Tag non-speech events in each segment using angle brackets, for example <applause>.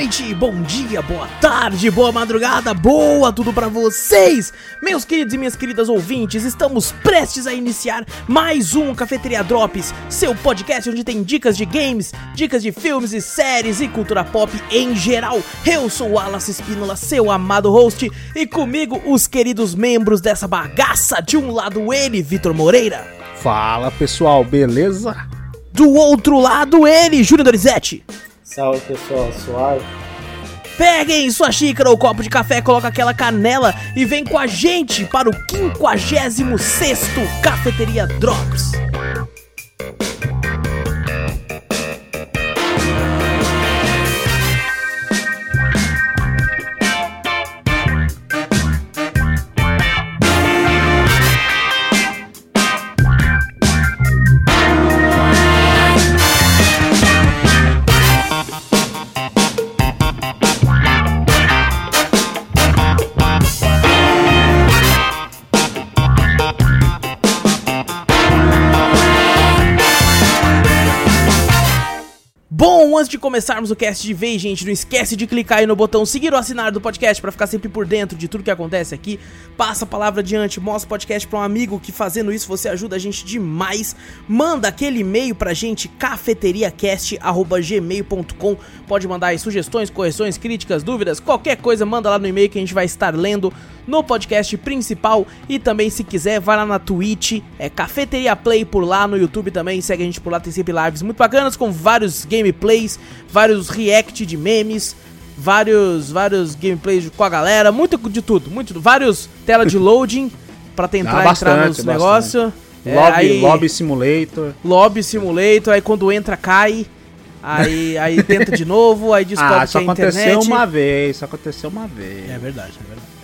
noite, bom dia, boa tarde, boa madrugada, boa tudo pra vocês! Meus queridos e minhas queridas ouvintes, estamos prestes a iniciar mais um Cafeteria Drops, seu podcast onde tem dicas de games, dicas de filmes e séries e cultura pop em geral. Eu sou o Wallace Espínola, seu amado host, e comigo os queridos membros dessa bagaça. De um lado ele, Vitor Moreira. Fala pessoal, beleza? Do outro lado ele, Júnior Dorizete. Salve pessoal, suave. Peguem sua xícara ou copo de café, coloca aquela canela e vem com a gente para o 56º Cafeteria Drops. De começarmos o cast de vez, gente, não esquece de clicar aí no botão seguir ou assinar do podcast para ficar sempre por dentro de tudo que acontece aqui. Passa a palavra adiante, mostra o podcast para um amigo que fazendo isso você ajuda a gente demais. Manda aquele e-mail pra gente cafeteriacast@gmail.com. Pode mandar aí sugestões, correções, críticas, dúvidas, qualquer coisa, manda lá no e-mail que a gente vai estar lendo no podcast principal e também se quiser vai lá na Twitch, é Cafeteria Play por lá no YouTube também, segue a gente por lá, tem sempre lives muito bacanas com vários gameplays, vários react de memes, vários vários gameplays com a galera, muito de tudo, muito vários tela de <laughs> loading para tentar Ah, bastante, entrar nos negócios. É, lobby, aí- lobby Simulator. Lobby Simulator, aí quando entra cai, aí <laughs> aí tenta de novo, aí descobre Ah, que isso é aconteceu internet. uma vez, isso aconteceu uma vez. É verdade, é verdade.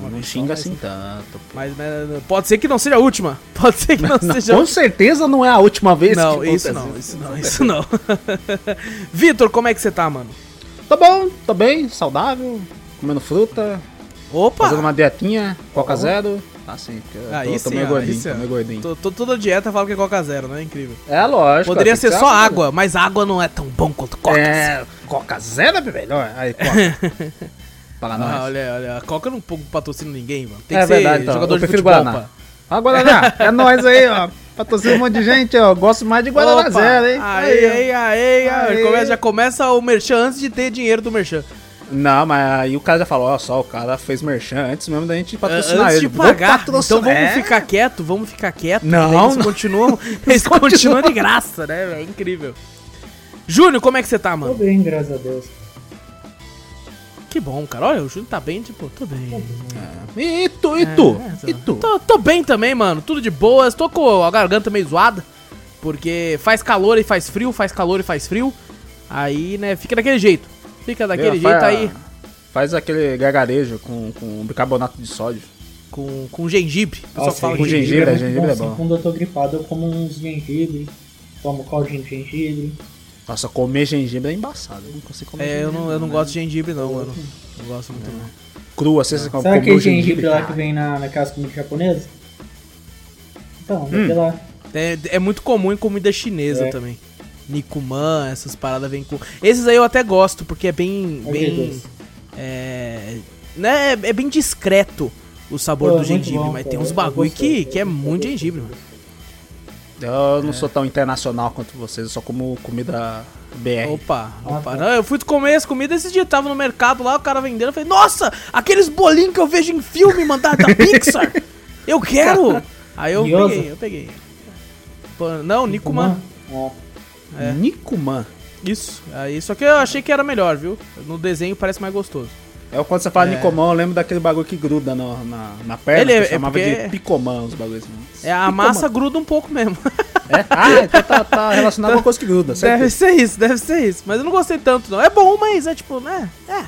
Uma não xinga mas- assim tanto. Mas, mas pode ser que não seja a última. <laughs> Pode ser que não, seja a Com certeza não é a última vez Não, que isso não, isso não, isso <laughs> não. Vitor, como é que você tá, mano? Tá bom, tô bem, saudável, comendo fruta, Opa! fazendo uma dietinha, coca zero. Tá assim, porque eu Aí tô, tô sim, meio ó, gordinho, sim, tô meio gordinho. Tô, tô- toda dieta fala que é Coca Zero, né? Incrível. É lógico. Poderia ser só água, mas água não é tão bom quanto Coca. É, coca zero é melhor. Aí, coca. <laughs> Para nós. Ah, olha, olha, a Coca não patrocina ninguém, mano. Tem É que ser verdade, então. jogador Eu de futebol, Guaraná. pá. Agora já, <laughs> é nóis aí, ó. Patrocina um monte de gente, ó. Gosto mais de Guaraná Opa, Zero, hein? Aí, aí, aí. Começa- já começa o merchan antes de ter dinheiro do merchan. Não, mas aí o cara já falou, ó, só o cara fez merchan antes mesmo da gente patrocinar antes ele. de pagar. Então vamos É. ficar quieto, vamos ficar quieto. Não, Eles não. continuam, eles continuam <laughs> de graça, né? velho? É incrível. Júnior, como é que você tá, Tô mano? bem, graças a Deus. Que bom, cara. Olha, o Júnior tá bem, tipo, tô bem. E tu, e tu? É, E tu? Tô, tô bem também, mano. Tudo de boas. Tô com a garganta meio zoada. Porque faz calor e faz frio, faz calor e faz frio. Aí, né, fica daquele jeito. Fica daquele Meu, jeito faz- aí Faz aquele gargarejo com, com bicarbonato de sódio. com, com gengibre. Nossa, fala com gengibre. gengibre, é muito gengibre é assim, bom. Quando eu tô gripado, eu como uns gengibre, tomo caldinho de gengibre. Nossa, comer gengibre é embaçado. Eu não consigo comer É, eu não, eu não né? gosto de gengibre, não, mano. Não gosto muito, não. Cru, assim, você Sabe aquele gengibre lá que cara. vem na, naquelas comidas japonesas? Então, Hum. lá. É, é muito comum em comida chinesa É. também. Nikuman, essas paradas vêm com. Esses aí eu até gosto, porque é bem. É bem é, né, é bem discreto o sabor Pô, do é muito gengibre, bom, mas cara. tem uns Eu bagulho gostei, que, eu que é muito gengibre, mano. Eu não sou tão internacional quanto vocês, eu só como comida BR. Opa, Ah, opa. tá. Não, eu fui comer as comidas esse dia, tava no mercado lá, o cara vendendo, eu falei, nossa, aqueles bolinhos que eu vejo em filme mandar da <laughs> Pixar, eu quero! Aí eu peguei, eu peguei. Não, Nikuman. Ah, É. Nikuman. Isso. Aí, só que eu achei que era melhor, viu? No desenho parece mais gostoso. É quando você fala É. Nicoman, eu lembro daquele bagulho que gruda no- na, na perna, Ele é- que eu é chamava porque- de Picoman, os bagulhos assim. É, a massa gruda um pouco mesmo. É? Ah, então tá, tá relacionado com coisa que gruda, certo? deve ser isso, deve ser isso. Mas eu não gostei tanto, não. É bom, mas é tipo, né? É.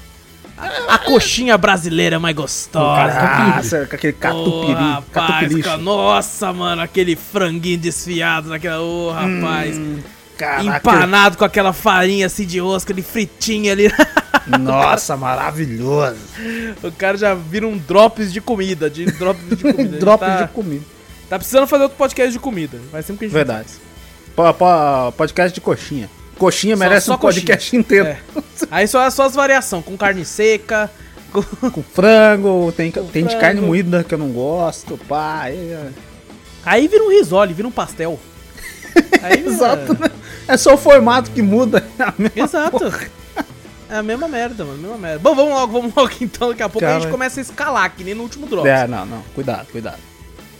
A, a coxinha brasileira é mais gostosa. Nossa, com aquele Ô, catupiri, rapaz, nossa, mano, aquele franguinho desfiado naquela. Ô, rapaz. Hum, empanado com aquela farinha assim de rosca, de fritinha ali. <laughs> Nossa, maravilhoso. o cara já vira um drops de comida. De drops de comida. <laughs> Ele Drop tá, de comida. Tá precisando fazer outro podcast de comida. Vai sempre que a gente Verdade. Po- po- podcast de coxinha. Coxinha Só- merece só um podcast inteiro. É. Aí só, só as variações, com carne seca, com... <laughs> Com frango, tem, tem de frango. carne moída que eu não gosto, pá. aí é- Aí vira um risole, vira um pastel. <laughs> Aí Exato, né? É só o formato que muda. Mesma Exato. É a mesma merda, mano, a mesma merda. Bom, vamos logo, vamos logo <laughs> então, daqui a pouco a gente começa a escalar, que nem no último Drops. É, não, não. Cuidado, cuidado.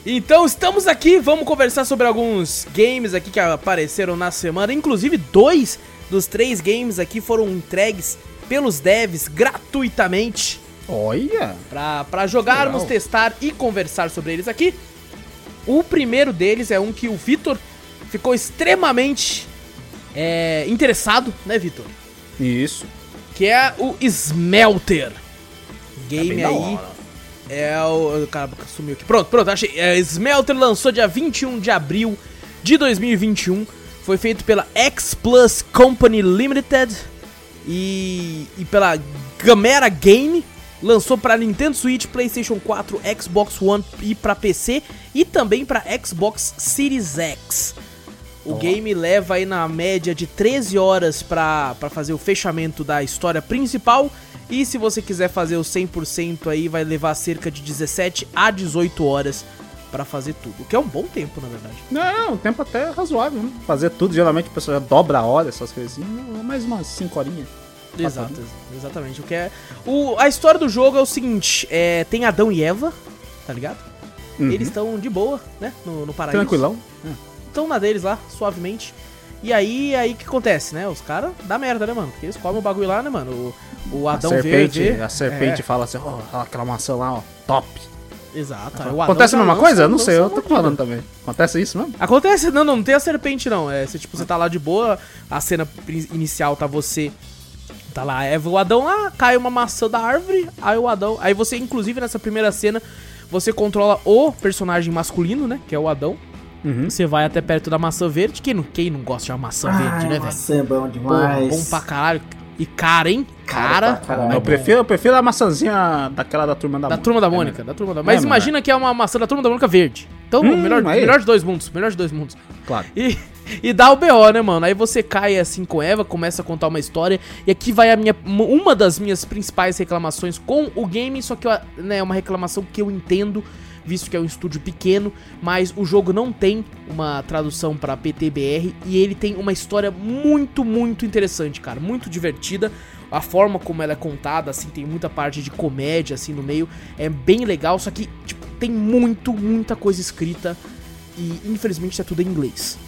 Então estamos aqui, vamos conversar sobre alguns games aqui que apareceram na semana. Inclusive, dois dos três games aqui foram entregues pelos devs gratuitamente Olha. pra, pra jogarmos, Legal. testar e conversar sobre eles aqui. O primeiro deles é um que o Vitor ficou extremamente é, interessado, né, Vitor? Isso. Que é o Smelter. Game da aí. É o. Caramba, sumiu aqui. Pronto, pronto, achei. É, Smelter lançou dia 21 de abril de 2021. Foi feito pela X Plus Company Limited e, e pela Gamera Game. Lançou para Nintendo Switch, PlayStation 4, Xbox One e para PC e também para Xbox Series X. O game leva aí na média de 13 horas pra pra fazer o fechamento da história principal. E se você quiser fazer o 100% aí, vai levar cerca de 17 a 18 horas pra fazer tudo. O que é um bom tempo, na verdade. Não, um tempo até razoável, né? Fazer tudo, geralmente o pessoal já dobra a hora, essas coisinhas. Mais umas 5 horinhas. Exato, exatamente. O que é. O, a história do jogo é o seguinte: é, tem Adão e Eva, tá ligado? Uhum. Eles estão de boa, né? No, no paraíso. Tranquilão. Estão na deles lá, suavemente. E aí, aí o que acontece, né? Os caras dá merda, né, mano? Porque eles comem o bagulho lá, né, mano? O, o A Adão serpente, verde. a serpente É, fala assim, ó, aquela maçã lá, ó, top. exato. Acontece a já mesma coisa? Não sei, eu tô falando também. Acontece isso mesmo? Acontece, não, não, não tem a serpente, não. É, você, tipo, você tá lá de boa, a cena inicial tá você. Tá lá a e o Adão lá, cai uma maçã da árvore, aí o Adão. Aí você, inclusive, nessa primeira cena, você controla o personagem masculino, né? Que é o Adão. Uhum. Você vai até perto da maçã verde. Quem não, quem não gosta de uma maçã verde, né, velho? maçã é bom demais. bom pra caralho. E cara, hein? Cara. caralho. eu, prefiro, eu prefiro a maçãzinha daquela da turma da Da Mônica. turma da É, Mônica, né? da turma da Mas É, imagina que é uma maçã da turma da Mônica verde. Então, Hum, melhor, aí. melhor de dois mundos. Melhor de dois mundos. Claro. E, e dá o BO, né, mano? Aí você cai assim com Eva, começa a contar uma história. E aqui vai a minha. Uma das minhas principais reclamações com o game, só que né, é uma reclamação que eu entendo, visto que é um estúdio pequeno, mas o jogo não tem uma tradução pra PTBR e ele tem uma história muito, muito interessante, cara. Muito divertida. A forma como ela é contada, assim, tem muita parte de comédia, assim, no meio. É bem legal, só que, tipo, tem muito, muita coisa escrita. E infelizmente é tudo em inglês.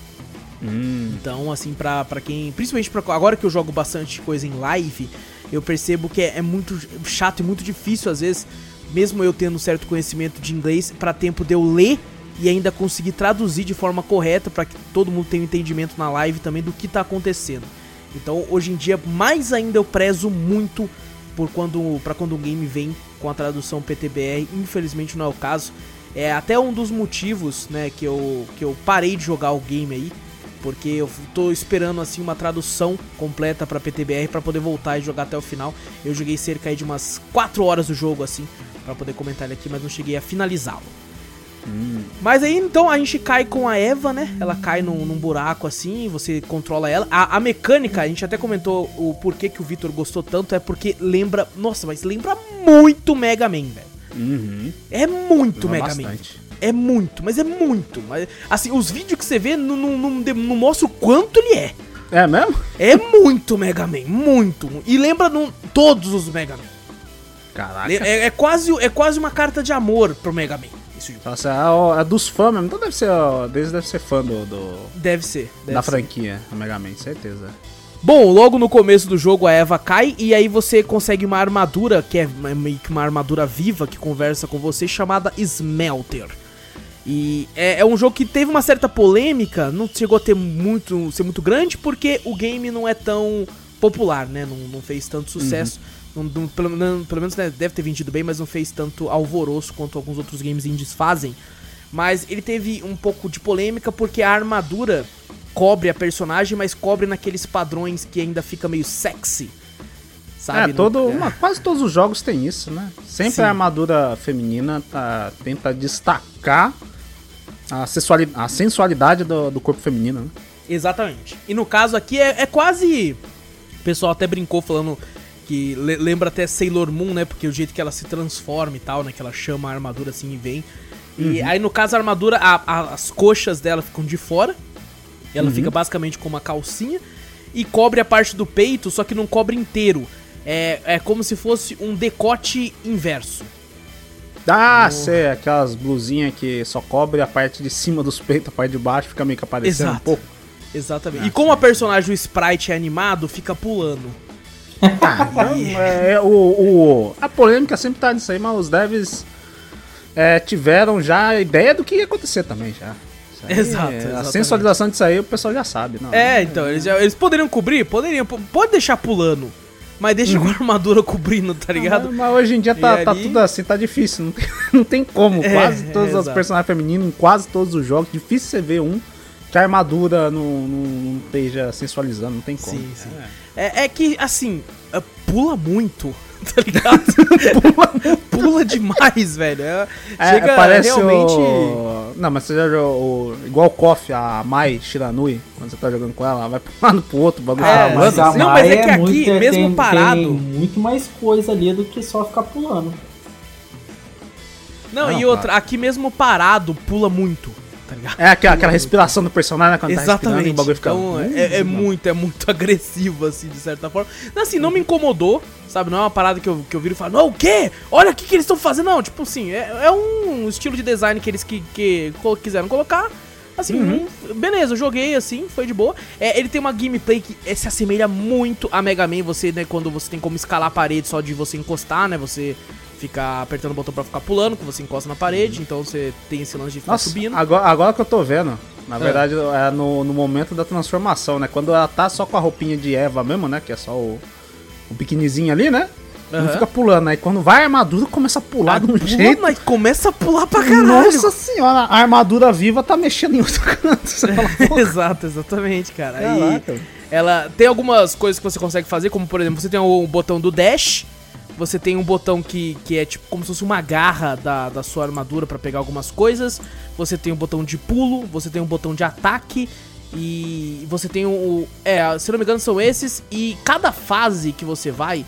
Hum, Então, assim, pra, pra quem. Principalmente pra, agora que eu jogo bastante coisa em live, eu percebo que é, é muito chato e muito difícil, às vezes, mesmo eu tendo um certo conhecimento de inglês, pra tempo de eu ler e ainda conseguir traduzir de forma correta pra que todo mundo tenha um entendimento na live também do que tá acontecendo. Então, hoje em dia, mais ainda eu prezo muito por quando para quando um game vem com a tradução PTBR. Infelizmente não é o caso. É até um dos motivos, né, que eu que eu parei de jogar o game aí, porque eu tô esperando assim uma tradução completa pra PTBR pra poder voltar e jogar até o final. Eu joguei cerca de umas 4 horas do jogo assim, pra poder comentar ele aqui, mas não cheguei a finalizá-lo. Mas aí então a gente cai com a Eva, né? Ela cai num, num buraco assim, você controla ela. A, a mecânica, a gente até comentou o porquê que o Victor gostou tanto, é porque lembra. Nossa, mas lembra muito Mega Man, velho. uhum. É muito Lembra Mega Man. É muito, mas é muito. Mas, assim, os vídeos que você vê não, não, não, de- não mostram o quanto ele é. É mesmo? É muito Mega Man, muito. E lembra no, todos os Mega Man. Caraca. É, é quase, é quase uma carta de amor pro Mega Man. Jogo. Nossa, é, ó, é dos fãs mesmo. Então deve ser, ó, deles deve ser fã do, do- Deve ser. Deve da ser. franquia, a Mega Man, certeza. Bom, logo no começo do jogo a Eva cai e aí você consegue uma armadura, que é meio que uma armadura viva que conversa com você, chamada Smelter. E é, é um jogo que teve uma certa polêmica, não chegou a ter muito, ser muito grande, porque o game não é tão popular, né? Não, não fez tanto sucesso. Não- não- pelo, pelo menos né, deve ter vendido bem, mas não fez tanto alvoroço quanto alguns outros games indies fazem. Mas ele teve um pouco de polêmica porque a armadura cobre a personagem, mas cobre naqueles padrões que ainda fica meio sexy. Sabe? é, todo, uma- quase todos os jogos têm isso, né? Sempre Sim. a armadura feminina tá, tenta destacar a, a sensualidade do, do corpo feminino, né? Exatamente. E no caso aqui é, é quase. O pessoal até brincou falando que le- lembra até Sailor Moon, né? Porque o jeito que ela se transforma e tal, né? Que ela chama a armadura assim e vem. E aí no caso a armadura, a- a- as coxas dela ficam de fora. Ela fica basicamente com uma calcinha. E cobre a parte do peito, só que não cobre inteiro. É, é como se fosse um decote inverso. Ah, sei, aquelas blusinhas que só cobre a parte de cima dos peitos, a parte de baixo fica meio que aparecendo Exato. um pouco. Exatamente. e como a personagem, o sprite é animado, fica pulando. Ah, então, é, o, o- a polêmica sempre tá nisso aí, mas os devs é, tiveram já a ideia do que ia acontecer também já. Aí, Exato, é, A sensualização disso aí o pessoal já sabe. Não, É, então, eles, já- eles poderiam cobrir? Poderiam. po- Pode deixar pulando. Mas deixa com a armadura cobrindo, tá ligado? Mas, mas hoje em dia tá, tá ali- tudo assim, tá difícil. Não tem, <laughs> não tem como. É, quase é, todos os exato. personagens femininos, em quase todos os jogos, difícil você ver um que a armadura não, não, não esteja sensualizando, não tem como. Sim, sim. É, é que, assim, é, pula muito, <laughs> tá ligado? pula, pula demais, velho. É, É, chega parece realmente. o... Não, mas você já jogou o... igual o KOF, a Mai Shiranui, quando você tá jogando com ela, ela vai pra um lado pro outro, o bagulho É, tá mas assim. Não, mas é que aqui, muito- mesmo tem, parado- Tem muito mais coisa ali do que só ficar pulando. Não, Não, e outra, aqui mesmo parado, pula muito, tá ligado? É aquela, aquela respiração do personagem, né, quando tá Exatamente. e o bagulho fica... Então, é, é muito, é muito <laughs> agressivo, assim, de certa forma. Assim, não me incomodou, sabe? Não é uma parada que eu, que eu viro e falo, não, o quê? Olha o que, que eles estão fazendo. Não, tipo assim, é, é um estilo de design que eles que, que quiseram colocar. Assim, Uhum. hum, beleza, eu joguei assim, foi de boa. É, ele tem uma gameplay que é, se assemelha muito a Mega Man, você, né, quando você tem como escalar a parede só de você encostar, né? Você fica apertando o botão pra ficar pulando, que você encosta na parede, então você tem esse lance de ficar Nossa, subindo. agora, agora que eu tô vendo, na É. verdade, é no, no momento da transformação, né? Quando ela tá só com a roupinha de Eva mesmo, né? Que é só o, o biquinizinho ali, né? Não Aham. fica pulando. Aí quando vai a armadura, começa a pular de um Pula, jeito. mas começa a pular pra caralho. Nossa senhora, a armadura viva tá mexendo em outro <laughs> canto. <laughs> Exato, exatamente, cara. Aí ela tem algumas coisas que você consegue fazer, como por exemplo, você tem o botão do dash, você tem um botão que, que é tipo como se fosse uma garra da, da sua armadura pra pegar algumas coisas, você tem o botão de pulo, você tem um botão de ataque e você tem o. É, se não me engano, são esses, e cada fase que você vai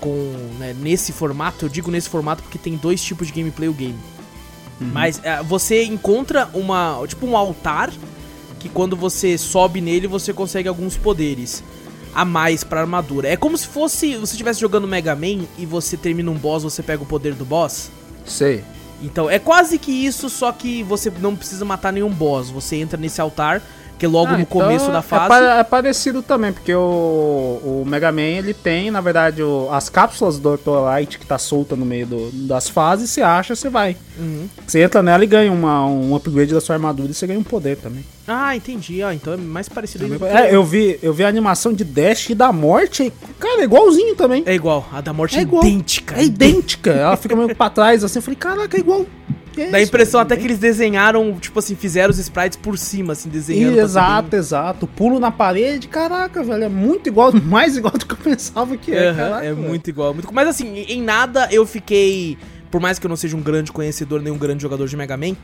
com. né, nesse formato, eu digo nesse formato porque tem dois tipos de gameplay o game. Mas é, você encontra uma. Tipo um altar que quando você sobe nele você consegue alguns poderes a mais pra armadura. É como se fosse você estivesse jogando Mega Man e você termina um boss, você pega o poder do boss. Sei. Então é quase que isso, só que você não precisa matar nenhum boss. Você entra nesse altar, que é logo Ah, no então começo da é fase. pa- É, parecido também, porque o, o Mega Man ele tem, na verdade, o- as cápsulas do Dr. Light que tá solta no meio do- das fases, você acha, você vai. Uhum. Você entra nela e ganha uma, um upgrade da sua armadura e você ganha um poder também. Ah, entendi. Ah, então é mais parecido ainda. porque É, eu vi, eu vi a animação de Dash e da morte, cara, é igualzinho também. É igual. A da morte é, É idêntica. É idêntica. Ela fica meio pra trás assim. Eu falei, caraca, é igual. Que Dá a impressão velho? até que eles desenharam, tipo assim, fizeram os sprites por cima, assim, desenhando. Pra ser exato, exato. Pulo na parede, caraca, velho. É muito igual, <laughs> mais igual do que eu pensava que é. Aham, caraca, é velho. muito igual. Muito... Mas assim, em nada eu fiquei. Por mais que eu não seja um grande conhecedor nem um grande jogador de Mega Man,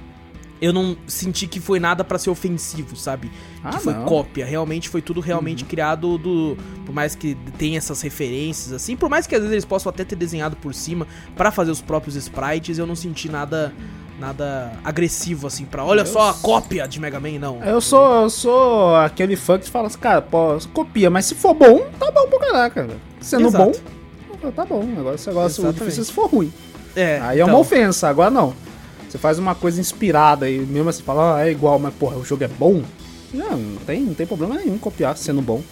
eu não senti que foi nada pra ser ofensivo, sabe? Ah, que foi não. Uhum. cópia. Realmente foi tudo realmente criado do. Por mais que tenha essas referências, assim. Por mais que às vezes eles possam até ter desenhado por cima pra fazer os próprios sprites, eu não senti nada. Nada agressivo, assim, pra olha só a cópia de Mega Man, não. Eu sou, eu sou aquele fã que fala assim, cara, pô, copia, mas se for bom, tá bom pra caraca. Sendo Exato. bom, tá bom. Agora se for ruim. É, Aí é então. uma ofensa, agora não. Você faz uma coisa inspirada e mesmo assim fala, ah, é igual, mas porra, o jogo é bom. Não, não tem, não tem problema nenhum copiar sendo bom.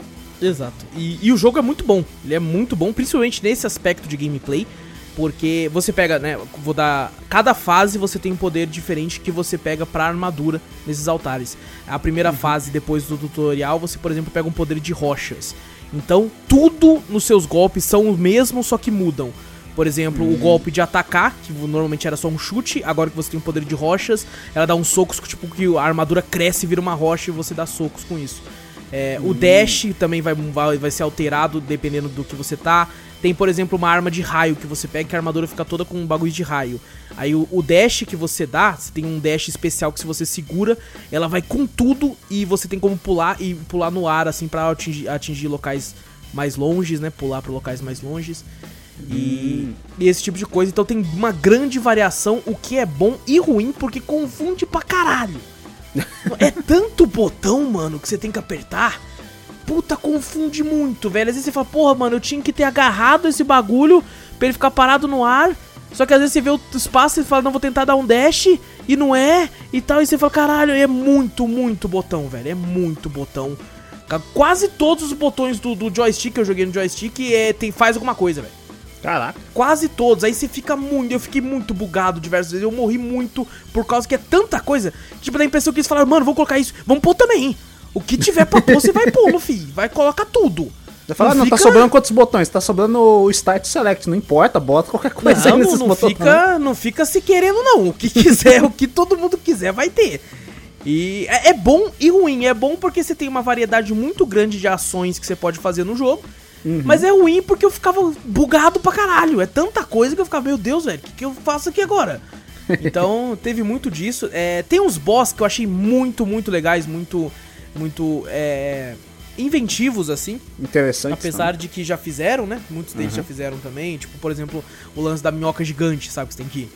Exato. E, e o jogo é muito bom. Ele é muito bom, principalmente nesse aspecto de gameplay. Porque você pega, né? Vou dar. Cada fase você tem um poder diferente que você pega pra armadura nesses altares. A primeira fase, depois do tutorial, você, por exemplo, pega um poder de rochas. Então, tudo nos seus golpes são os mesmos, só que mudam. Por exemplo, o golpe de atacar, que normalmente era só um chute, agora que você tem o poder de rochas, ela dá uns socos, tipo, que a armadura cresce e vira uma rocha e você dá socos com isso. É, O dash também vai, vai, vai ser alterado dependendo do que você tá. Tem, por exemplo, uma arma de raio que você pega que a armadura fica toda com um bagulho de raio. Aí o, o dash que você dá, você tem um dash especial que se você segura, ela vai com tudo e você tem como pular e pular no ar, assim, pra atingir, atingir locais mais longes, né? Pular pra locais mais longes. E, e esse tipo de coisa. Então tem uma grande variação, o que é bom e ruim, porque confunde pra caralho. <laughs> é tanto botão, mano, que você tem que apertar. Puta, confunde muito, velho. Às vezes você fala, porra, mano, eu tinha que ter agarrado esse bagulho pra ele ficar parado no ar. Só que às vezes você vê o espaço e fala, não, vou tentar dar um dash e não é e tal. E você fala, caralho, é muito, muito botão, velho. É muito botão. Quase todos os botões do, do joystick que eu joguei no joystick é, tem, faz alguma coisa, velho. Caraca. Quase todos. Aí você fica muito. Eu fiquei muito bugado diversas vezes. Eu morri muito por causa que é tanta coisa. Tipo, dá a impressão que eles falaram, mano, vamos colocar isso. Vamos pôr também. O que tiver pra pôr, você vai pôr, fi. Vai colocar tudo. Vai falar, não, não tá sobrando quantos botões? Tá sobrando o Start Select, não importa, bota qualquer coisa não, aí nesses não, não botões. Fica, não fica se querendo, não. O que quiser, <laughs> o que todo mundo quiser vai ter. E é, é, bom e ruim. É bom porque você tem uma variedade muito grande de ações que você pode fazer no jogo. Uhum. Mas é ruim porque eu ficava bugado pra caralho. É tanta coisa que eu ficava, meu Deus, velho, o que, que eu faço aqui agora? <laughs> Então, teve muito disso. É, tem uns boss que eu achei muito, muito legais, muito, muito é, inventivos, assim. Interessante. Apesar também. de que já fizeram, né? Muitos deles uhum. já fizeram também. Tipo, por exemplo, o lance da minhoca gigante, sabe? Que você tem que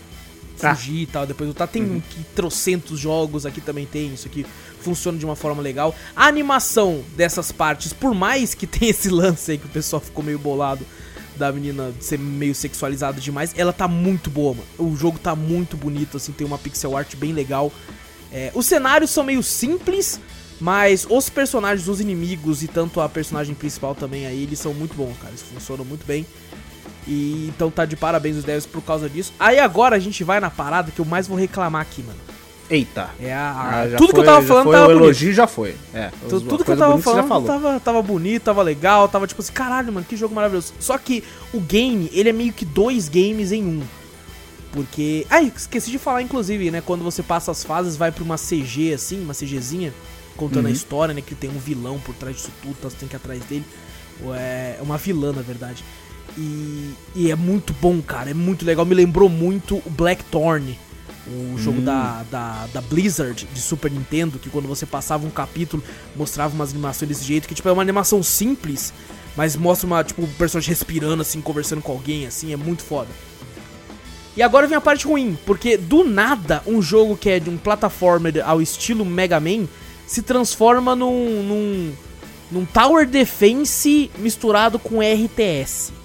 fugir ah. e tal. Depois tá, tem uhum. trocentos jogos, aqui também tem isso aqui. Funciona de uma forma legal. A animação dessas partes, por mais que <laughs> tenha esse lance aí que o pessoal ficou meio bolado da menina ser meio sexualizada demais, ela tá muito boa, mano. O jogo tá muito bonito, assim, tem uma pixel art bem legal. É, os cenários são meio simples, mas os personagens, os inimigos e tanto a personagem principal também aí, eles são muito bons, cara. Eles funcionam muito bem. E então tá de parabéns os devs por causa disso. Aí agora a gente vai na parada que eu mais vou reclamar aqui, mano. Eita. É a, a ah, tudo foi, que eu tava falando foi, tava o elogio já foi. É, tudo, tudo que eu tava falando tava, tava bonito, tava legal, tava tipo assim, caralho, mano, que jogo maravilhoso. Só que o game, ele é meio que dois games em um. Porque. Ah, esqueci de falar, inclusive, né? Quando você passa as fases, vai pra uma CG assim, uma CGzinha, contando uhum. a história, né? Que tem um vilão por trás disso tudo, então você tem que ir atrás dele. É uma vilã, na verdade. E, e, é muito bom, cara. É muito legal. Me lembrou muito o Blackthorn. O jogo hum. da, da, da, Blizzard de Super Nintendo, que quando você passava um capítulo, mostrava umas animações desse jeito, que tipo, é uma animação simples, mas mostra uma, tipo, um personagem respirando assim, conversando com alguém, assim, é muito foda. E agora vem a parte ruim, porque do nada um jogo que é de um platformer ao estilo Mega Man se transforma num, num, num Tower Defense misturado com RTS.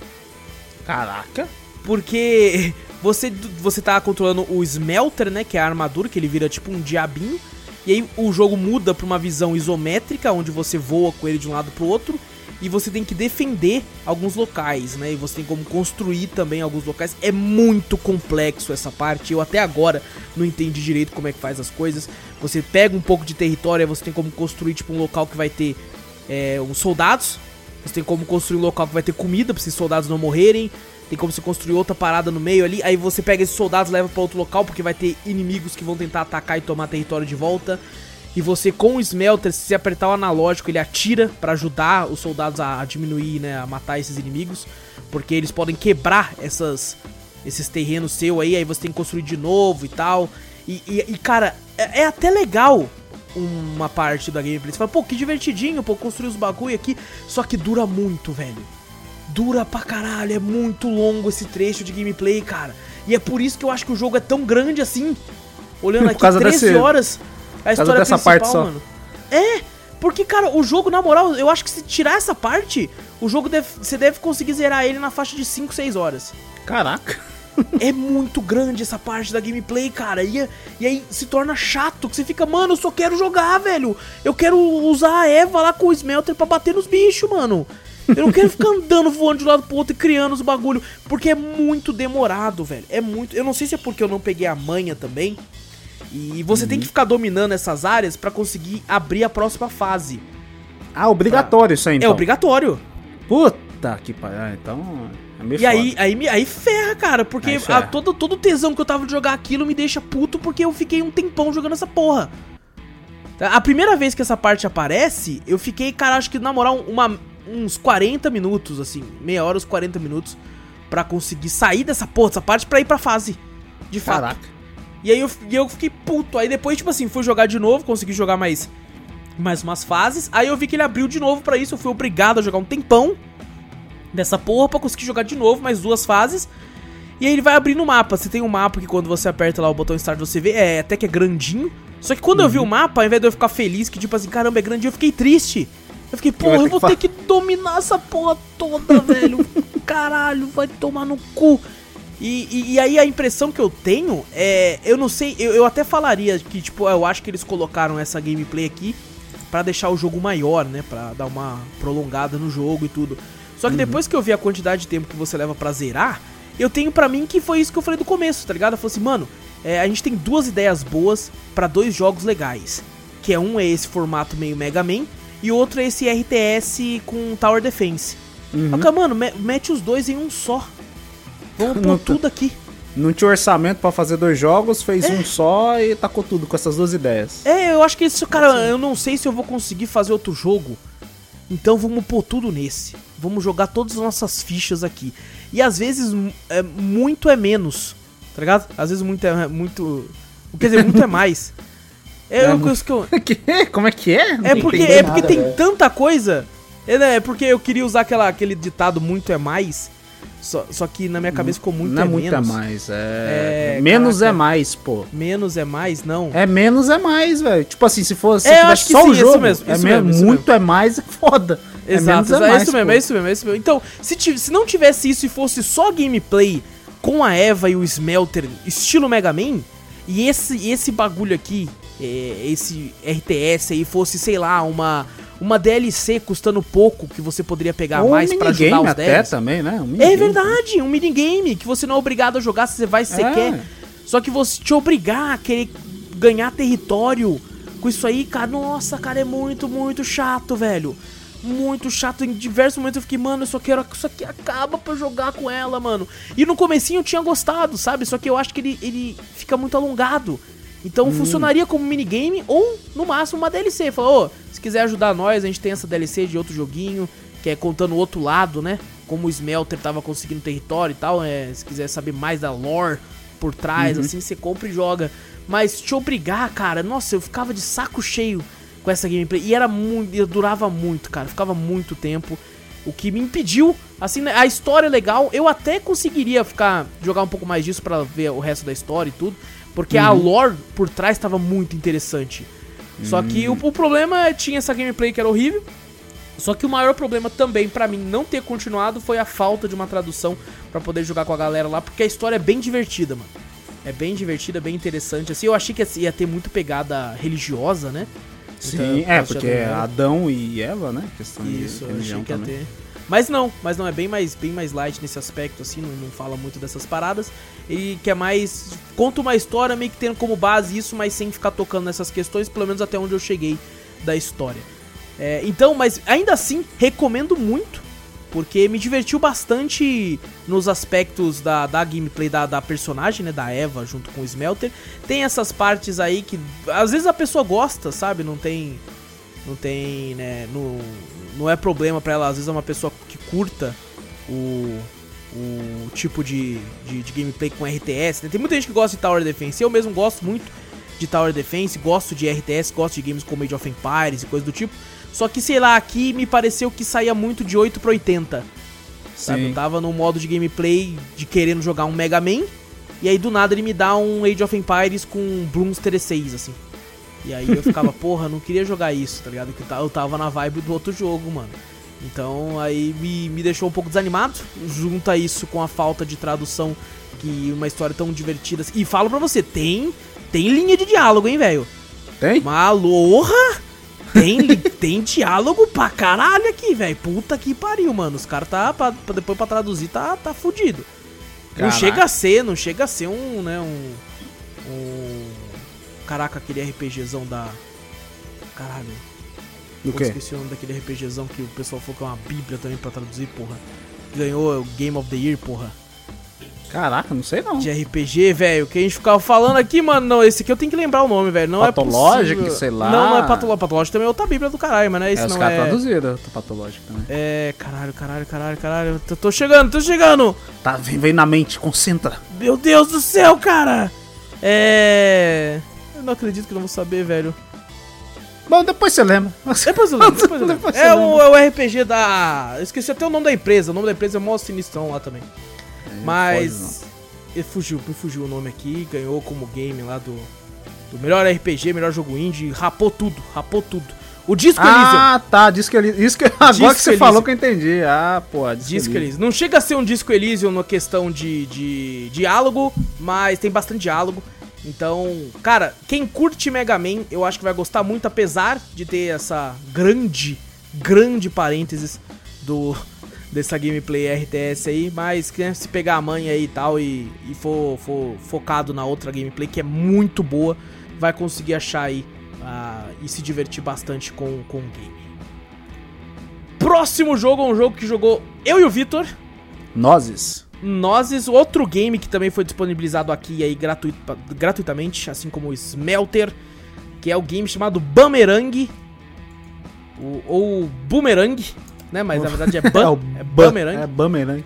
Caraca. Porque <laughs> você, você tá controlando o Smelter, né? Que é a armadura, que ele vira tipo um diabinho. E aí o jogo muda pra uma visão isométrica, onde você voa com ele de um lado pro outro. E você tem que defender alguns locais, né? E você tem como construir também alguns locais. É muito complexo essa parte. Eu até agora não entendi direito como é que faz as coisas. Você pega um pouco de território, aí você tem como construir tipo um local que vai ter é, uns soldados você tem como construir um local que vai ter comida pra esses soldados não morrerem. Tem como você construir outra parada no meio ali. Aí você pega esses soldados leva pra outro local, porque vai ter inimigos que vão tentar atacar e tomar território de volta. E você, com o Smelter, se apertar o analógico, ele atira para ajudar os soldados a, diminuir, né? A matar esses inimigos. Porque eles podem quebrar essas, esses terrenos seu aí. Aí você tem que construir de novo e tal. E, e, e cara, é, é até legal uma parte da gameplay. Você fala, pô, que divertidinho, pô, construir os bagulho aqui. Só que dura muito, velho. Dura pra caralho, é muito longo esse trecho de gameplay, cara. E é por isso que eu acho que o jogo é tão grande assim. Olhando aqui, 13 desse, horas. A história dessa parte só. mano. É, porque, cara, o jogo, na moral, eu acho que se tirar essa parte, o jogo deve, você deve conseguir zerar ele na faixa de 5, 6 horas. Caraca. <laughs> é muito grande essa parte da gameplay, cara. E, e aí se torna chato, que você fica, mano, eu só quero jogar, velho. Eu quero usar a Eva lá com o Smelter pra bater nos bichos, mano. Eu não quero ficar andando, <laughs> voando de um lado pro outro e criando os bagulho. Porque é muito demorado, velho. É muito. Eu não sei se é porque eu não peguei a manha também. E você uhum. tem que ficar dominando essas áreas para conseguir abrir a próxima fase. Ah, obrigatório isso aí, então. É obrigatório. Puta que pariu. Ah, então. É e aí, aí, aí ferra, cara, porque ferra. A, todo, todo tesão que eu tava de jogar aquilo me deixa puto porque eu fiquei um tempão jogando essa porra. A primeira vez que essa parte aparece, eu fiquei, cara, acho que na moral, uma, uns 40 minutos, assim, meia hora, uns 40 minutos, pra conseguir sair dessa porra, dessa parte, pra ir pra fase. De fato. Caraca. E aí eu, eu fiquei puto. Aí depois, tipo assim, fui jogar de novo, consegui jogar mais, mais umas fases. Aí eu vi que ele abriu de novo pra isso. Eu fui obrigado a jogar um tempão dessa porra pra conseguir jogar de novo mais duas fases. E aí ele vai abrindo o mapa. Você tem um mapa que quando você aperta lá o botão Start você vê, é até que é grandinho. Só que quando eu vi o mapa, ao invés de eu ficar feliz, que tipo assim, caramba, é grandinho, eu fiquei triste. Eu fiquei, porra, eu ter vou ter que dominar essa porra toda, <laughs> velho. Caralho, vai tomar no cu. E, e, e aí a impressão que eu tenho é. Eu não sei, eu, eu até falaria que, tipo, eu acho que eles colocaram essa gameplay aqui pra deixar o jogo maior, né? Pra dar uma prolongada no jogo e tudo. Só que depois que eu vi a quantidade de tempo que você leva pra zerar, eu tenho pra mim que foi isso que eu falei do começo, tá ligado? Eu falei assim, mano, é, a gente tem duas ideias boas pra dois jogos legais. Que é um é esse formato meio Mega Man e o outro é esse RTS com Tower Defense. Uhum. Mas, mano, me- mete os dois em um só. Vamos <laughs> pôr tudo aqui. Não tinha orçamento pra fazer dois jogos, fez É. um só e tacou tudo com essas duas ideias. É, eu acho que isso, cara, eu não sei se eu vou conseguir fazer outro jogo. Então vamos pôr tudo nesse. Vamos jogar todas as nossas fichas aqui. E às vezes é, muito é menos. Tá ligado? Às vezes muito é muito. Quer dizer, muito é <laughs> mais. É, É uma mu- coisa que eu. <laughs> Que? Como é que é? É porque, é porque nada, tem velho. tanta coisa. É, né, é porque eu queria usar aquela, aquele ditado muito é mais. Só, só que na minha cabeça ficou muito não é, é muito menos. é mais, é... É, menos caraca. é mais, pô. Menos é mais, não. É menos é mais, velho. Tipo assim, se fosse É, tivesse acho que só sim, o isso mesmo, mesmo, é isso mesmo, mesmo, isso muito é mais é <laughs> foda. Exato, é, é, mais, isso mesmo, é isso mesmo, é isso mesmo. Então, se, se não tivesse isso e fosse só gameplay com a Eva e o Smelter, estilo Mega Man, e esse, esse bagulho aqui, é, esse RTS aí fosse, sei lá, uma, uma DLC custando pouco que você poderia pegar Ou mais um pra ajudar minigame os até devs. também, né? Um É verdade, um minigame que você não é obrigado a jogar se você vai se você É. quer. Só que você te obrigar a querer ganhar território com isso aí, cara, nossa, cara, é muito, muito chato, velho. Muito chato. Em diversos momentos eu fiquei, mano, eu só quero que isso aqui acaba pra jogar com ela, mano. E no comecinho eu tinha gostado, sabe? Só que eu acho que ele, ele fica muito alongado. Então funcionaria como minigame ou, no máximo, uma DLC. Falou, ô, se quiser ajudar nós, a gente tem essa DLC de outro joguinho, que é contando o outro lado, né? Como o Smelter tava conseguindo território e tal, né? Se quiser saber mais da lore por trás, assim, você compra e joga. Mas te obrigar, cara, nossa, eu ficava de saco cheio com essa gameplay. E era muito. Durava muito, cara. Ficava muito tempo. O que me impediu, assim, né, a história é legal. Eu até conseguiria ficar. jogar um pouco mais disso pra ver o resto da história e tudo. Porque a lore por trás tava muito interessante. Só que o, o problema é tinha essa gameplay que era horrível. Só que o maior problema também pra mim não ter continuado foi a falta de uma tradução pra poder jogar com a galera lá, porque a história é bem divertida, mano. É bem divertida, bem interessante. Assim, eu achei que ia ter muito pegada religiosa, né? Sim, Então, é, porque é Adão e Eva. Né? Questão Isso, de religião que também. ter. Mas não, mas não, é bem mais, bem mais light nesse aspecto, assim, não, não fala muito dessas paradas. E que é mais. Conta uma história meio que tendo como base isso, mas sem ficar tocando nessas questões, pelo menos até onde eu cheguei da história. É, então, mas ainda assim, recomendo muito, porque me divertiu bastante nos aspectos da, da gameplay da, da personagem, né, da Eva junto com o Smelter. Tem essas partes aí que às vezes a pessoa gosta, sabe? Não tem não tem, né, no, não é problema pra ela, às vezes é uma pessoa que curta o, o tipo de, de, de gameplay com RTS, né? Tem muita gente que gosta de Tower Defense, eu mesmo gosto muito de Tower Defense, gosto de RTS, gosto de games como Age of Empires e coisa do tipo, só que, sei lá, aqui me pareceu que saía muito de 8 pra 80, sabe? Sim. Eu tava no modo de gameplay de querendo jogar um Mega Man, e aí do nada ele me dá um Age of Empires com Bloomster 6, assim. E aí eu ficava, <laughs> porra, não queria jogar isso, tá ligado? Que eu tava na vibe do outro jogo, mano. Então aí me, me deixou um pouco desanimado. Junta isso com a falta de tradução, que uma história tão divertida. E falo pra você, tem, tem linha de diálogo, hein, velho? Tem? Malorra! Tem, tem diálogo pra caralho aqui, velho. Puta que pariu, mano. Os caras tá, pra, pra- depois pra traduzir, tá, tá fudido. Não Caraca. chega a ser, não chega a ser um, né, um... um caraca, aquele RPGzão da... Caralho. Do Pô? Esqueci o nome daquele RPGzão que o pessoal falou que é uma bíblia também pra traduzir, porra. Ganhou o Game of the Year, porra. Caraca, não sei não. de RPG, velho, que a gente ficava falando aqui, mano. Não, esse aqui eu tenho que lembrar o nome, velho. Não Pathologic, é possível. sei lá. Não, não é patológico. Patológico também é outra bíblia do caralho, mas não é esse é, os não caras é. traduziram, tá patológico também. É, caralho, caralho, caralho, caralho. Tô, tô chegando, tô chegando. Tá, vem, vem na mente, concentra. Meu Deus do céu, cara. É. Eu não acredito que eu não vou saber, velho. Bom, depois você lembra. Depois eu lembro, <laughs> depois eu lembro. É lembra. o, é o RPG da. Eu esqueci até o nome da empresa. O nome da empresa é mó sinistrão lá também. Mas. Ele fugiu, me fugiu o nome aqui. Ganhou como game lá do. Do melhor RPG, melhor jogo indie. Rapou tudo, rapou tudo. O Disco Elysium. Ah, tá, Disco <laughs> Elysium. Isso que, agora Disco que você Elysium. falou que eu entendi. Ah, pô, Disco, Disco Elysium. Elysium. Não chega a ser um Disco Elysium na questão de, de diálogo, mas tem bastante diálogo. Então, cara, quem curte Mega Man, eu acho que vai gostar muito, apesar de ter essa grande, grande parênteses do dessa gameplay RTS aí, mas né, se pegar a manha aí e tal e, e for, for focado na outra gameplay que é muito boa, vai conseguir achar aí ah, e se divertir bastante com, com o game. Próximo jogo é um jogo que jogou eu e o Vitor. Nozes. Nozes, outro game que também foi disponibilizado aqui aí gratuit, gratuitamente, assim como o Smelter, que é o game chamado Bumerang, o- ou Boomerang, né? Mas na verdade é, <laughs> bum, é, Bumerang. É Bumerang.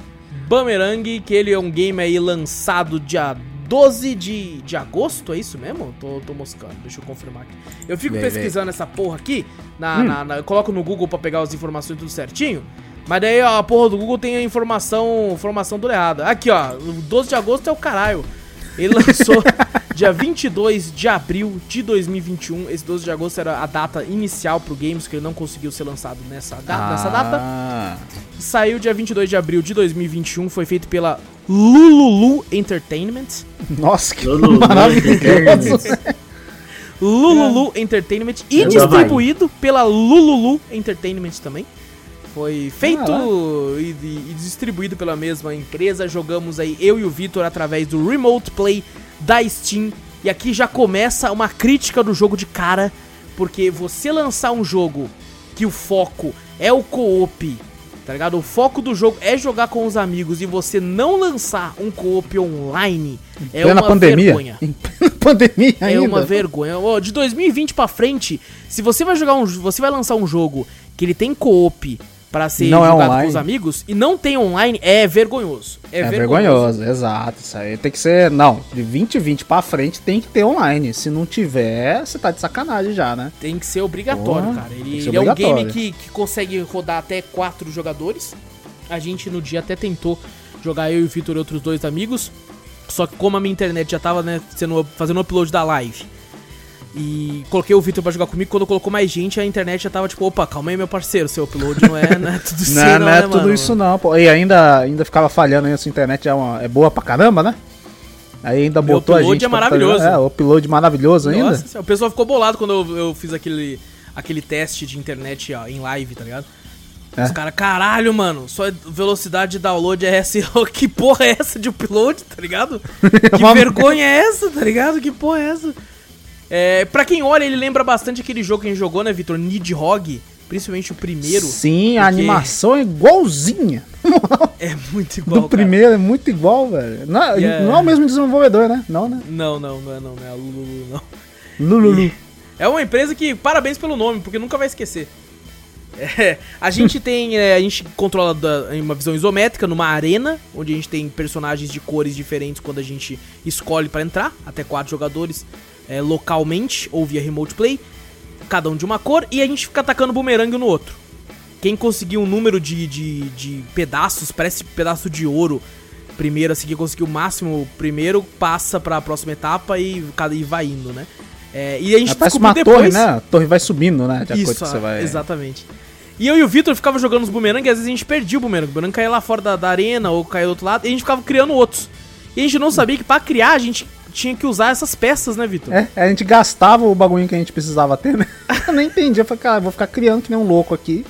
Bumerang, que ele é um game aí lançado dia 12 de, de agosto, é isso mesmo? Tô, tô moscando, deixa eu confirmar aqui. Eu fico pesquisando essa porra aqui, na, Hum. na- na- eu coloco no Google pra pegar as informações tudo certinho, mas daí ó, a porra do Google tem a informação, informação toda errada. Aqui ó, o 12 de agosto é o caralho. Ele lançou <laughs> dia 22 de abril de 2021. Esse 12 de agosto era a data inicial pro games, que ele não conseguiu ser lançado nessa, da- nessa data. Ah, Saiu dia 22 de abril de 2021, foi feito pela Lululu Entertainment. Nossa, que Lulu, <laughs> maravilhoso. Lululu Entertainment e Eu distribuído pela Lululu Entertainment também. Foi feito Caraca. e, e- distribuído pela mesma empresa. Jogamos aí eu e o Vitor através do Remote Play da Steam. E aqui já começa uma crítica do jogo de cara, porque você lançar um jogo que o foco é o co-op, tá ligado? O foco do jogo é jogar com os amigos e você não lançar um co-op online é Plena uma pandemia. vergonha. Em <laughs> pandemia É ainda. uma vergonha. Ó, de 2020 pra frente, se você vai jogar um, você vai lançar um jogo que ele tem co-op pra ser Não é jogado online. com os amigos e não tem online, é vergonhoso. É, É vergonhoso. vergonhoso, exato. Isso aí tem que ser. Não, de 2020 pra frente tem que ter online. Se não tiver, você tá de sacanagem já, né? Tem que ser obrigatório, Porra, cara. Ele, ele é um game obrigatório. que, que consegue rodar até quatro jogadores. A gente no dia até tentou jogar eu e o Vitor e outros dois amigos. Só que como a minha internet já tava, né, sendo, fazendo upload da live. E coloquei o Vitor pra jogar comigo, quando colocou mais gente, a internet já tava tipo, opa, calma aí, meu parceiro, seu upload não é, não é tudo <laughs> isso Não, aí, não, é né, tudo mano? isso não, pô. E ainda, ainda ficava falhando aí, a sua internet é, uma, é boa pra caramba, né? Aí ainda Meu botou a upload gente. é pra- maravilhoso. É, o upload maravilhoso ainda. Nossa, o pessoal ficou bolado quando eu, eu fiz aquele, aquele teste de internet ó, em live, tá ligado? É. Os caras, caralho, mano, sua velocidade de download é essa. <laughs> que porra é essa de upload, tá ligado? <laughs> Que vergonha é essa, tá ligado? Que porra é essa? É, pra quem olha, ele lembra bastante aquele jogo que a gente jogou, né, Vitor? Nidhogg, principalmente o primeiro. Sim, a porque- animação é igualzinha. <laughs> É muito igual, Do cara. primeiro é muito igual, velho. Não, é- E é- não é o mesmo desenvolvedor, né? Não, né? Não, não, não é não, não é a Lulu, não. Lululu. <laughs> É uma empresa que, parabéns pelo nome, porque nunca vai esquecer. É, a gente <laughs> tem, é, a gente controla da- em uma visão isométrica numa arena, onde a gente tem personagens de cores diferentes quando a gente escolhe pra entrar, até quatro jogadores é, localmente ou via remote play, cada um de uma cor, e a gente fica atacando bumerangue um no outro. Quem conseguir um número de, de, de pedaços, parece pedaço de ouro, primeiro, assim, que conseguir o máximo primeiro, passa pra próxima etapa e, cada- e vai indo, né? É, e a gente É, parece uma depois... torre, né? A torre vai subindo, né? De Isso, que você vai. exatamente. E eu e o Vitor ficava jogando os bumerangue e às vezes a gente perdia o bumerangue. O bumerangue caía lá fora da, da arena ou caía do outro lado e a gente ficava criando outros. E a gente não sabia que pra criar a gente tinha que usar essas peças, né, Vitor? É, a gente gastava o bagulho que a gente precisava ter, né? <laughs> Eu nem entendi. Eu falei, cara, vou ficar criando que nem um louco aqui.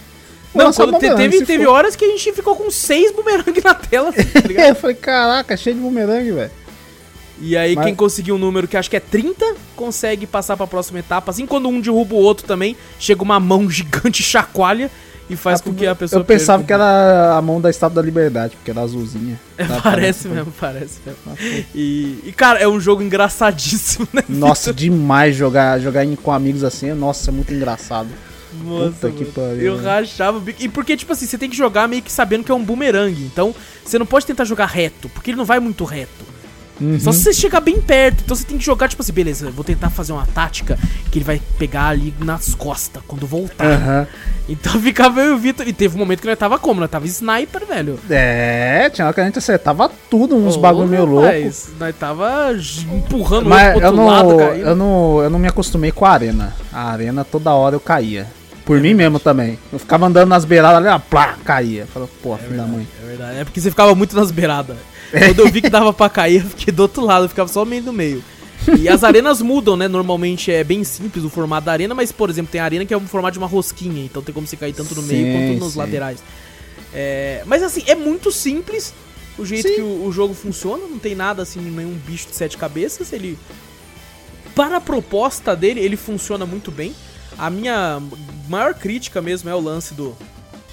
Não, quando te- teve, teve for. horas que a gente ficou com seis bumerangue na tela, assim, tá <laughs> eu falei, caraca, cheio de bumerangue, velho. E aí Mas- quem conseguir um número que acho que é 30, consegue passar pra próxima etapa. Assim, quando um derruba o outro também, chega uma mão gigante chacoalha. E faz com que a pessoa Eu pensava perca que era a mão da Estátua da Liberdade, porque era azulzinha. <laughs> É, Tá, parece parece. mesmo, parece mesmo. E, e, cara, é um jogo engraçadíssimo, né? <laughs> Nossa, demais jogar, jogar com amigos assim. Nossa, é muito engraçado. Nossa, Puta que pariu, Eu mano. rachava o bico. E porque, tipo assim, você tem que jogar meio que sabendo que é um boomerang. Então, você não pode tentar jogar reto, porque ele não vai muito reto. Uhum. Só se você chegar bem perto. Então você tem que jogar, tipo assim, beleza, vou tentar fazer uma tática que ele vai pegar ali nas costas quando voltar. Aham. Então <laughs> ficava eu e o Vitor. E teve um momento que nós tava como? Nós tava sniper, velho. É, tinha hora que a gente acertava tudo, uns Ô, bagulho meio louco. rapaz, Nós tava empurrando o Mas outro eu outro lado, não, caindo. eu, não, eu não me acostumei com a arena. A arena toda hora eu caía. Por mim mesmo também. Eu ficava andando nas beiradas ali, ó, plá, caía. Falei, pô, filho da mãe. É verdade, é porque você ficava muito nas beiradas. <laughs> Quando eu vi que dava pra cair, eu fiquei do outro lado, eu ficava só meio no meio. E as arenas mudam, né? Normalmente é bem simples o formato da arena, mas, por exemplo, tem arena que é o formato de uma rosquinha, então tem como você cair tanto no meio Sim, quanto nos sim. laterais. É, mas assim, é muito simples o jeito Sim. que o, o jogo funciona, não tem nada assim, nenhum bicho de sete cabeças. Ele. Para a proposta dele, ele funciona muito bem. A minha maior crítica mesmo é o lance do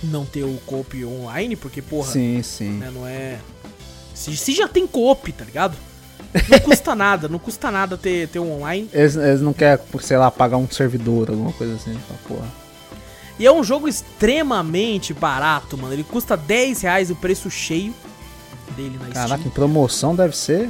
não ter o coop online, porque, porra, Sim, sim. né? Não é. Se, se já tem co-op, tá ligado? Não custa nada, não custa nada ter, ter um online. Eles, eles não querem, sei lá, pagar um servidor, alguma coisa assim. Fala, Porra. E é um jogo extremamente barato, mano. Ele custa 10 reais o preço cheio dele na Caraca, Steam. em promoção deve ser.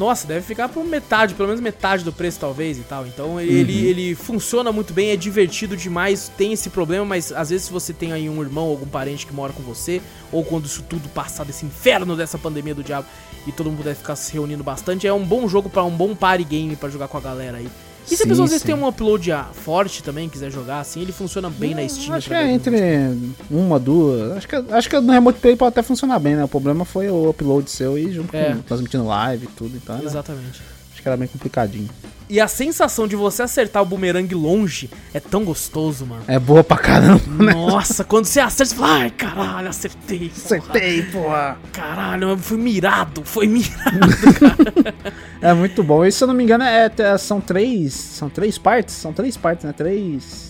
Nossa, deve ficar por metade, pelo menos metade do preço, talvez, e tal. Então ele, ele funciona muito bem, é divertido demais, tem esse problema, mas às vezes se você tem aí um irmão ou algum parente que mora com você, ou quando isso tudo passar desse inferno dessa pandemia do diabo e todo mundo puder ficar se reunindo bastante, é um bom jogo pra um bom party game pra jogar com a galera aí. E se a pessoa às vezes tem um upload ah, forte também, quiser jogar assim, ele funciona bem na Steam. Acho que é entre uma, duas. Acho que, acho que no Remote Play pode até funcionar bem, né? O problema foi o upload seu e junto É. com transmitindo live e tudo. Então Exatamente. acho que era bem complicadinho. E a sensação de você acertar o boomerang longe é tão gostoso, mano. É boa pra caramba, né? Nossa, quando você acerta, você fala, ai, caralho, acertei. porra. Acertei, porra. Caralho, foi mirado, foi mirado. <laughs> É muito bom. E se eu não me engano, é, é- são três. São três partes? São três partes, né? Três.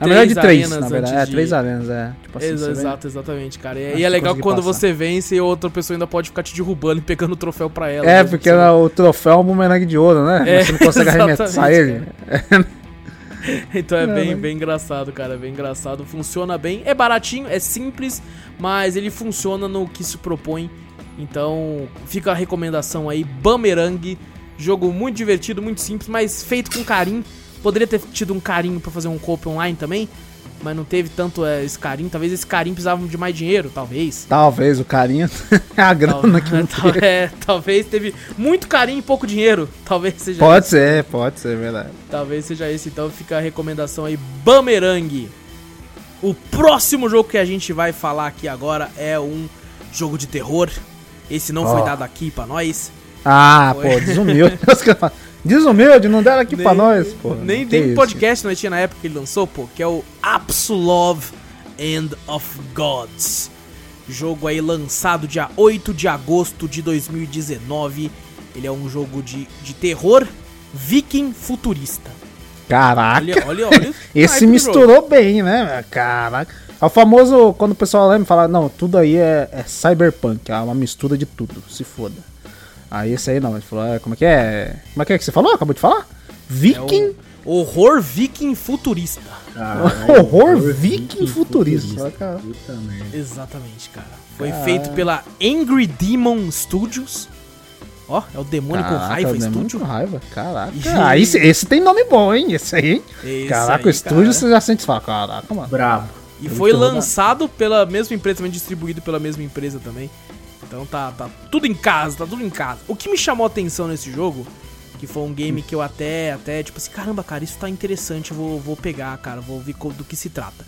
Na verdade, três, arenas na verdade. É, de- três arenas, é. Tipo assim, vê- exato, exatamente, cara. E, e é que legal quando passar. você vence e outra pessoa ainda pode ficar te derrubando e pegando o troféu pra ela. É, mesmo porque era o troféu é um bumerangue de ouro, né? É, Mas você não consegue <laughs> arremessar ele. <laughs> Então é É, bem, bem engraçado, cara. É bem engraçado. Funciona bem. É baratinho, é simples, mas ele funciona no que se propõe. Então fica a recomendação aí. Bumerang. Jogo muito divertido, muito simples, mas feito com carinho. Poderia ter tido um carinho pra fazer um coop online também. Mas não teve tanto é, esse carinho. Talvez esse carinho precisava de mais dinheiro, talvez. Talvez o carinha. <laughs> a Tal- grana que não <laughs> tal- tem. é, talvez teve muito carinho e pouco dinheiro. <laughs> Talvez seja Pode esse. ser, pode ser, verdade. Talvez seja esse, então fica a recomendação aí, Bumerang. O próximo jogo que a gente vai falar aqui agora é um jogo de terror. Esse não foi Ó. dado aqui pra nós. Ah, Foi. pô, desumilde. Desumilde, não deram aqui pra nós, pô. Nem, Que nem isso? podcast nós tinha na época que ele lançou, pô, que é o Absolove End of Gods. Jogo aí lançado dia 8 de agosto de 2019. Ele é um jogo de, de terror viking futurista. Caraca. Olha, olha, olha. <laughs> Esse jogo. misturou bem, né? Caraca. É o famoso, quando o pessoal lembra, fala, não, tudo aí é, é cyberpunk, é uma mistura de tudo, se foda. Aí esse aí não, ele falou, é, como é que é? Como é que é que você falou? Acabou de falar? É Viking, o horror viking futurista. <laughs> horror viking futurista. Olha, cara. Puta merda. Exatamente, cara. Foi Caralho. feito pela Angry Demon Studios. Ó, é o demônio com Caraca, raiva né? estúdio. Muito raiva, caraca. Ah, esse, esse tem nome bom, hein? Esse aí, hein? Esse Caraca, aí, o estúdio cara. você já sente e fala, caraca, mano. Brabo. E foi lançado pela mesma empresa, também distribuído pela mesma empresa também. Então tá, tá tudo em casa, tá tudo em casa. O que me chamou a atenção nesse jogo, que foi um game que eu até, até, tipo assim, caramba, cara, isso tá interessante, eu vou, vou pegar, cara, vou ver do que se trata.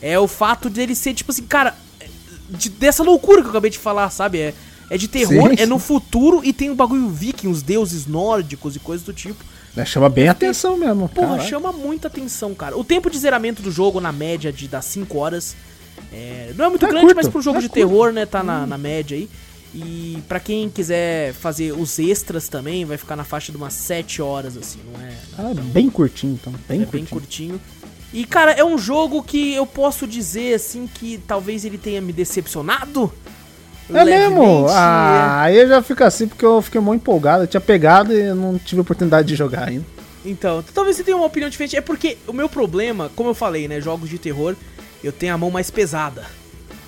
É o fato dele ser, tipo assim, cara, de- dessa loucura que eu acabei de falar, sabe? É, é de terror, Sim, é no sim. futuro e tem o bagulho viking, os deuses nórdicos e coisas do tipo. É, Chama bem a atenção mesmo. Porra, caraca. chama muita atenção, cara. O tempo de zeramento do jogo, na média, de das 5 horas. É, não é muito É grande, curto, mas pro jogo é de curto. terror, né, tá na, na média aí. E pra quem quiser fazer os extras também, vai ficar na faixa de umas 7 horas, assim, não é? Ah, bem curtinho, então. Bem é bem curtinho. curtinho. E, cara, é um jogo que eu posso dizer, assim, que talvez ele tenha me decepcionado. É mesmo? Ah, aí eu já fico assim porque eu fiquei muito empolgado. Eu tinha pegado e não tive oportunidade de jogar ainda. Então, talvez você tenha uma opinião diferente. É porque o meu problema, como eu falei, né? Jogos de terror, eu tenho a mão mais pesada.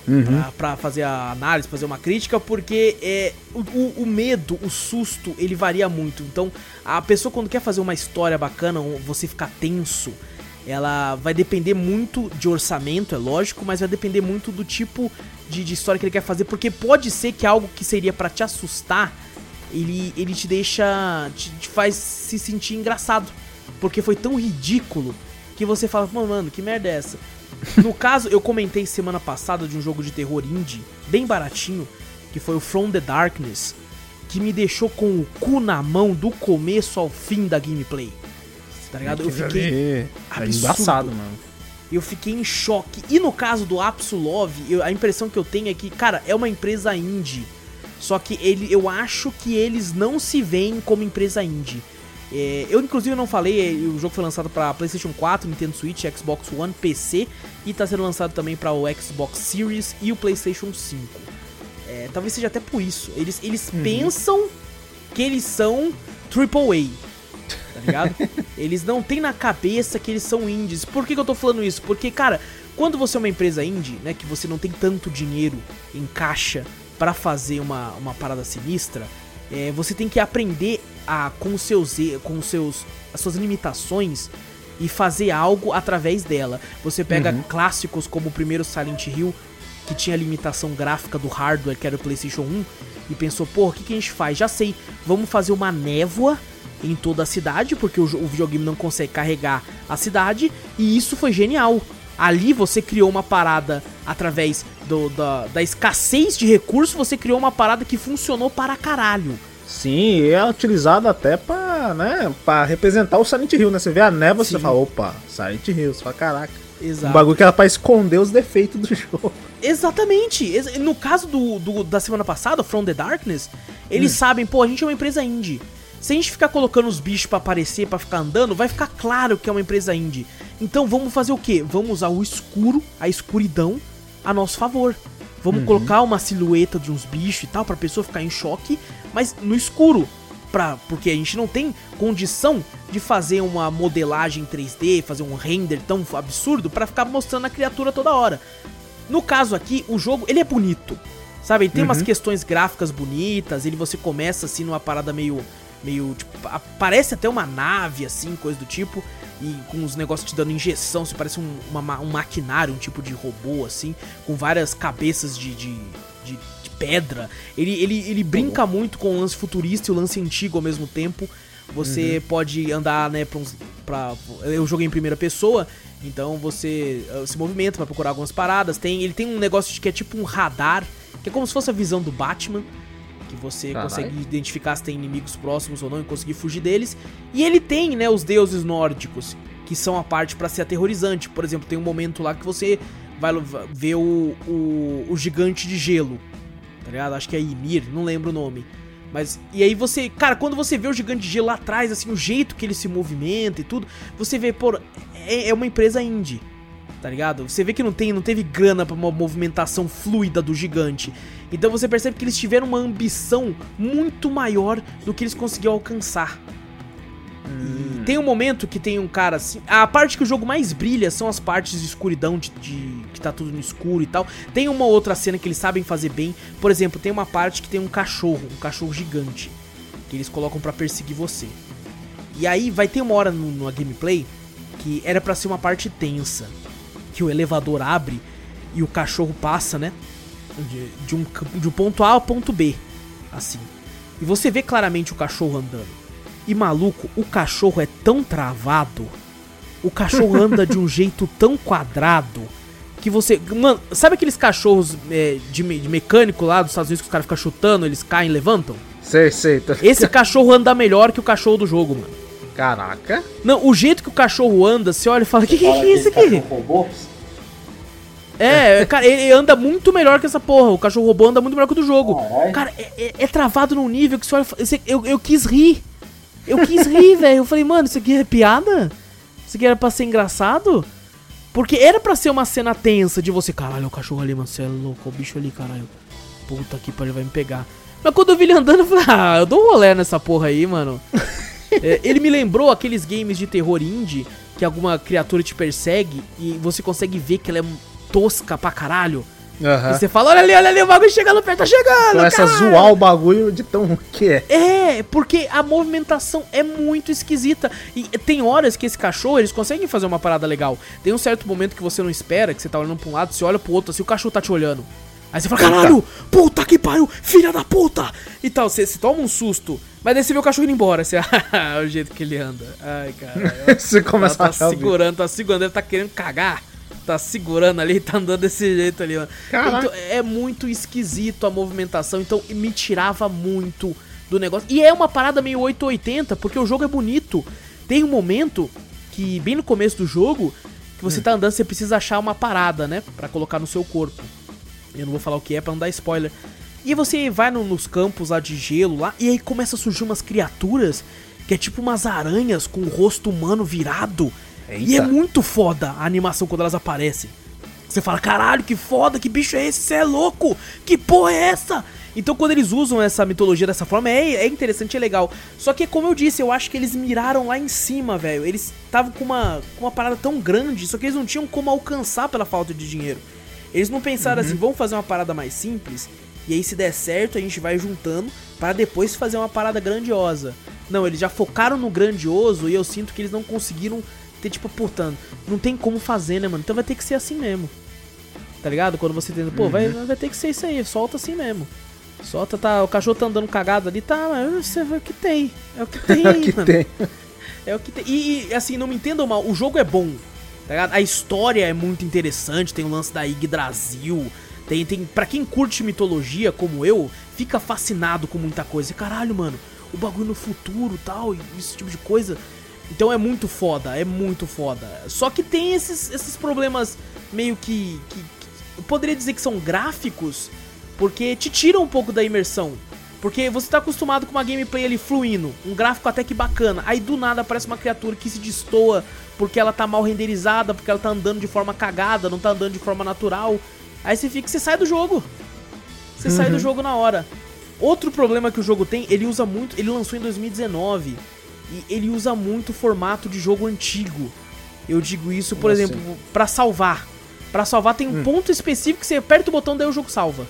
Uhum. Pra, pra fazer a análise, fazer uma crítica, porque é, o, o- medo, o susto, ele varia muito. Então, a pessoa quando quer fazer uma história bacana, você ficar tenso, ela vai depender muito de orçamento, é lógico, mas vai depender muito do tipo de, de história que ele quer fazer, porque pode ser que algo que seria pra te assustar, ele, ele te deixa. Te, te faz se sentir engraçado. Porque foi tão ridículo que você fala, "Pô, mano, que merda é essa? No caso, eu comentei semana passada de um jogo de terror indie, bem baratinho, que foi o From the Darkness, que me deixou com o cu na mão do começo ao fim da gameplay. Tá ligado? Eu fiquei. É embaçado, mano. Eu fiquei em choque. E no caso do Absolove, eu- a impressão que eu tenho é que, cara, é uma empresa indie. Só que ele, eu acho que eles não se veem como empresa indie. É, eu, inclusive, não falei, é, o jogo foi lançado pra PlayStation 4, Nintendo Switch, Xbox One, PC e tá sendo lançado também para o Xbox Series e o PlayStation 5. É, talvez seja até por isso. Eles, eles pensam que eles são AAA. Tá ligado? <laughs> eles não têm na cabeça que eles são indies. Por que, que eu tô falando isso? Porque, cara, quando você é uma empresa indie, né, que você não tem tanto dinheiro em caixa pra fazer uma, uma parada sinistra, é, você tem que aprender a com seus com seus as suas limitações e fazer algo através dela. Você pega clássicos como o primeiro Silent Hill, que tinha limitação gráfica do hardware, que era o PlayStation 1, e pensou, pô, o que, que a gente faz? Já sei, vamos fazer uma névoa em toda a cidade, porque o, o videogame não consegue carregar a cidade, e isso foi genial. Ali você criou uma parada através do- da, da escassez de recursos, você criou uma parada que funcionou para caralho. Sim, e é utilizado até pra, né, pra representar o Silent Hill, né? Você vê a névoa, Sim. você fala, opa, Silent Hill, você fala, caraca. Um Exato. bagulho que era pra esconder os defeitos do <laughs> jogo. Exatamente. Ex- No caso do, do- da semana passada, From the Darkness, eles Hum. sabem, pô, a gente é uma empresa indie. Se a gente ficar colocando os bichos pra aparecer, pra ficar andando, vai ficar claro que é uma empresa indie. Então vamos fazer o quê? Vamos usar o escuro, a escuridão, a nosso favor. Vamos Uhum. colocar uma silhueta de uns bichos e tal, pra pessoa ficar em choque, mas no escuro. Pra, porque a gente não tem condição de fazer uma modelagem 3D, fazer um render tão absurdo pra ficar mostrando a criatura toda hora. No caso aqui, o jogo, ele é bonito. Sabe, ele tem umas questões gráficas bonitas, ele você começa assim numa parada meio meio tipo, parece até uma nave assim, coisa do tipo, e com uns negócios te dando injeção, se parece um, uma ma- um maquinário, um tipo de robô assim, com várias cabeças de, de, de- de pedra. Ele, ele, ele brinca muito com o lance futurista e o lance antigo ao mesmo tempo. Você pode andar, né, pra uns. Pra, eu joguei em primeira pessoa, então você uh, se movimenta pra procurar algumas paradas. Tem, ele tem um negócio de que é tipo um radar, que é como se fosse a visão do Batman. Que você Caralho. consegue identificar se tem inimigos próximos ou não e conseguir fugir deles. E ele tem, né, os deuses nórdicos, que são a parte pra ser aterrorizante. Por exemplo, tem um momento lá que você vai ver o, o, o gigante de gelo. Tá ligado? Acho que é Ymir, não lembro o nome. Mas, e aí você, cara, quando você vê o gigante de gelo lá atrás, assim, o jeito que ele se movimenta e tudo, você vê, pô, é, é uma empresa indie, tá ligado? Você vê que não, tem, não teve grana pra uma movimentação fluida do gigante. Então você percebe que eles tiveram uma ambição muito maior do que eles conseguiram alcançar. E tem um momento que tem um cara assim. A parte que o jogo mais brilha são as partes de escuridão, de, de- que tá tudo no escuro e tal. Tem uma outra cena que eles sabem fazer bem. Por exemplo, tem uma parte que tem um cachorro, um cachorro gigante, que eles colocam pra perseguir você. E aí vai ter uma hora no, gameplay que era pra ser uma parte tensa, que o elevador abre e o cachorro passa, né? De, de um, de um ponto A ao ponto B, assim. E você vê claramente o cachorro andando. E maluco, o cachorro é tão travado. O cachorro <laughs> anda de um jeito tão quadrado. Que você. Mano, sabe aqueles cachorros é, de, me- de mecânico lá dos Estados Unidos que os caras ficam chutando, eles caem e levantam? Sei, sei. Tá... Esse cachorro anda melhor que o cachorro do jogo, mano. Caraca. Não, o jeito que o cachorro anda, você olha e fala: Que que Fala é isso aqui? cachorro robô. É, cara, ele anda muito melhor que essa porra. O cachorro robô anda muito melhor que o do jogo. Cara, é, é- é travado num nível que você olha fala- você- eu, eu quis rir. Eu quis rir, <laughs> velho. Eu falei, mano, isso aqui é piada? Isso aqui era pra ser engraçado? Porque era pra ser uma cena tensa de você, caralho, o cachorro ali, mano, você é louco, o bicho ali, caralho. Puta que pariu, vai me pegar. Mas quando eu vi ele andando, eu falei, ah, eu dou um rolé nessa porra aí, mano. <laughs> É, ele me lembrou aqueles games de terror indie que alguma criatura te persegue e você consegue ver que ela é tosca pra caralho. Aham. E você fala, olha ali, olha ali, o bagulho chegando perto, tá chegando, Começa a zoar o bagulho de tão ruim <laughs> que é. É, porque a movimentação é muito esquisita. E tem horas que esse cachorro, eles conseguem fazer uma parada legal. Tem um certo momento que você não espera, que você tá olhando pra um lado, você olha pro outro, assim, o cachorro tá te olhando. Aí você fala, caralho, puta que pariu, filha da puta! E tal, você, você toma um susto. Mas daí você vê o cachorro indo embora, você, <laughs> ah, o jeito que ele anda. Ai, caralho. <laughs> Você começa a tá o segurando, tá segurando, ele tá querendo cagar. Tá segurando ali, <laughs> tá andando desse jeito ali, mano. Então, é muito esquisito a movimentação, então me tirava muito do negócio. E é uma parada meio 880, porque o jogo é bonito. Tem um momento que, bem no começo do jogo, que Hum. você tá andando, você precisa achar uma parada, né? Pra colocar no seu corpo. Eu não vou falar o que é pra não dar spoiler. E você vai no- nos campos lá de gelo lá, e aí começa a surgir umas criaturas que é tipo umas aranhas com o rosto humano virado. E é muito foda a animação quando elas aparecem. Você fala, caralho, que foda, que bicho é esse? Você é louco? Que porra é essa? Então quando eles usam essa mitologia dessa forma, é, é interessante e é legal. Só que, como eu disse, eu acho que eles miraram lá em cima, velho. Eles estavam com uma, com uma parada tão grande, só que eles não tinham como alcançar pela falta de dinheiro. Eles não pensaram assim, vamos fazer uma parada mais simples, e aí se der certo a gente vai juntando para depois fazer uma parada grandiosa. Não, eles já focaram no grandioso e eu sinto que eles não conseguiram ter, tipo, portanto, não tem como fazer, né, mano? Então vai ter que ser assim mesmo. Tá ligado? Quando você tenta, pô, vai, vai ter que ser isso aí, solta assim mesmo. Solta, tá, o cachorro tá andando cagado ali, tá, mas você vê o que tem. É o que <laughs> tem aí, que mano. tem. <laughs> É o que tem. E, e, assim, não me entendam mal, o jogo é bom, tá ligado? A história é muito interessante, tem o lance da Yggdrasil, tem, tem... Pra quem curte mitologia, como eu, fica fascinado com muita coisa. E, caralho, mano, o bagulho no futuro tal, e esse tipo de coisa. Então é muito foda, é muito foda. Só que tem esses, esses problemas meio que, que, que- Eu poderia dizer que são gráficos, porque te tiram um pouco da imersão. Porque você tá acostumado com uma gameplay ali fluindo, um gráfico até que bacana. Aí do nada aparece uma criatura que se destoa porque ela tá mal renderizada, porque ela tá andando de forma cagada, não tá andando de forma natural. Aí você fica, você sai do jogo. Você sai do jogo na hora. Outro problema que o jogo tem, ele usa muito, ele lançou em 2019 e ele usa muito o formato de jogo antigo. Eu digo isso, por exemplo, pra salvar. Pra salvar tem um ponto específico que você aperta o botão daí o jogo salva.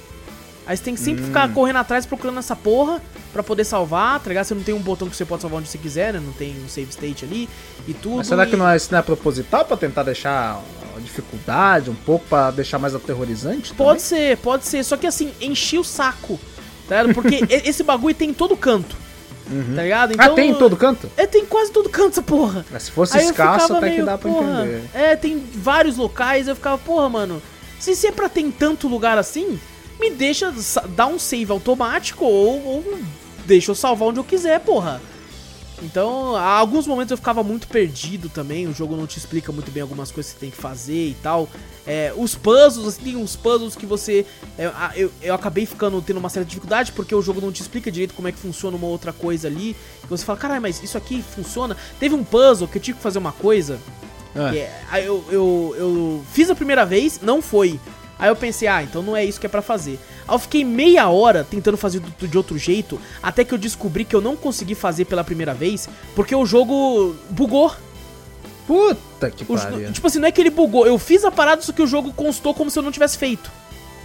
Aí você tem que sempre ficar correndo atrás procurando essa porra pra poder salvar, tá ligado? Você não tem um botão que você pode salvar onde você quiser, né? Não tem um save state ali e tudo. Mas será e- que não é, isso não é proposital pra tentar deixar a dificuldade um pouco, pra deixar mais aterrorizante? Pode ser, pode ser. Só que assim, enchi o saco. Tá ligado? Porque <laughs> esse bagulho tem em todo canto. Tá ligado? ah, tem em todo canto? É, tem em quase todo canto essa porra. Mas se fosse Aí escasso, até que meio, dá pra porra, entender. É, tem vários locais, eu ficava, porra, mano, se se é pra ter em tanto lugar assim, me deixa dar um save automático ou, ou deixa eu salvar onde eu quiser, porra. Então, há alguns momentos eu ficava muito perdido também, o jogo não te explica muito bem algumas coisas que você tem que fazer e tal. É, os puzzles, assim, tem uns puzzles que você. é, eu, eu acabei ficando tendo uma certa dificuldade porque o jogo não te explica direito como é que funciona uma outra coisa ali. Que você fala, caralho, mas isso aqui funciona. Teve um puzzle que eu tive que fazer uma coisa. Ah. é- eu, eu, eu fiz a primeira vez, não foi. Aí eu pensei, ah, então não é isso que é pra fazer. Aí eu fiquei meia hora tentando fazer de outro jeito, até que eu descobri que eu não consegui fazer pela primeira vez, porque o jogo bugou. Puta que pariu. tipo assim, não é que ele bugou, eu fiz a parada, só que o jogo constou como se eu não tivesse feito.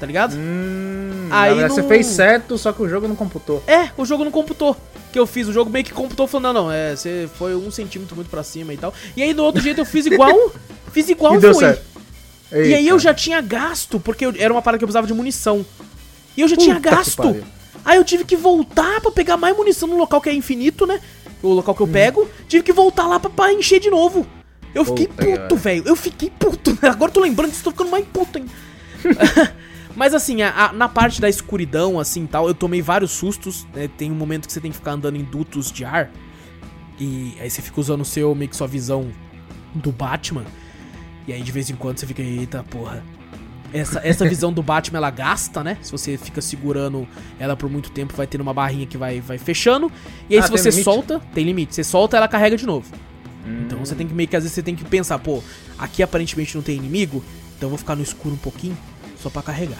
Tá ligado? Hum, Aí verdade, não- você fez certo, só que o jogo não computou. É, o jogo não computou. Que eu fiz, o jogo meio que computou falando, não, não, é, você foi um centímetro muito pra cima e tal. E aí do outro jeito eu fiz igual, <laughs> fiz igual e deu foi. Certo. E aí Eita. eu já tinha gasto, porque eu- era uma parada que eu precisava de munição. E eu já tinha Puta que gasto. Aí eu tive que voltar pra pegar mais munição no local que é infinito, né? O local Hum. que eu pego. Tive que voltar lá pra, pra encher de novo. Eu fiquei Puta que puto, velho. Eu fiquei puto. Agora eu tô lembrando disso, tô ficando mais puto, hein? <laughs> Mas assim, a- a- na parte da escuridão, assim tal, eu tomei vários sustos. né? Tem um momento que você tem que ficar andando em dutos de ar. E aí você fica usando o seu, meio que sua visão do Batman. E aí de vez em quando você fica, eita porra. Essa, essa visão do Batman ela gasta, né? Se você fica segurando ela por muito tempo, vai tendo uma barrinha que vai, vai fechando. E aí Ah, se você limite? solta, tem limite. Você solta, ela carrega de novo. Então você tem que meio que às vezes você tem que pensar, pô, aqui aparentemente não tem inimigo, então eu vou ficar no escuro um pouquinho só pra carregar.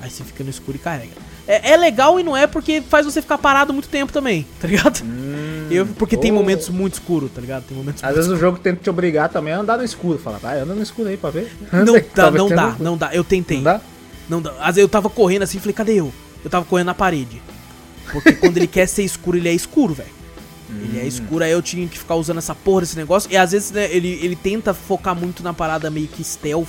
Aí você fica no escuro e carrega. É, é legal e não é porque faz você ficar parado muito tempo também, <laughs> tá ligado? Eu, porque tem Oh. momentos muito escuros, tá ligado? Tem momentos Às vezes o jogo tenta te obrigar também a andar no escuro. Fala, vai, anda no escuro aí pra ver. <laughs> Não dá, não dá, no- não dá. Eu tentei. Não dá? Não dá. Às vezes eu tava correndo assim e falei, cadê eu? Eu tava correndo na parede. Porque <laughs> quando ele quer ser escuro, ele é escuro, velho. Ele é Hum. escuro, aí eu tinha que ficar usando essa porra desse negócio. E às vezes, né, ele, ele tenta focar muito na parada meio que stealth.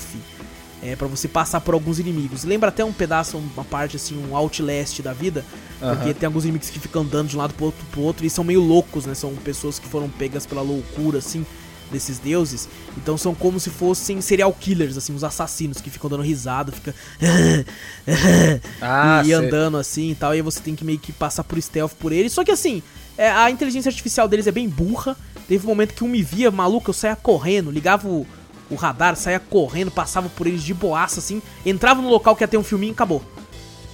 É, pra você passar por alguns inimigos. Lembra até um pedaço, uma parte assim, um outlast da vida. Porque Aham. tem alguns inimigos que ficam andando de um lado pro outro, pro outro e são meio loucos, né? São pessoas que foram pegas pela loucura, assim, desses deuses. Então são como se fossem serial killers, assim, os assassinos que ficam dando risada, fica. Ah, <laughs> e sei. andando assim e tal. E aí você tem que meio que passar por stealth por eles. Só que assim, é, a inteligência artificial deles é bem burra. Teve um momento que um me via maluco, eu saía correndo, ligava o, o radar, saía correndo, passava por eles de boaça, assim, entrava no local que ia ter um filminho e acabou.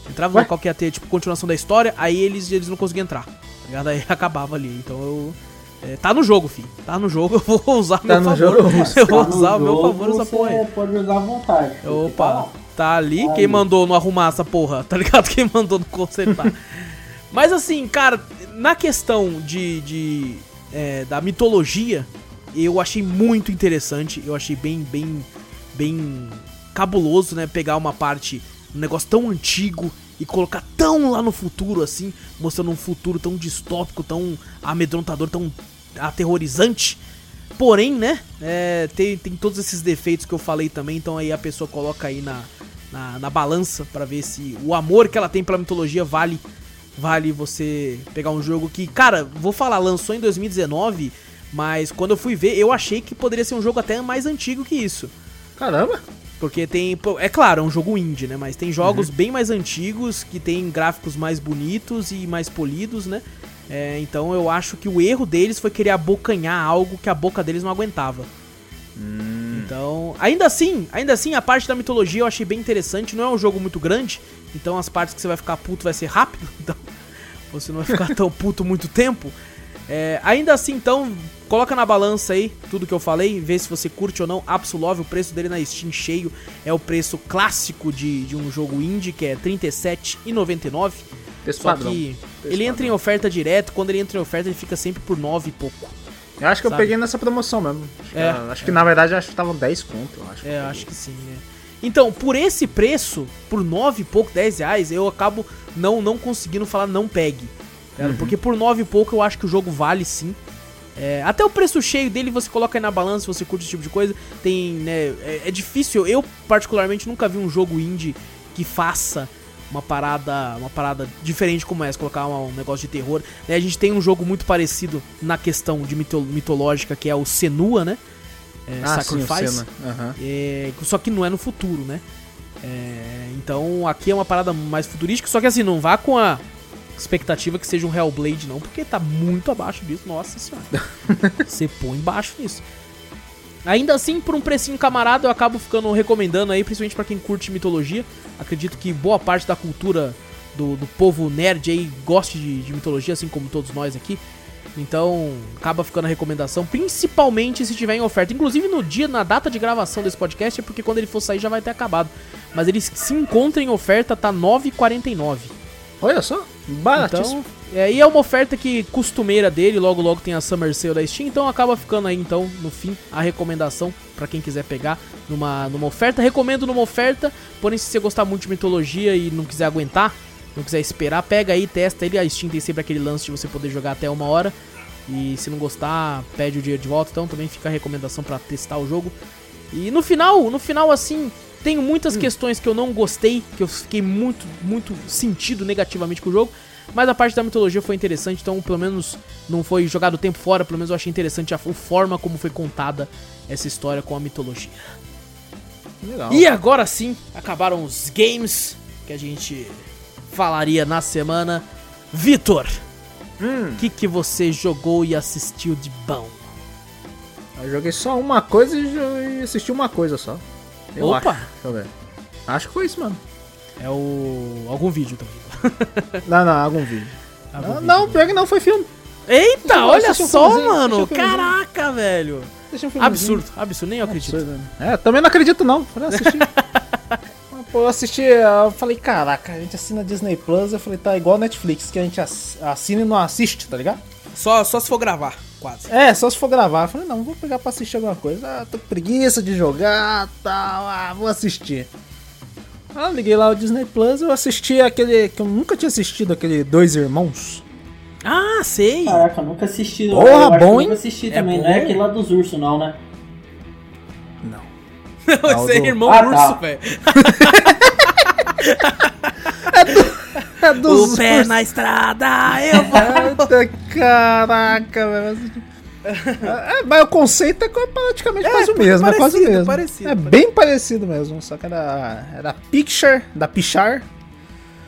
Entrava no Ué? local que ia ter, tipo, continuação da história, aí eles, eles não conseguiam entrar. Tá ligado? Aí <laughs> acabava ali. Então eu. é, tá no jogo, filho. Tá no jogo, <laughs> eu vou usar a meu Tá no favor. jogo, <laughs> Eu vou Tá usar o meu favor essa porra aí. pode usar à vontade. Tá Opa, tá ali. Tá Quem ali. mandou não arrumar essa porra, tá ligado? Quem mandou não consertar. Mas assim, cara, na questão de. de é, da mitologia, eu achei muito interessante. Eu achei bem, bem, bem cabuloso, né? Pegar uma parte, um negócio tão antigo e colocar tão lá no futuro, assim, mostrando um futuro tão distópico, tão amedrontador, tão aterrorizante. Porém, né, é, tem, tem todos esses defeitos que eu falei também, então aí a pessoa coloca aí na, na, na balança pra ver se o amor que ela tem pela mitologia vale vale você pegar um jogo que, cara, vou falar, lançou em 2019, mas quando eu fui ver, eu achei que poderia ser um jogo até mais antigo que isso. Caramba. Porque tem. É claro, é um jogo indie, né? Mas tem jogos bem mais antigos que tem gráficos mais bonitos e mais polidos, né? É, então eu acho que o erro deles foi querer abocanhar algo que a boca deles não aguentava. Então, ainda assim, ainda assim, a parte da mitologia eu achei bem interessante. Não é um jogo muito grande, então as partes que você vai ficar puto vai ser rápido. <laughs> Então, você não vai ficar tão puto muito tempo. É, ainda assim, então, coloca na balança aí tudo que eu falei, vê se você curte ou não. Absolove, o preço dele na Steam cheio é o preço clássico de, de um jogo indie, que é R$ 37,99. Preço Só que ele entra em oferta direto, quando ele entra em oferta ele fica sempre por 9 e pouco. Eu acho que eu sabe? peguei nessa promoção mesmo. Acho, que, É, era- acho que na verdade acho que estavam 10 conto, eu acho. É, eu acho que sim, né? Então, por esse preço, por 9 e pouco, 10 reais, eu acabo não, não conseguindo falar não pegue. ligado? Porque por 9 e pouco eu acho que o jogo vale sim. É, até o preço cheio dele você coloca aí na balança se você curte esse tipo de coisa. Tem, né? É, é difícil. Eu, particularmente, nunca vi um jogo indie que faça uma parada uma parada diferente como essa, colocar uma- um negócio de terror. Né, a gente tem um jogo muito parecido na questão de mito- mitológica, que é o Senua, né? É, Ah, sim, Sacrifice. Senna. Aham. É, só que não é no futuro, né? É, então aqui é uma parada mais futurística, só que assim, não vá com a expectativa que seja um Hellblade, não, porque tá muito abaixo disso, nossa senhora. <laughs> Você põe embaixo nisso. Ainda assim, por um precinho camarada, eu acabo ficando recomendando aí, principalmente pra quem curte mitologia. Acredito que boa parte da cultura do, do povo nerd aí goste de, de mitologia, assim como todos nós aqui. Então, acaba ficando a recomendação, principalmente se tiver em oferta. Inclusive no dia, na data de gravação desse podcast, é porque quando ele for sair já vai ter acabado. Mas ele se encontra em oferta, tá R$ 9,49. Olha só, baratíssimo. Então, é, e é uma oferta que costumeira dele, logo logo tem a Summer Sale da Steam, então acaba ficando aí então, no fim, a recomendação pra quem quiser pegar numa, numa oferta. Recomendo numa oferta, porém se você gostar muito de mitologia e não quiser aguentar, não quiser esperar, pega aí, testa ele. A Steam tem sempre aquele lance de você poder jogar até uma hora. E se não gostar, pede o dinheiro de volta, então também fica a recomendação pra testar o jogo. E no final, no final assim, tenho muitas questões que eu não gostei, que eu fiquei muito, muito sentido negativamente com o jogo. Mas a parte da mitologia foi interessante, então pelo menos não foi jogado o tempo fora, pelo menos eu achei interessante a, forma como foi contada essa história com a mitologia. Legal. E agora sim, acabaram os games que a gente falaria na semana. Vitor, o que, que você jogou e assistiu de bom? Eu joguei só uma coisa e assisti uma coisa só. Eu Opa! acho. Deixa eu ver. Acho que foi isso, mano. É o. algum vídeo também. <laughs> Não, não, algum vídeo. Algum Não, vídeo. não, pior que não, foi filme. Eita, olha só, fazer, mano. Caraca, velho. Deixa um. Absurdo, absurdo, nem eu acredito. Absurdo, né? É, também não acredito não. Falei, assisti. <laughs> Pô, eu assisti, eu falei, caraca, a gente assina Disney Plus, eu falei, tá igual Netflix, que a gente ass- assina e não assiste, tá ligado? Só, só se for gravar, quase. É, só se for gravar. Eu falei, não, vou pegar pra assistir alguma coisa. Ah, tô com preguiça de jogar, tal, ah, vou assistir. Ah, liguei lá o Disney Plus, eu assisti aquele que eu nunca tinha assistido, aquele Dois Irmãos. Ah, sei. Caraca, eu nunca assisti. Porra, eu bom, nunca hein? assisti É também. bom. Não é aquele lá dos ursos, não, né? Não. <laughs> Você é do- irmão Ah, tá. urso, velho. <laughs> <laughs> É O pé na estrada, eu vou. Caraca, velho. É, mas o conceito é praticamente quase o mesmo, é quase o parecido, mesmo. parecido, é parecido. bem parecido mesmo, só que era, era Picture, da Pichar.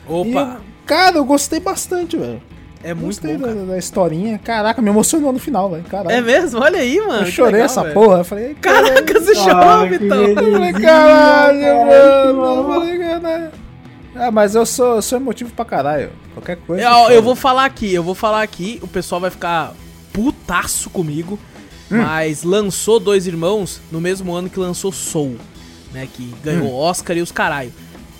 Opa, E, cara, eu gostei bastante, velho. é muito Gostei bom, da, da historinha. Caraca, me emocionou no final, velho. É mesmo? Olha aí, mano. Eu chorei legal, essa velho. porra. Eu falei, Caraca, você chorou, Vitão. Eu falei, caralho, mano. Eu falei, caralho. Ah, mas eu sou, eu sou emotivo pra caralho. Qualquer coisa. Eu, choro. eu vou falar aqui, eu vou falar aqui, o pessoal vai ficar putaço comigo, Hum. mas lançou Dois Irmãos no mesmo ano que lançou Soul, né, que ganhou Hum. Oscar e os caralho.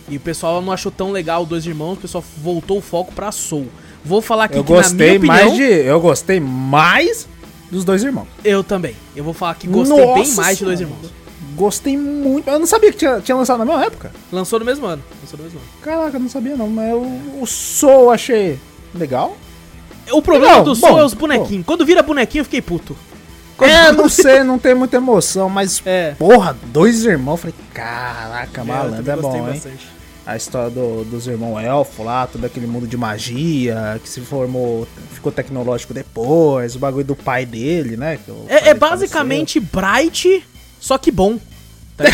E o pessoal não achou tão legal Dois Irmãos, o pessoal voltou o foco pra Soul. Vou falar aqui Eu que na gostei minha mais opinião, de. Eu gostei mais dos dois irmãos. eu também. Eu vou falar que gostei bem Nossa mais de Dois Senhora. Irmãos. Gostei muito. Eu não sabia que tinha, tinha lançado na mesma época. Lançou no mesmo ano. Lançou no mesmo ano. Caraca, eu não sabia não. Mas o, o Soul eu achei legal. O problema Não, do bom, Soul é os bonequinhos. Quando vira bonequinho, eu fiquei puto. Quando- É, não sei, não tem muita emoção, mas. <laughs> É. Porra, dois irmãos. eu Falei, caraca, É, eu malandro, é bom, hein? bastante. A história do- dos irmãos elfo lá, todo aquele mundo de magia, que se formou, ficou tecnológico depois, o bagulho do pai dele, né? o pai É, é basicamente Bright, só que bom. <laughs>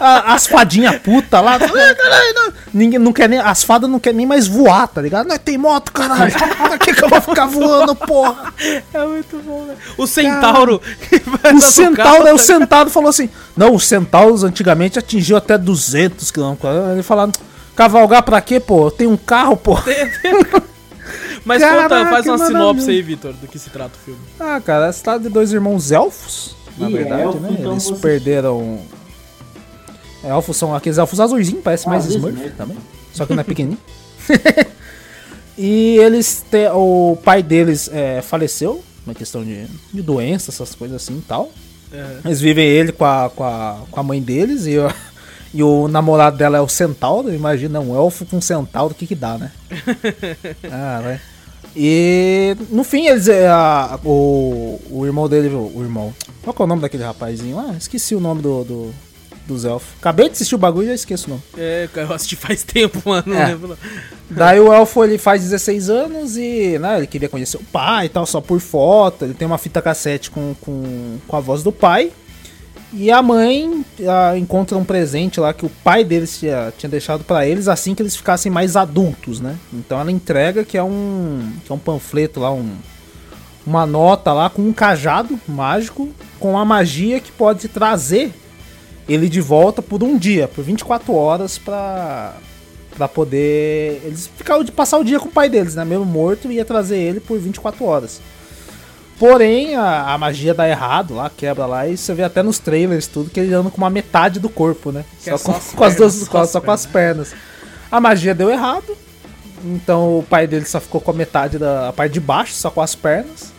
A- as fadinhas puta lá. "Ah, caralho, não." Ninguém não quer nem. As fadas não querem nem mais voar, tá ligado? Não, tem moto, caralho. <laughs> Pra que, que eu vou ficar voando, porra? É muito bom, velho. O Centauro. O centauro, aí o tá- sentado falou assim: Não, os centauros antigamente atingiu até 200 km. Ele falou: Cavalgar pra quê, pô? Tem um carro, pô. Mas Caraca, conta, faz uma sinopse aí, Vitor, do que se trata o filme. Ah, cara, se trata de dois irmãos elfos, na Ih, verdade, elfo, né? então Eles você- perderam. Elfos são aqueles elfos azuisinhos, parece Ah, mais Smurf Smurf. também. Só que não é pequenininho. <laughs> e eles têm. O pai deles é, faleceu, uma questão de, de doença, essas coisas assim e tal. Eles vivem ele com a, com a, com a mãe deles e, o- <laughs> e o namorado dela é o centauro. Imagina um elfo com um centauro, o que que dá, né? <laughs> ah, né? E no fim, eles. é, a- o, o irmão dele. O, irmão. Qual que é o nome daquele rapazinho lá? Esqueci o nome do, do- dos elfos. Acabei de assistir o bagulho e já esqueço o nome. É, eu assisti faz <laughs> tempo, mano. Não É. lembro. não. Daí o elfo ele faz 16 anos e né, ele queria conhecer o pai e tal, só por foto. Ele tem uma fita cassete com, com, com a voz do pai. E a mãe ah, encontra um presente lá que o pai deles tinha, tinha deixado pra eles assim que eles ficassem mais adultos, né? Então ela entrega que é um, que é um panfleto lá, um, uma nota lá com um cajado mágico com a magia que pode trazer ele de volta por um dia, por 24 horas pra, pra poder eles ficar passar o dia com o pai deles, né? Mesmo morto, ia trazer ele por 24 horas. Porém, a, a magia dá errado lá, quebra lá, e você vê até nos trailers tudo que ele anda com uma metade do corpo, né? Que Só, é só com, as com as pernas, duas, só com, as só com as pernas. A magia deu errado, então o pai dele só ficou com a metade da a parte de baixo, só com as pernas.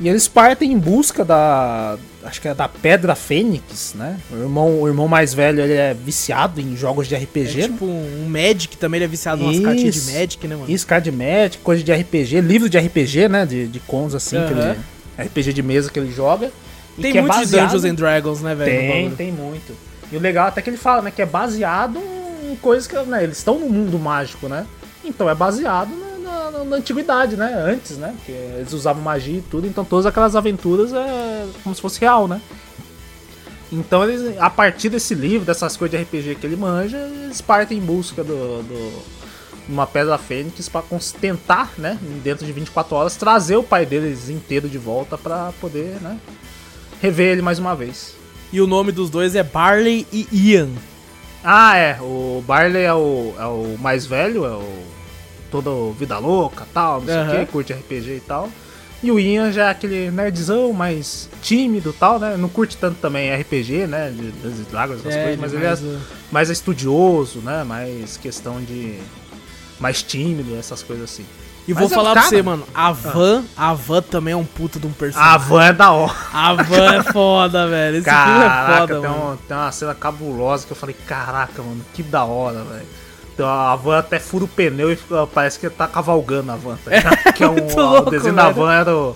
E eles partem em busca da. Acho que é da Pedra Fênix, né? O irmão, o irmão mais velho ele é viciado em jogos de É RPG. né? tipo um, um Magic também, ele é viciado em umas cartinhas de. Magic, né, mano? Isso, card Magic, coisa de RPG, livro de RPG, né? De, de cons assim, que Aham. ele, RPG de mesa que ele joga. e Tem que é muito de baseado- Dungeons and Dragons, né, velho? no Tem, tem muito. E o legal é até que ele fala, né? Que é baseado em coisas que, né? Eles estão no mundo mágico, né? Então é baseado na, na- na antiguidade, né? Antes, né? Que eles usavam magia e tudo, então todas aquelas aventuras é como se fosse real, né? Então eles, a partir desse livro, dessas coisas de RPG que ele manja, eles partem em busca do, do uma pedra fênix para tentar, né, dentro de 24 horas trazer o pai deles inteiro de volta pra poder, né, rever ele mais uma vez. E o nome dos dois é Barley e Ian. Ah, é, o Barley é o, é o mais velho, é o todo vida louca tal, não sei o que, curte RPG e tal. E o Ian já é aquele nerdzão mais tímido e tal, né? Não curte tanto também RPG, né? De Dragons, essas coisas, mas ele é mais, uh, mais estudioso, né? Mais questão de. Mais tímido, essas coisas assim. E Mas vou é falar cara. pra você, mano, a Van, a Van também é um puta de um personagem. A van é da hora. A Van é foda, velho. Esse Caraca, filme é foda, tem, mano. um- tem uma cena cabulosa que eu falei, caraca, mano, que da hora, velho. Então, a van até fura o pneu e parece que tá cavalgando a van, tá ligado? que é um, muito o louco, desenho da velho. van era o-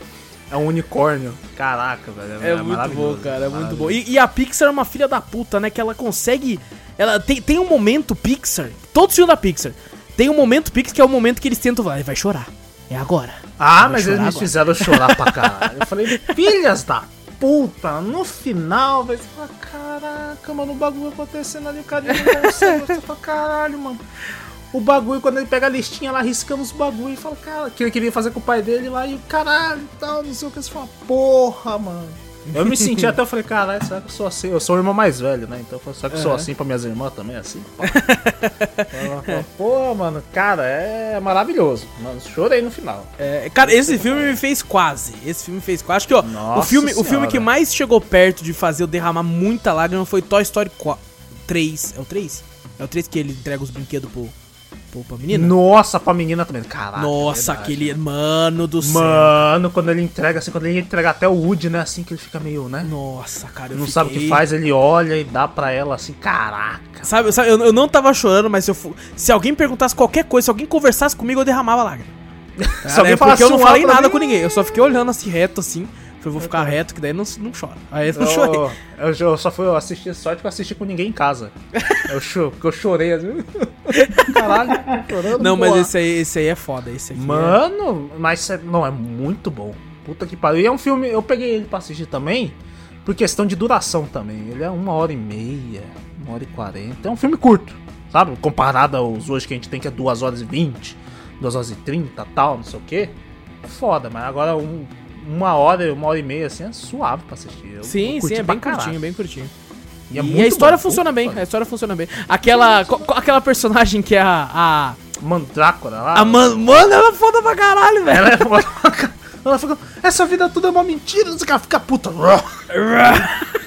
é um unicórnio. Caraca, velho. É, muito bom, cara, é muito bom. E, e a Pixar é uma filha da puta, né? Que ela consegue. Ela tem, tem um momento Pixar, todo filme da Pixar, tem um momento Pixar que é o momento que eles tentam ele vai chorar. É agora. Ah, Vai mas eles me fizeram chorar pra <laughs> caralho. Eu falei, filhas da puta, no final, velho, você fala, caraca, mano, o bagulho acontecendo ali, o cara não. Você fala, caralho, mano. O bagulho, quando ele pega a listinha lá, riscando os bagulho e fala, cara, que ele queria fazer com o pai dele lá, e o caralho tal, não sei o que. Você fala, porra, mano. Eu me senti até, eu falei, caralho, será que eu sou assim? Eu sou o irmão mais velho, né? Então, eu falei, será que eu sou Uhum. assim pra minhas irmãs também, assim? <laughs> Pô, mano, cara, é maravilhoso. Mano, chorei no final. É, cara, esse filme me fez quase. Esse filme me fez quase. Acho que, ó, o filme, o filme que mais chegou perto de fazer eu derramar muita lágrima foi Toy Story 4, 3. É o 3? É o 3 que ele entrega os brinquedos pro, pra menina? Nossa, pra menina também. Caraca. Nossa, verdade. aquele. Mano do céu. Mano, quando ele entrega, assim, quando ele entrega até o Woody, né? Assim que ele fica meio, né? Nossa, cara. Eu Não fiquei... sabe o que faz, ele olha e dá pra ela assim, caraca. Sabe, sabe eu, eu não tava chorando, mas se, eu, se alguém perguntasse qualquer coisa, se alguém conversasse comigo, eu derramava lágrima. <laughs> Se alguém é porque eu não falei nada mim- com ninguém. Eu só fiquei olhando assim reto assim. Falei, vou ficar reto, que daí não, não chora. Aí eu não chorei. Eu, eu, eu só fui assistir sorte que eu assisti com ninguém em casa. <laughs> Eu porque eu chorei assim. <laughs> Caralho, chorando. Não, mas esse aí, esse aí é foda. Esse aqui é- Mano, mas é- não, é muito bom. Puta que pariu. E é um filme, eu peguei ele pra assistir também, por questão de duração também. Ele é uma hora e meia, uma hora e quarenta. É um filme curto, sabe? Comparado aos hoje que a gente tem que é duas horas e vinte, duas horas e trinta, tal, não sei o que. É foda, mas agora um- uma hora, uma hora e meia, assim, é suave pra assistir. Eu- Sim, sim, é pra bem caralho. curtinho, bem curtinho. E, E, é muito a história bom. funciona bem, que a história funciona bem. Aquela, aquela personagem que é a. A, Mandrácora lá. a man, mano, ela é foda pra caralho, velho. Ela é foda. Ela fica, essa vida toda é uma mentira, esse cara fica puta.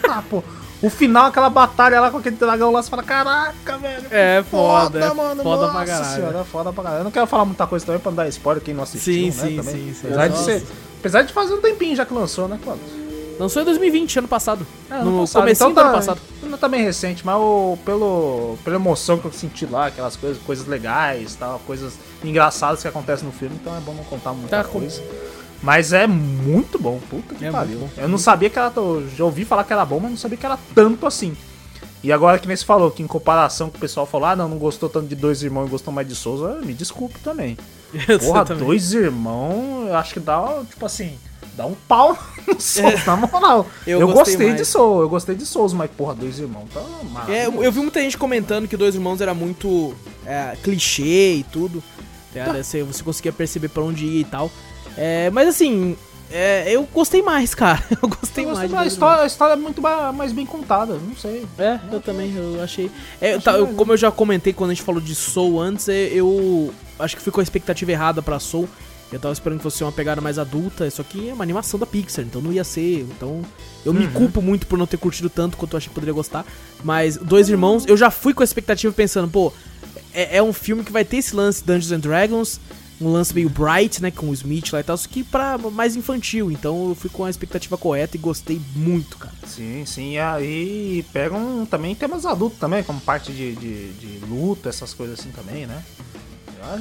Ah, pô. O final, aquela batalha lá com aquele dragão lá, você fala, caraca, velho. É foda, é mano. foda pra nossa caralho. senhora, é foda pra caralho. Eu não quero falar muita coisa também pra não dar spoiler quem não assistiu, Sim, né, sim, também. sim, sim. Apesar de, ser, apesar de fazer um tempinho já que lançou, né, Cláudio? Lançou em 2020, ano passado. É, ano no passado. comecinho Então do ano tá- passado. Não tá bem recente, mas o, pelo, pela emoção que eu senti lá, aquelas coisas, coisas legais, tal, coisas engraçadas que acontecem no filme, então é bom não contar muita Tá com- coisa. Mas é muito bom, puta que É pariu. Eu não sabia que era. Eu já ouvi falar que era bom, mas não sabia que era tanto assim. E agora que nem se falou, que em comparação com o pessoal falou, ah, não, não gostou tanto de dois irmãos e gostou mais de Souza, me desculpe também. <laughs> Porra, Exatamente. dois irmãos, eu acho que dá, tipo assim, dá um pau <laughs> no Souls, na moral. Eu Eu, gostei gostei, de Souls, eu gostei de Souls, mas porra, dois irmãos, tá É, maravilhoso. eu vi muita gente comentando que Dois Irmãos era muito é, clichê e tudo. tá ligado? Você, você conseguia perceber pra onde ir e tal. É, mas assim, é, eu gostei mais, cara. <laughs> Eu gostei Eu mais. gostei, mas a, história, a história é muito mais bem contada, não sei. É, eu também, eu achei. É, Achei tá, eu- como eu já comentei quando a gente falou de Soul antes, é, eu acho que ficou a expectativa errada pra Soul. Eu tava esperando que fosse uma pegada mais adulta. Isso aqui é uma animação da Pixar, então não ia ser. Então eu me Uhum. culpo muito por não ter curtido tanto quanto eu achei que poderia gostar. Mas Dois Irmãos, eu já fui com a expectativa pensando, pô, é, é um filme que vai ter esse lance Dungeons and Dragons. Um lance meio bright, né? Com o Smith lá e tal. Só que pra mais infantil. Então eu fui com a expectativa correta e gostei muito, cara. Sim, sim, e aí pegam também temas adultos também, como parte de, de, de luta, essas coisas assim também, né?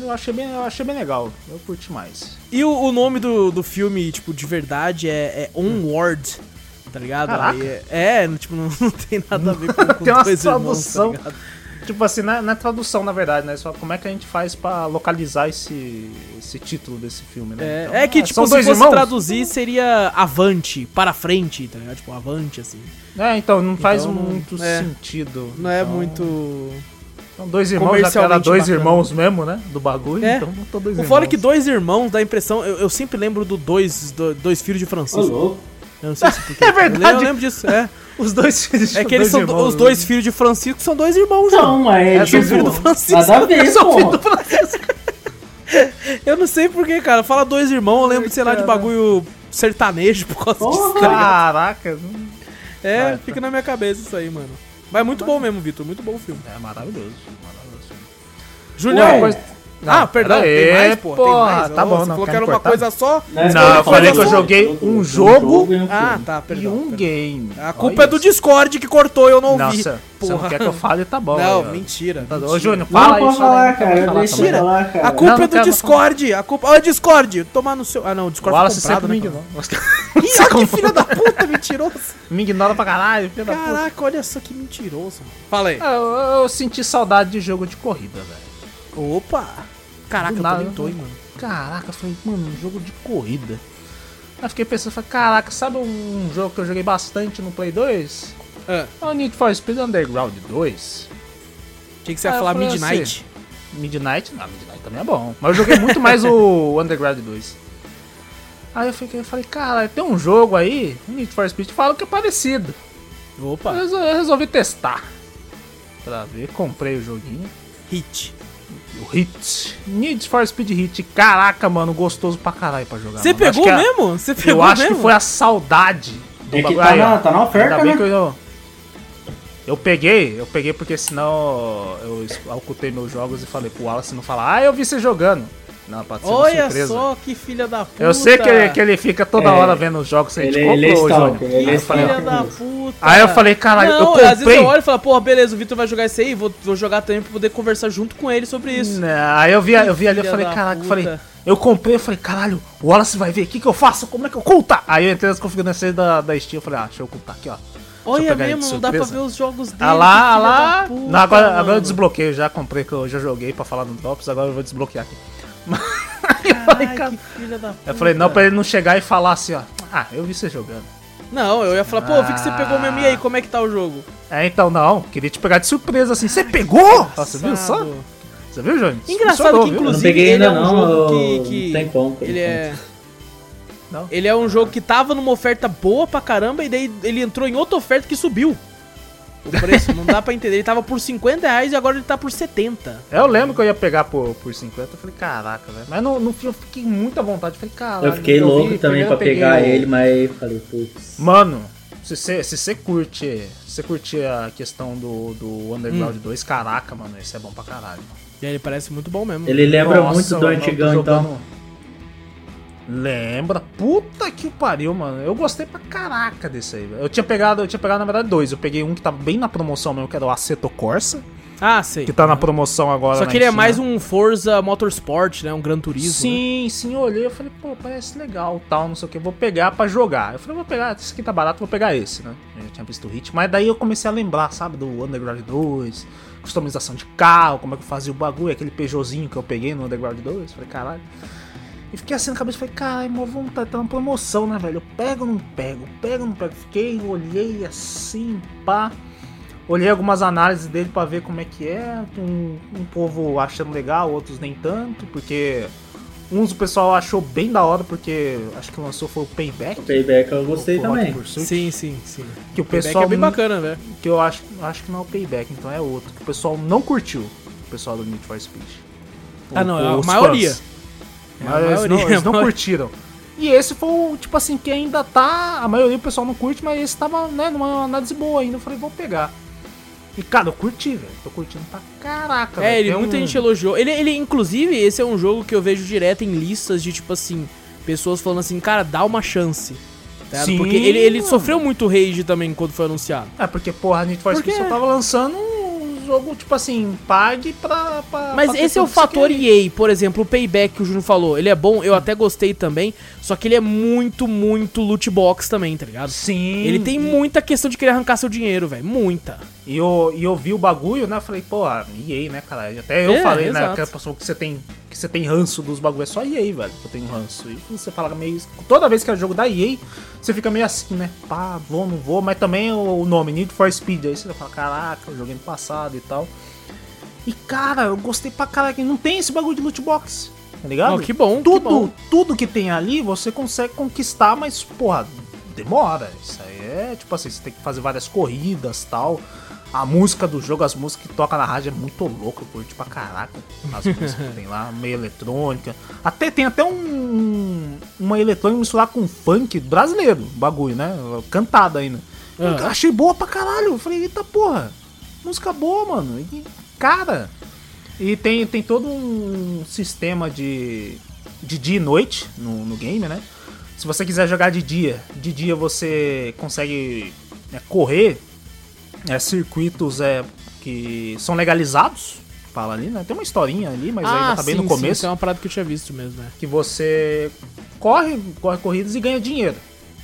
Eu- achei bem, eu achei bem legal, eu curti mais. E o, o nome do, do filme, tipo, de verdade é, é Onward, tá ligado? É, é, tipo, não, <laughs> não tem nada a ver com, com Tem uma dois irmãos, tradução. tá ligado? Tipo assim, é, não é tradução na verdade, né? Só como é que a gente faz pra localizar esse, esse título desse filme, né? É, Então, é que, ah, tipo, são se dois fosse irmãos? traduzir, seria avante, para frente, tá ligado? Tipo, avante, assim. É, então não faz Então, muito é. sentido. Não é Então, muito... São dois irmãos, já que era comercialmente dois bacana. irmãos mesmo, né? Do bagulho, É. então botou dois O irmãos. fora é que dois irmãos dá a impressão... Eu, eu sempre lembro do dois, do- dois filhos de Francisco. louco. Eu não sei se porque. <laughs> É Eu lembro- verdade. Eu lembro disso, é. Os dois filhos É que eles são do- irmãos, os dois filhos de Francisco são dois irmãos, Não, João. mas É, tipo, <laughs> filho do Francisco. nada a ver, São filho do Francisco. Eu não sei porquê, cara. Fala dois irmãos, eu lembro, sei lá, de bagulho sertanejo por causa disso. Porra! tá ligado? Caraca. É, Vai, fica na minha cabeça isso aí, mano. Mas é muito bom mesmo, Vitor. Muito bom o filme. É maravilhoso. maravilhoso. Junião. Ué, ah, perdão, pera tem mais, pô. Tem porra, mais. tá bom, Você não, falou que era uma cortar? coisa só. Né, Não, eu falei que eu joguei jogo, um um jogo e um Ah, tá, E perdão. um perdão. game. A culpa é do Discord que cortou e eu não ouvi. Nossa, você não Porra. quer que eu fale, tá bom. Não, mentira. Tá- mentira. Ô, Júnior, Não, fala fala aí, falar, não cara. falar eu falar, cara. A culpa Não, é não do Discord. A culpa... Ó, Discord. Tomar no seu... Ah, não, o Discord Wallace foi comprado, né? ignora. Ih, olha que filho da puta, mentiroso. <laughs> Me ignora pra caralho, filho da puta. Caraca, olha só que mentiroso. Fala aí. Ah, eu senti saudade de jogo de corrida, velho. Opa. Caraca, eu nada, também hein, mano. Caraca, eu falei, mano, um jogo de corrida. Aí fiquei pensando, falei, caraca, sabe um jogo que eu joguei bastante no Play 2? Ah, É o Need for Speed Underground 2. tinha que você ia falar falei Midnight. Midnight? Não, Midnight também é bom. Mas eu joguei muito mais o <laughs> Underground 2. Aí eu fiquei, eu falei, cara, tem um jogo aí, o Need for Speed, fala que é parecido. Opa, eu resolvi testar. Pra ver, comprei o joguinho. hit. O Hit. Need for Speed Hit. Caraca, mano, gostoso pra caralho pra jogar. Você pegou mesmo? Você pegou Eu acho mesmo? que foi a saudade do É que tá Aí, na- tá na oferta, Ainda bem né? que eu, eu peguei, eu peguei porque senão eu ocultei meus jogos e falei pro Wallace não falar, ah, eu vi você jogando. Não, pode ser Olha surpresa. só que filha da puta. Eu sei que ele, que ele fica toda É. hora vendo os jogos que a gente Ele- ele é comprou, stalker, ele é Aí eu falei, Filha da puta. Aí eu falei, caralho, não, eu às vezes comprei. eu olho e falo, porra, beleza, o Vitor vai jogar isso aí, vou, vou jogar também pra poder conversar junto com ele sobre isso. Né, Aí eu vi, eu vi ali, eu falei, caraca, eu falei, eu comprei, eu falei, caralho, o Wallace vai ver, o que que eu faço? Como é que eu oculta? Aí eu entrei nas configurações da, da Steam, eu falei, ah, deixa eu ocultar aqui, ó. Olha mesmo, não dá pra ver os jogos dele. Ah lá, ah lá. puta, Não, agora, agora eu desbloqueei, já comprei, que eu já joguei pra falar no Drops, agora eu vou desbloquear aqui. Eu falei, Ai, cara, que filha da puta. eu falei, não, pra ele não chegar e falar assim, ó, ah, eu vi você jogando. Não, eu ia falar, pô, eu vi que você pegou mesmo, e aí, como é que tá o jogo? É, então, não, queria te pegar de surpresa, assim, você pegou? Você viu só? Engraçado. Você viu, Johnny? Engraçado Funcionou, que, inclusive, peguei ele é um não, jogo eu- que... que tem como, tem ele é... como. Não? Ele é um jogo que tava numa oferta boa pra caramba e daí ele entrou em outra oferta que subiu. O preço, não dá pra entender. Ele tava por 50 reais e agora ele tá por 70. Eu lembro que eu ia pegar por, por 50, eu falei, caraca, velho. Mas no, no fim eu fiquei com muita vontade, eu falei, caralho. Eu fiquei vi, louco também pra pegar o- ele, mas falei, putz. Mano, se você se você curte, se você curte a questão do, do Underground Hum. 2, caraca, mano, esse é bom pra caralho. E aí ele parece muito bom mesmo. Ele lembra Nossa, muito do antigão, então. Lembra? Puta que pariu, mano. Eu gostei pra caraca desse aí. Eu tinha pegado, eu tinha pegado na verdade dois. Eu peguei um que tava bem na promoção mesmo, que era o Aceto Corsa, Ah, sei. que tá na promoção agora. Só que ele é mais né? um Forza Motorsport, né? Um Gran Turismo. né? Sim, sim, eu olhei, eu falei, pô, parece legal, tal, não sei o que, vou pegar pra jogar. Eu falei, vou pegar, esse aqui tá barato, vou pegar esse, né? Eu já tinha visto o hit, mas daí eu comecei a lembrar, sabe, do Underground 2, customização de carro, como é que eu fazia o bagulho, aquele Peugeotzinho que eu peguei no Underground 2, falei, caralho. E fiquei assim na cabeça, falei, caralho, mó vontade, tá na promoção, né, velho? Eu pego ou não pego? Pego ou não pego? Fiquei, olhei assim, pá. Olhei algumas análises dele pra ver como é que é. Um, um povo achando legal, outros nem tanto, porque uns o pessoal achou bem da hora, porque acho que lançou foi o Payback. O Payback eu gostei também. Pursuit, Sim, sim, sim. que o O Payback pessoal é bem bacana, velho. que eu acho, acho que não é o Payback, então é outro, que o pessoal não curtiu, o pessoal do Need for Speed. Ah, não, é a maioria. fãs. É Mas eles não, maioria, eles não a maioria. curtiram. E esse foi o, tipo assim, que ainda tá. A maioria do pessoal não curte, mas esse tava, né, numa análise boa ainda. Eu falei, vou pegar. E, cara, eu curti, velho. Tô curtindo pra caraca, É, ele, muita um- gente elogiou. Ele, ele, inclusive, esse é um jogo que eu vejo direto em listas de, tipo assim, pessoas falando assim, cara, dá uma chance. tá? Sim, Porque ele, ele sofreu muito rage também quando foi anunciado. É, porque, porra, a Por Speed quê? só tava lançando um jogo, tipo assim, pague pra. pra Mas pra esse é o fator. EA, por exemplo, o Payback que o Júnior falou. Ele é bom, eu até gostei também, só que ele é muito, muito loot box também, tá ligado? Sim. Ele tem muita questão de querer arrancar seu dinheiro, velho. Muita. E eu, e eu vi o bagulho, né? Falei, pô, a EA, né, cara? Até eu É, falei, né? exato. Que a pessoa que você tem. Que você tem ranço dos bagulhos. É só EA, velho, que eu tenho ranço. E você fala meio. Toda vez que é jogo da EA, você fica meio assim, né? Pá, vou, não vou. Mas também o, nome, Need for Speed. Aí você fala, caraca, eu joguei no passado e tal. E cara, eu gostei pra caraca. Não tem esse bagulho de loot box. Tá ligado? Ó, que bom, que Tudo, bom. tudo que tem ali você consegue conquistar, mas, porra, demora. Isso aí é tipo assim, você tem que fazer várias corridas tal. A música do jogo, as músicas que toca na rádio é muito louca, eu curto pra caraca. As <laughs> músicas que tem lá, meio eletrônica. Até tem até um. Uma eletrônica misturar com funk brasileiro, bagulho, né? Cantada ainda. Eu achei boa pra caralho. Eu falei, eita porra, música boa, mano. E, cara. E tem, tem todo um sistema de, de dia e noite no, no game, né? Se você quiser jogar de dia, de dia você consegue né, correr é, circuitos é, que são legalizados. Fala ali, né? Tem uma historinha ali, mas ainda tá bem no começo. Ah, Sim, é uma parada que eu tinha visto mesmo, né? Que você corre, corre corridas e ganha dinheiro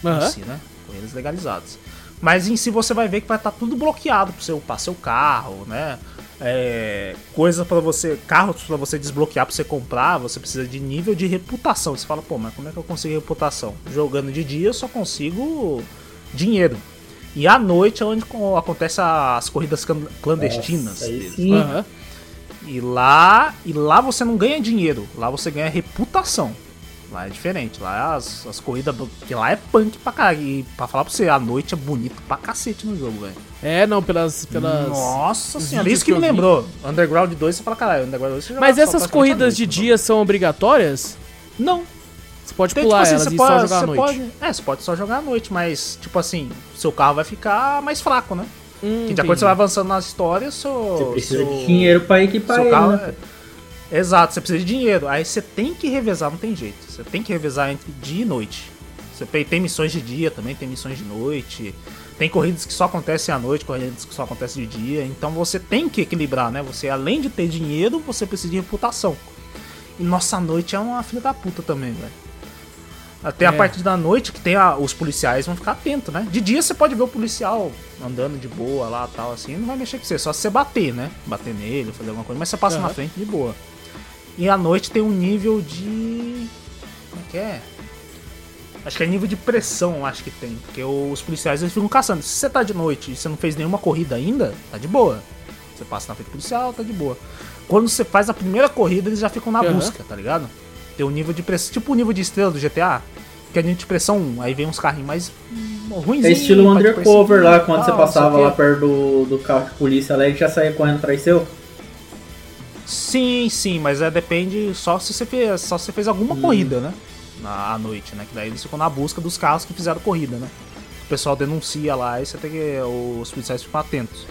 em si, né? Corridas legalizadas. Mas em si você vai ver que vai estar tudo bloqueado pra você upar seu carro, né? É, coisa para você, carros pra você desbloquear, pra você comprar, você precisa de nível de reputação. Você fala, pô, mas como é que eu consigo reputação? Jogando de dia eu só consigo dinheiro. E à noite é onde co- acontece as corridas clan- clandestinas. Nossa, deles. Aham. E lá, e lá você não ganha dinheiro, lá você ganha reputação. Lá é diferente, lá as, as corridas, que lá é punk pra caralho. E pra falar pra você, a noite é bonito pra cacete no jogo, velho. É, não, pelas. pelas... Nossa os senhora, isso que, que me lembrou. Underground 2, você fala, caralho, Underground 2 você joga Mas essas corridas de noite, dia são obrigatórias? Não, Você pode tem, pular tipo assim, elas você e pode, só jogar à noite. pode- É, você pode só jogar à noite, mas, tipo assim, seu carro vai ficar mais fraco, né? Hum, Que de acordo você vai avançando nas histórias, seu. Você precisa seu- de dinheiro pra equipar Seu ele, carro né? é... Exato, você precisa de dinheiro. Aí você tem que revezar, não tem jeito. Você tem que revezar entre dia e noite. Você tem- tem missões de dia também, tem missões de noite. Tem corridas que só acontecem à noite, corridas que só acontecem de dia. Então você tem que equilibrar, né? Você, além de ter dinheiro, você precisa de reputação. E nossa noite é uma filha da puta também, velho. Até a É. parte da noite que tem a- os policiais vão ficar atentos, né? De dia você pode ver o policial andando de boa lá tal, assim, não vai mexer com você, só se você bater, né? Bater nele, fazer alguma coisa, mas você passa Aham. na frente de boa. E à noite tem um nível de. Como é que é? Acho que é nível de pressão, acho que tem. Porque os policiais eles ficam caçando. Se você tá de noite e você não fez nenhuma corrida ainda, tá de boa. Você passa na frente do policial, tá de boa. Quando você faz a primeira corrida, eles já ficam na Aham. busca, tá ligado? Tem um nível de pressão. Tipo o nível de estrela do GTA. Que é nível de pressão 1. Aí vem uns carrinhos mais hum, ruins. É estilo undercover lá, quando você passava lá perto do, do carro de polícia lá, ele já saía correndo atrás seu. Sim, sim, mas é, depende só se você fez, só se você fez alguma corrida, né? Na à noite, né? Que daí eles ficam na busca dos carros que fizeram corrida, né? O pessoal denuncia lá e você tem que. Os policiais ficam atentos.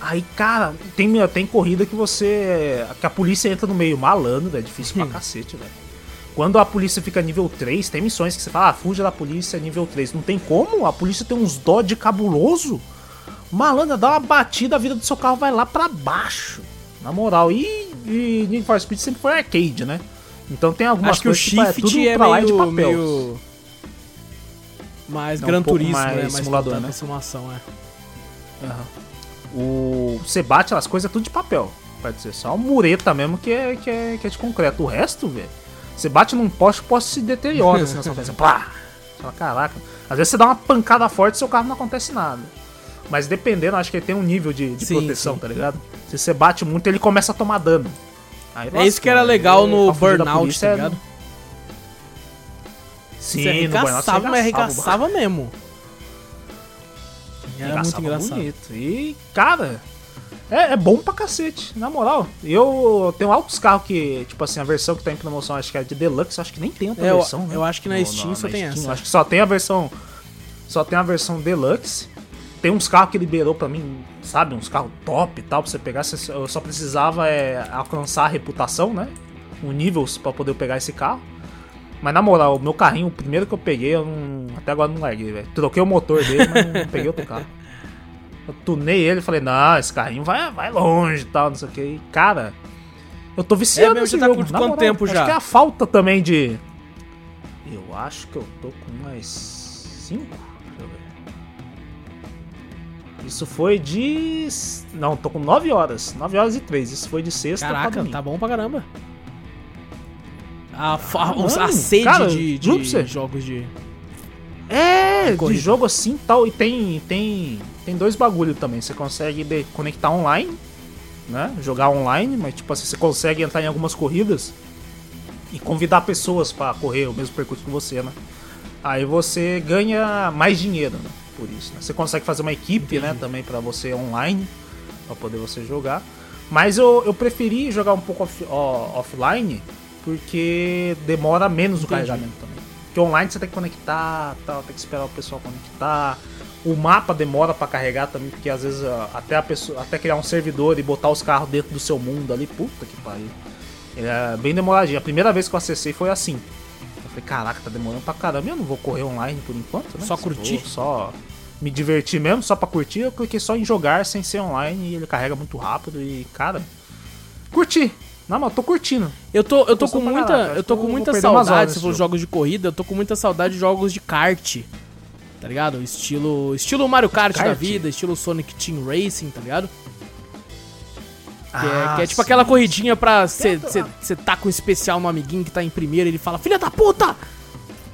Aí, cara, tem, tem corrida que você. que a polícia entra no meio malandro, é difícil pra cacete, velho. Quando a polícia fica nível 3, tem missões que você fala, ah, fuja da polícia nível 3. Não tem como, a polícia tem uns Dodge cabuloso. Malandro, dá uma batida, a vida do seu carro vai lá pra baixo. Na moral. E, e Need for Speed sempre foi arcade, né? Então tem algumas Acho que o coisas tipo, Shift tudo é pra lá e de meio, papel. meio... Mais É um Gran Turismo, mais né? Mais simulador, né? simulação, é. Aham. O, você bate as coisas é tudo de papel. Pode ser só a mureta mesmo que é, que é, que é de concreto. O resto, velho, você bate num poste, o poste se deteriora assim na sua frente. Plá! Você fala, caraca. Às vezes você dá uma pancada forte e seu carro não acontece nada. Mas dependendo, acho que ele tem um nível de, de Sim, proteção, sim. tá ligado? Se você bate muito, ele começa a tomar dano. Aí É isso que era lascou, legal no Burnout, polícia, tá é- ligado? Sim, Você no Burnout arregaçava, mas arregaçava, arregaçava <laughs> mesmo. Era muito Engraçado, bonito. E, cara, é, é bom pra cacete, na moral. Eu tenho altos carros que, tipo assim, a versão que tá em promoção, acho que é de Deluxe, acho que nem tem outra É, eu- versão, né? eu acho que na Steam só tem essa. Acho que só tem a versão. Só tem a versão Deluxe. Tem uns carros que liberou pra mim, sabe? Uns carros top e tal, pra você pegar. Eu só precisava é, alcançar a reputação, né? Um nível pra poder pegar esse carro. Mas na moral, o meu carrinho, o primeiro que eu peguei, eu não, até agora não larguei, velho. Troquei o motor dele, mas não <laughs> peguei outro carro. Eu tunei ele e falei, não, esse carrinho vai, vai longe e tal, não sei o que. E, cara, eu tô viciando É mesmo, nesse tá jogo, quanto moral. tempo Acho já? que é a falta também de... Eu acho que eu tô com mais cinco. Deixa eu ver. Isso foi de... Não, tô com 9 horas. 9 horas e 3. Isso foi de sexta pra Caraca, domingo. tá bom pra caramba. A, a mano, sede cara, de, de jogos de. É, de corrida. jogo assim e tal. E tem, tem, tem dois bagulho também. Você consegue de- conectar online, né? Jogar online, mas tipo assim, você consegue entrar em algumas corridas e convidar pessoas pra correr o mesmo percurso que você, né? aí você ganha mais dinheiro né, por isso. Né? Você consegue fazer uma equipe, né, também para você online, para poder você jogar. Mas eu, eu preferi jogar um pouco off, ó, offline, porque demora menos Entendi. o carregamento também. Porque online você tem que conectar, tal, tem que esperar o pessoal conectar. O mapa demora para carregar também, porque às vezes até a pessoa, até criar um servidor e botar os carros dentro do seu mundo ali, puta que pariu. É bem demoradinho. A primeira vez que eu acessei foi assim. Eu falei, caraca, tá demorando pra caramba. Eu não vou correr online por enquanto, né? Só curtir? só me divertir mesmo, só pra curtir. Eu cliquei só em jogar sem ser online e ele carrega muito rápido e, cara, curti. Não, mas eu tô curtindo. Eu tô, eu tô com muita, eu tô com muita saudade, se for jogos de corrida, eu tô com muita saudade de jogos de kart. Tá ligado? Estilo, estilo Mario Kart, kart? da vida, estilo Sonic Team Racing, tá ligado? Que, é, que é, tipo sim. aquela corridinha pra você tá com um especial no amiguinho que tá em primeiro e ele fala, filha da puta!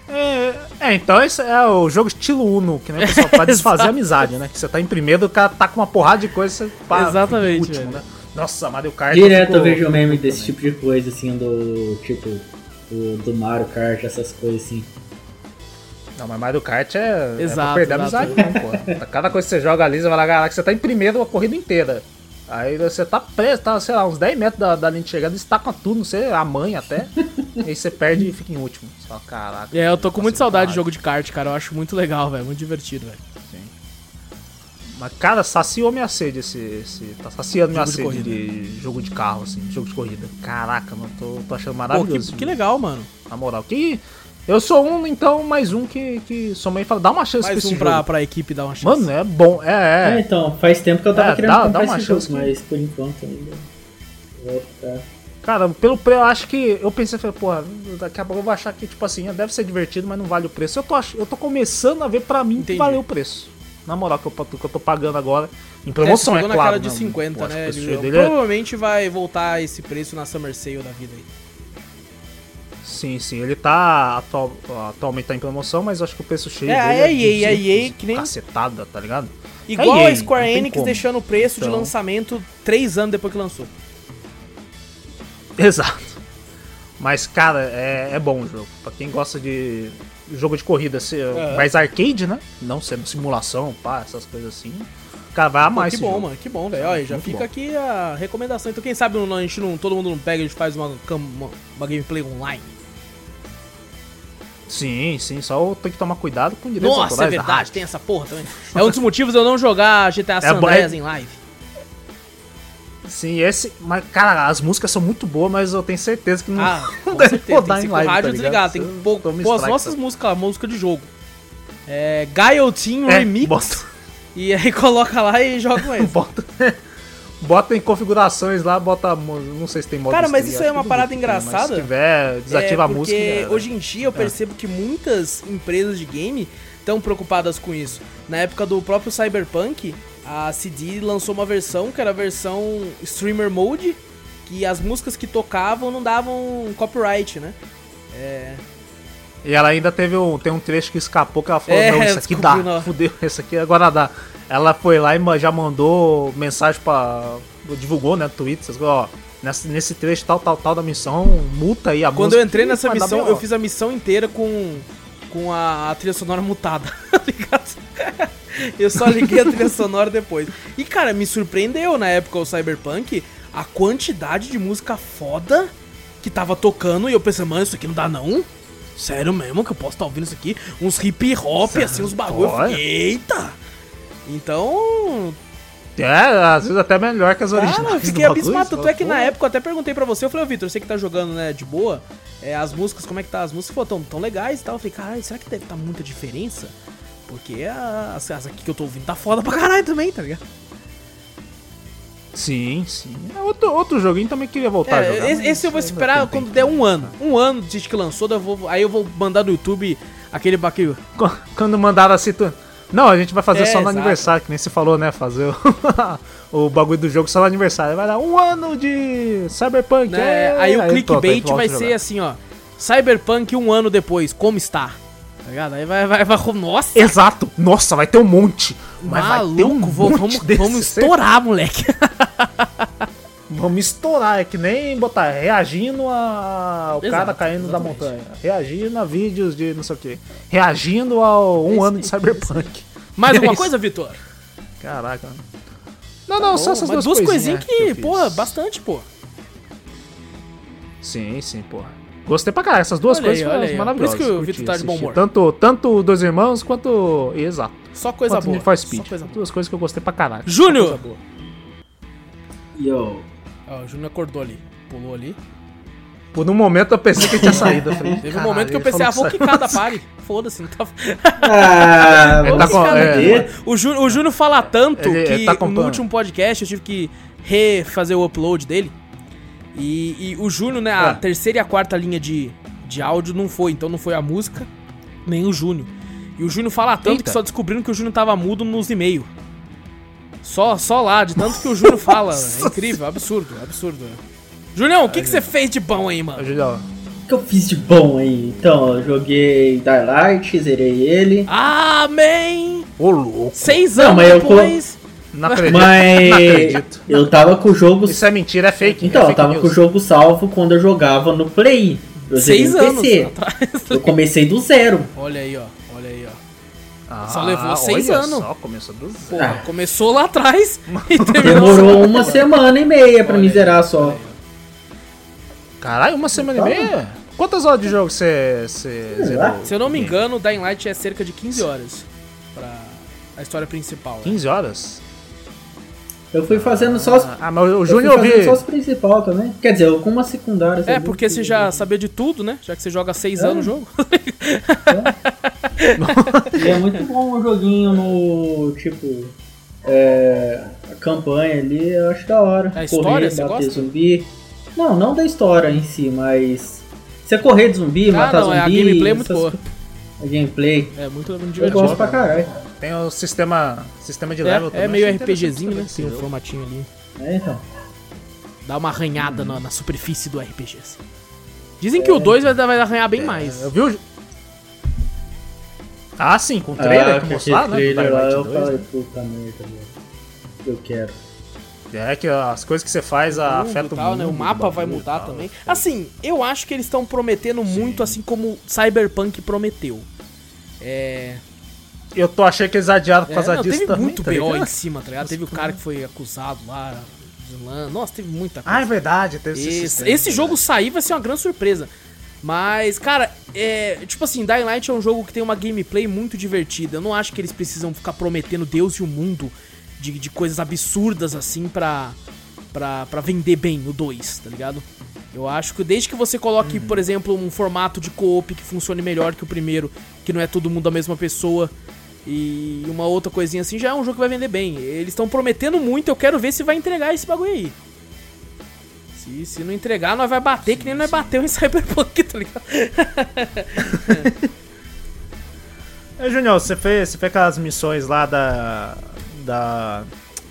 É, é, então esse é o jogo estilo Uno, que né, pessoal, pra <laughs> desfazer a amizade, né? Que você tá em primeiro, o cara tá com uma porrada de coisa, você pá, Exatamente, último, né? Nossa, Mario Kart. Direto ficou... eu vejo meme desse também. tipo de coisa, assim, do tipo, do, do Mario Kart, essas coisas assim. Não, mas Mario Kart é, exato, é perder exato. amizade, não, pô. Cada coisa que você joga ali, você vai lá, galera, que você tá em primeiro a corrida inteira. Aí você tá preso, tá, sei lá, uns 10 metros da, da linha de chegada, você tá com tudo, não sei, a mãe até. e aí você perde e fica em último. Só, caraca. É, eu tô com muita saudade de jogo de kart, cara. Eu acho muito legal, velho. Muito divertido, velho. Mas, cara, saciou minha sede esse. esse tá saciando minha sede de jogo de carro, assim, jogo de corrida. Caraca, mano, tô, tô achando maravilhoso. Pô, que, que legal, mano. Na moral. Que eu sou um, então, mais um que, que sua mãe fala, dá uma chance mais pra esse um pra, jogo. pra equipe dar uma chance. Mano, é bom, é, é. é então, faz tempo que eu tava é, querendo dá, comprar dá uma esse chance, jogo, mas por enquanto ainda vou ficar... Cara, pelo preço, eu acho que. Eu pensei, falei, porra, daqui a pouco eu vou achar que, tipo assim, deve ser divertido, mas não vale o preço. Eu tô, eu tô começando a ver pra mim Entendi. que valeu o preço. Na moral, que eu, que eu tô pagando agora. Em promoção, é, é claro. de 50, né? Ele, provavelmente é... vai voltar esse preço na Summer Sale da vida aí. Sim, sim. Ele tá atual, atualmente tá em promoção, mas acho que o preço cheio é, dele é, EA, é EA que nem cacetada, tá ligado? Igual é EA, a Square Enix deixando o preço então... de lançamento três anos depois que lançou. <laughs> Exato. Mas, cara, é, é bom o jogo. Pra quem gosta de jogo de corrida ser é. mais arcade, né? Não sendo simulação, pá, essas coisas assim. Cara, vai amar Que bom, jogo. mano, que bom, velho. Olha, já Muito fica bom. aqui a recomendação. Então, quem sabe a gente não, todo mundo não pega e a gente faz uma, uma, uma gameplay online. Sim, sim, só tem que tomar cuidado com direitos Nossa, é verdade, tem essa porra também. É um dos motivos eu não jogar GTA <laughs> é San Andreas é... em live. Sim, esse. Mas, cara, as músicas são muito boas, mas eu tenho certeza que não, ah, <laughs> não deve certeza. rodar tem em live. O rádio tá desligado, tem que pôr, pôr as nossas músicas, música de jogo. É. Gaio Team é, Remix. Bota. <laughs> E aí coloca lá e joga com <laughs> bota bota em configurações lá, bota. Não sei se tem modo Cara, mas isso é uma parada engraçada. se tiver, desativa é, a música. Porque hoje em dia eu é. percebo é. que muitas empresas de game estão preocupadas com isso. Na época do próprio Cyberpunk, a CD lançou uma versão que era a versão Streamer Mode, que as músicas que tocavam não davam copyright, né? É. E ela ainda teve um, tem um trecho que escapou que ela falou, é, não, isso aqui dá, não. fudeu, <laughs> isso aqui agora dá. Ela foi lá e já mandou mensagem pra. divulgou, né, Twitter, ó. Nesse, nesse trecho tal, tal, tal da missão, multa aí a Quando eu entrei nessa missão, eu fiz a missão inteira com, com a, a trilha sonora mutada, <laughs> tá ligado? <laughs> eu só liguei a trilha sonora depois. E, cara, me surpreendeu na época o Cyberpunk a quantidade de música foda que tava tocando e eu pensei, mano, isso aqui não dá não? Sério mesmo que eu posso estar tá ouvindo isso aqui? Uns hip hop, assim, uns bagulho. Eita! Então. É, às vezes até melhor que as originais. Cara, eu fiquei abismado. Tanto é que na época eu até perguntei pra você. Eu falei, ô Vitor, você que tá jogando, né, de boa. É, as músicas, como é que tá? As músicas foram tão, tão legais e tal. Eu falei, caralho, será que deve estar tá muita diferença? Porque as, as aqui que eu tô ouvindo tá foda pra caralho também, tá ligado? Sim, sim. É outro, outro joguinho também queria voltar é, a jogar. Esse, esse eu vou esperar quando der um ano. Um ano desde que lançou, eu vou, aí eu vou mandar no YouTube aquele baque. Quando mandaram assim, tu... Não, a gente vai fazer é, só no exato. aniversário, que nem você falou, né? Fazer o, <laughs> o bagulho do jogo só no aniversário. Vai dar um ano de Cyberpunk. Né? É, aí o aí clickbait vai ser assim, ó. Cyberpunk um ano depois, como está? Tá ligado? Aí vai, vai, vai. Nossa! Exato! Nossa, vai ter um monte! Mas Maluco, vai ter um vamos, monte vamos, <laughs> vamos estourar, moleque! Vamos misturar, é que nem botar reagindo a o Exato, cara caindo da exatamente. montanha. Reagindo a vídeos de não sei o que. Reagindo ao um ano de Cyberpunk. Mais <laughs> É alguma isso. coisa, Vitor? Caraca. Não, não, só Bom, essas duas, duas coisinhas que, eu fiz. porra, bastante, pô. Sim, sim, porra. Gostei pra caralho, essas duas Olha coisas foram aí, ó. maravilhosas. Por isso que o Vitor tá de bom humor. Tanto, tanto Dois Irmãos quanto. Exato. Só coisa quanto boa. Need for Speed. Só coisa boa. Duas coisas que eu gostei pra caralho. Júnior! Yo. Ó, o Júnior acordou ali. Pulou ali. Por um momento eu pensei que ele tinha saído. Eu falei, <laughs> Teve um "Caralho, momento que eu pensei, ah, vou quicar da party. <laughs> Foda-se, não tá. Ah, tá com- é. O Júnior, o Júnior fala tanto Ele- que ele tá no último podcast eu tive que refazer o upload dele. E, e o Júnior, né, a Ah. terceira e a quarta linha de, de áudio não foi, então não foi a música, nem o Júnior. E o Júnior fala tanto Eita. que só descobriram que o Júnior tava mudo nos e-mails. Só, só lá, de tanto que o Júnior <laughs> fala. é incrível, absurdo, absurdo. Júnior, o que, que você fez de bom aí, mano? Julião, O que eu fiz de bom aí? Então, eu joguei Daylight, zerei ele. Amém! Ô, louco. Seis Não, anos mas eu depois. Não acredito. Mas Não acredito. eu tava com o jogo. Isso é mentira, é fake. Então, é eu fake tava news. com o jogo salvo quando eu jogava no Play. Eu Seis no anos PC. atrás. Eu comecei do zero. Olha aí, ó. Olha aí, ó. Ah, Só levou seis olha anos. Só, começou do zero. Porra, começou lá atrás <laughs> e. Demorou uma semana e meia pra Olha me aí, zerar só. aí, Caralho, uma semana e meia? Quantas horas de jogo você, zerou? Se eu não me engano, o Dying Light é cerca de 15 horas pra a história principal. né? 15 horas? Eu fui fazendo só as. Ah, mas o eu Júnior eu fui vi. só as principal também. Quer dizer, eu com uma secundária. É, porque você já sabia de tudo, né? Já que você joga há 6 É. anos o jogo. E é muito bom o joguinho no. Tipo. É, a campanha ali, eu acho da hora. A história, você bater gosta? zumbi. Não, não da história em si, mas. Você correr de zumbi, Ah, matar não, zumbi. é, a gameplay é muito essas boa. A gameplay. É muito, muito Eu divertido. gosto pra caralho. Tem o sistema, sistema de level É, também. é meio RPGzinho, né? Tem um formatinho ali. É, então. Dá uma arranhada na, na superfície do RPG. assim. Dizem que o 2 vai, dar- vai arranhar bem mais. Eu vi o. Ah, sim, com o trailer ah, que com mostraram, né? trailer lá, eu Light 2, falei, né? puta merda. Eu quero. É que as coisas que você faz mundo afetam tal, né? O mapa vai mudar também. Assim, eu acho que eles estão prometendo muito, assim como Cyberpunk prometeu. É. Eu tô achando que eles adiaram por é, causa não, disso teve também. muito tá BO em cima, tá ligado? Teve o cara que foi acusado lá, de lã. Nossa, teve muita coisa. Ah, é verdade. Teve esse, Esse, esse é jogo sair vai ser uma grande surpresa. Mas, cara, é. Tipo assim, Dying Light é um jogo que tem uma gameplay muito divertida. Eu não acho que eles precisam ficar prometendo Deus e o mundo de, de coisas absurdas assim pra, pra, pra vender bem o 2, tá ligado? Eu acho que desde que você coloque, Uhum. por exemplo, um formato de co-op que funcione melhor que o primeiro, que não é todo mundo a mesma pessoa, e uma outra coisinha assim, já é um jogo que vai vender bem. Eles estão prometendo muito, eu quero ver se vai entregar esse bagulho aí. Se, se não entregar, nós vai bater que nem nós bateu em <laughs> Cyberpunk, tá ligado? <laughs> É, Junior, você fez, você fez aquelas missões lá da. Da.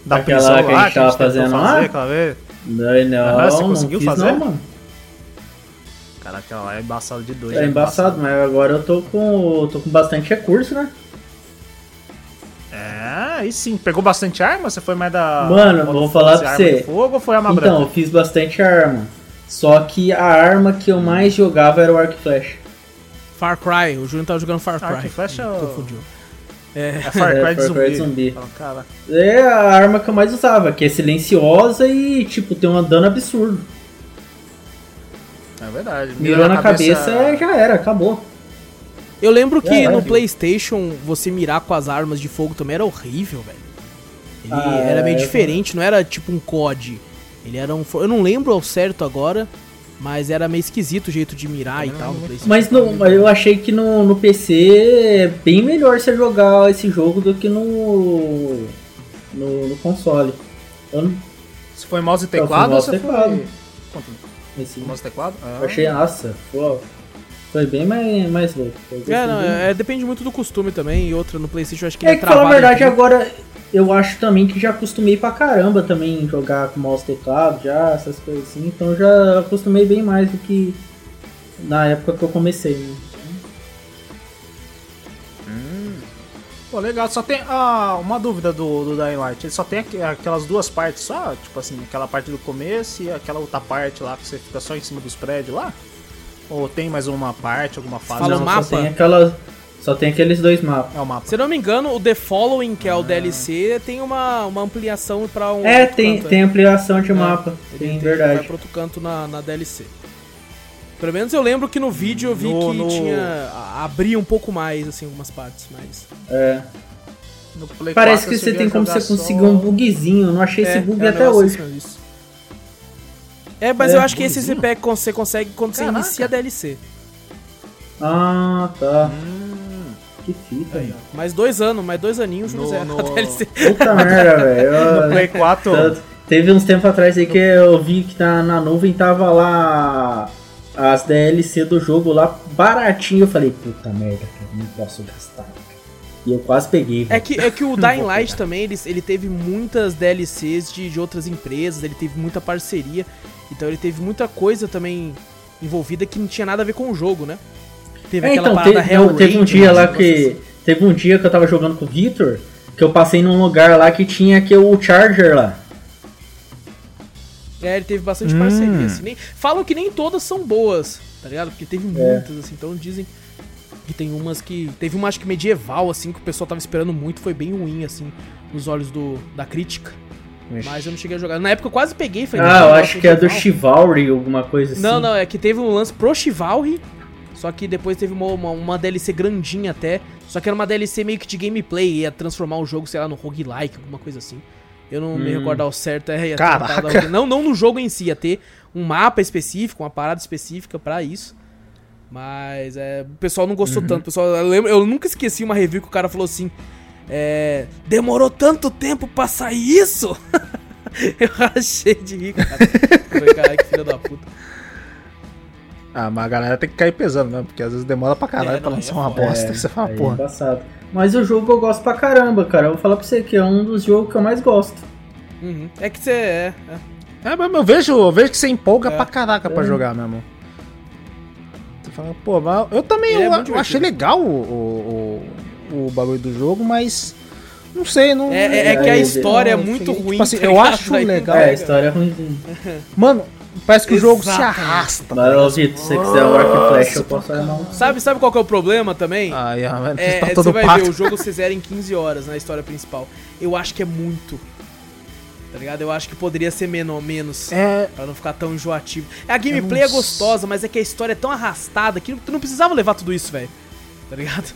Da Aquela prisão que a lá gente tava fazendo fazer lá? aquela vez. Não, não, Aham, você não conseguiu fiz fazer? não, mano. Caraca, lá é embaçado de dois. É né? embaçado, mas agora eu tô com, tô com bastante recurso, né? É, aí sim. Pegou bastante arma? Você foi mais da. Mano, vou falar pra você. fogo ou foi arma Então, branca? eu fiz bastante arma. Só que a arma que eu mais jogava era o arco e flecha. Far Cry, o Júnior tava jogando Far Cry. Arco e flecha ou- Confundiu. É, É <laughs> Far Cry É, de Far Cry zumbi. de zumbi. Cara. É a arma que eu mais usava, que é silenciosa e, tipo, tem um dano absurdo. É verdade. Mirou na cabeça, é, já era, acabou. Eu lembro que É, no é. PlayStation você mirar com as armas de fogo também era horrível, velho. Ele Ah, era meio é, diferente, não era tipo um COD. Ele era um. Eu não lembro ao certo agora, mas era meio esquisito o jeito de mirar e tal no PlayStation. Mas, no, mas eu achei que no, no PC é bem melhor você jogar esse jogo do que no, no, no console. Eu não, Se foi mouse e foi teclado, mouse você e teclado. foi. Mouse e teclado? Ah. eu achei, nossa, pô, foi bem mais, mais louco. É, não, bem. é, depende muito do costume também. E outra no PlayStation, eu acho que É ele que, falar a verdade, aqui. agora eu acho também que já acostumei pra caramba também jogar com mouse e teclado, já, essas coisas assim. Então eu já acostumei bem mais do que na época que eu comecei, né? Pô, legal. Só tem ah, uma dúvida do, do Dying Light. Ele só tem aqu- aquelas duas partes só? Tipo assim, aquela parte do começo e aquela outra parte lá que você fica só em cima dos prédios lá? Ou tem mais uma parte, alguma fase? Fala Não, mapa? Só tem, aquela, só tem aqueles dois mapas. É o mapa. Se eu não me engano, o The Following, que é o DLC, tem uma, uma ampliação pra um. É, tem, canto, tem ampliação de É, mapa. Tem, tem- verdade. Vai pro outro canto na, na DLC. Pelo menos eu lembro que no vídeo eu vi No- que no- tinha. abria um pouco mais, assim, algumas partes, mas. É. No Play Parece 4 que você tem como você só- conseguir um bugzinho. Eu não achei esse é, bug é até hoje. assim, isso. É, mas É, eu acho que esse você pega, você consegue quando você Caraca. inicia a DLC. Ah, tá. Hum, Que fita. Aí, ó. Mais dois anos, mais dois aninhos, No- José. no- A DLC. Puta merda, <laughs> velho. no Play 4. Tanto- Teve uns tempos atrás aí que eu vi que na, na nuvem tava lá as DLC do jogo lá baratinho. Eu falei, puta merda, cara, não posso gastar. E eu quase peguei. É que, é que o Dying <laughs> Light também, ele, ele teve muitas DLCs de, de outras empresas, ele teve muita parceria, então ele teve muita coisa também envolvida que não tinha nada a ver com o jogo, né? Teve É, aquela então, parada teve, não, teve um dia lá negócio que. Teve um dia que eu tava jogando com o Victor, que eu passei num lugar lá que tinha que o Charger lá. É, ele teve bastante Hum. parceria, assim. Nem, falam que nem todas são boas, tá ligado? Porque teve muitas, assim, então dizem que tem umas que... Teve uma, acho que medieval, assim, que o pessoal tava esperando muito, foi bem ruim, assim, nos olhos do, da crítica. Mas eu não cheguei a jogar. Na época eu quase peguei, falei... Ah, "Não, eu acho que é do medieval." Chivalry, alguma coisa assim. Não, não, é que teve um lance pro Chivalry, só que depois teve uma, uma, uma DLC grandinha até, só que era uma DLC meio que de gameplay, ia transformar o jogo, sei lá, no roguelike, alguma coisa assim. Eu não me Hum. recordo ao certo, é, Caraca. não, não no jogo em si, ia ter um mapa específico, uma parada específica pra isso. Mas é, o pessoal não gostou tanto. O pessoal, eu, lembro- eu nunca esqueci uma review que o cara falou assim: é, Demorou tanto tempo pra sair isso? <laughs> eu achei de rir, cara. Falei, Caralho, que filho da puta. Ah, mas a galera tem que cair pesando, né? Porque às vezes demora pra caralho É, pra lançar é uma bosta. você fala, é porra. embaçado. Mas o jogo eu gosto pra caramba, cara. Eu vou falar pra você que é um dos jogos que eu mais gosto. Uhum. É que você é. é. É, mas eu vejo, eu vejo que você empolga É. pra caraca pra É. jogar mesmo. Você fala, pô, mas eu também é eu, eu achei legal o, o, o bagulho do jogo, mas não sei, não. É, é- é que a É, história é muito tipo ruim. assim, tá eu acho legal. É, a história é ruimzinha. Mano, parece que o jogo se arrasta. Vitor, se você quiser o arco e flecha, eu posso armar um. Sabe, sabe qual que é o problema também? Ah, mas é, tá é, todo você vai pato. ver, o jogo se zera em 15 horas na história principal. Eu acho que é muito. Tá ligado? Eu acho que poderia ser menor, menos. É, Pra não ficar tão enjoativo. A gameplay é gostosa, mas é que a história é tão arrastada que tu não precisava levar tudo isso, velho. Tá ligado?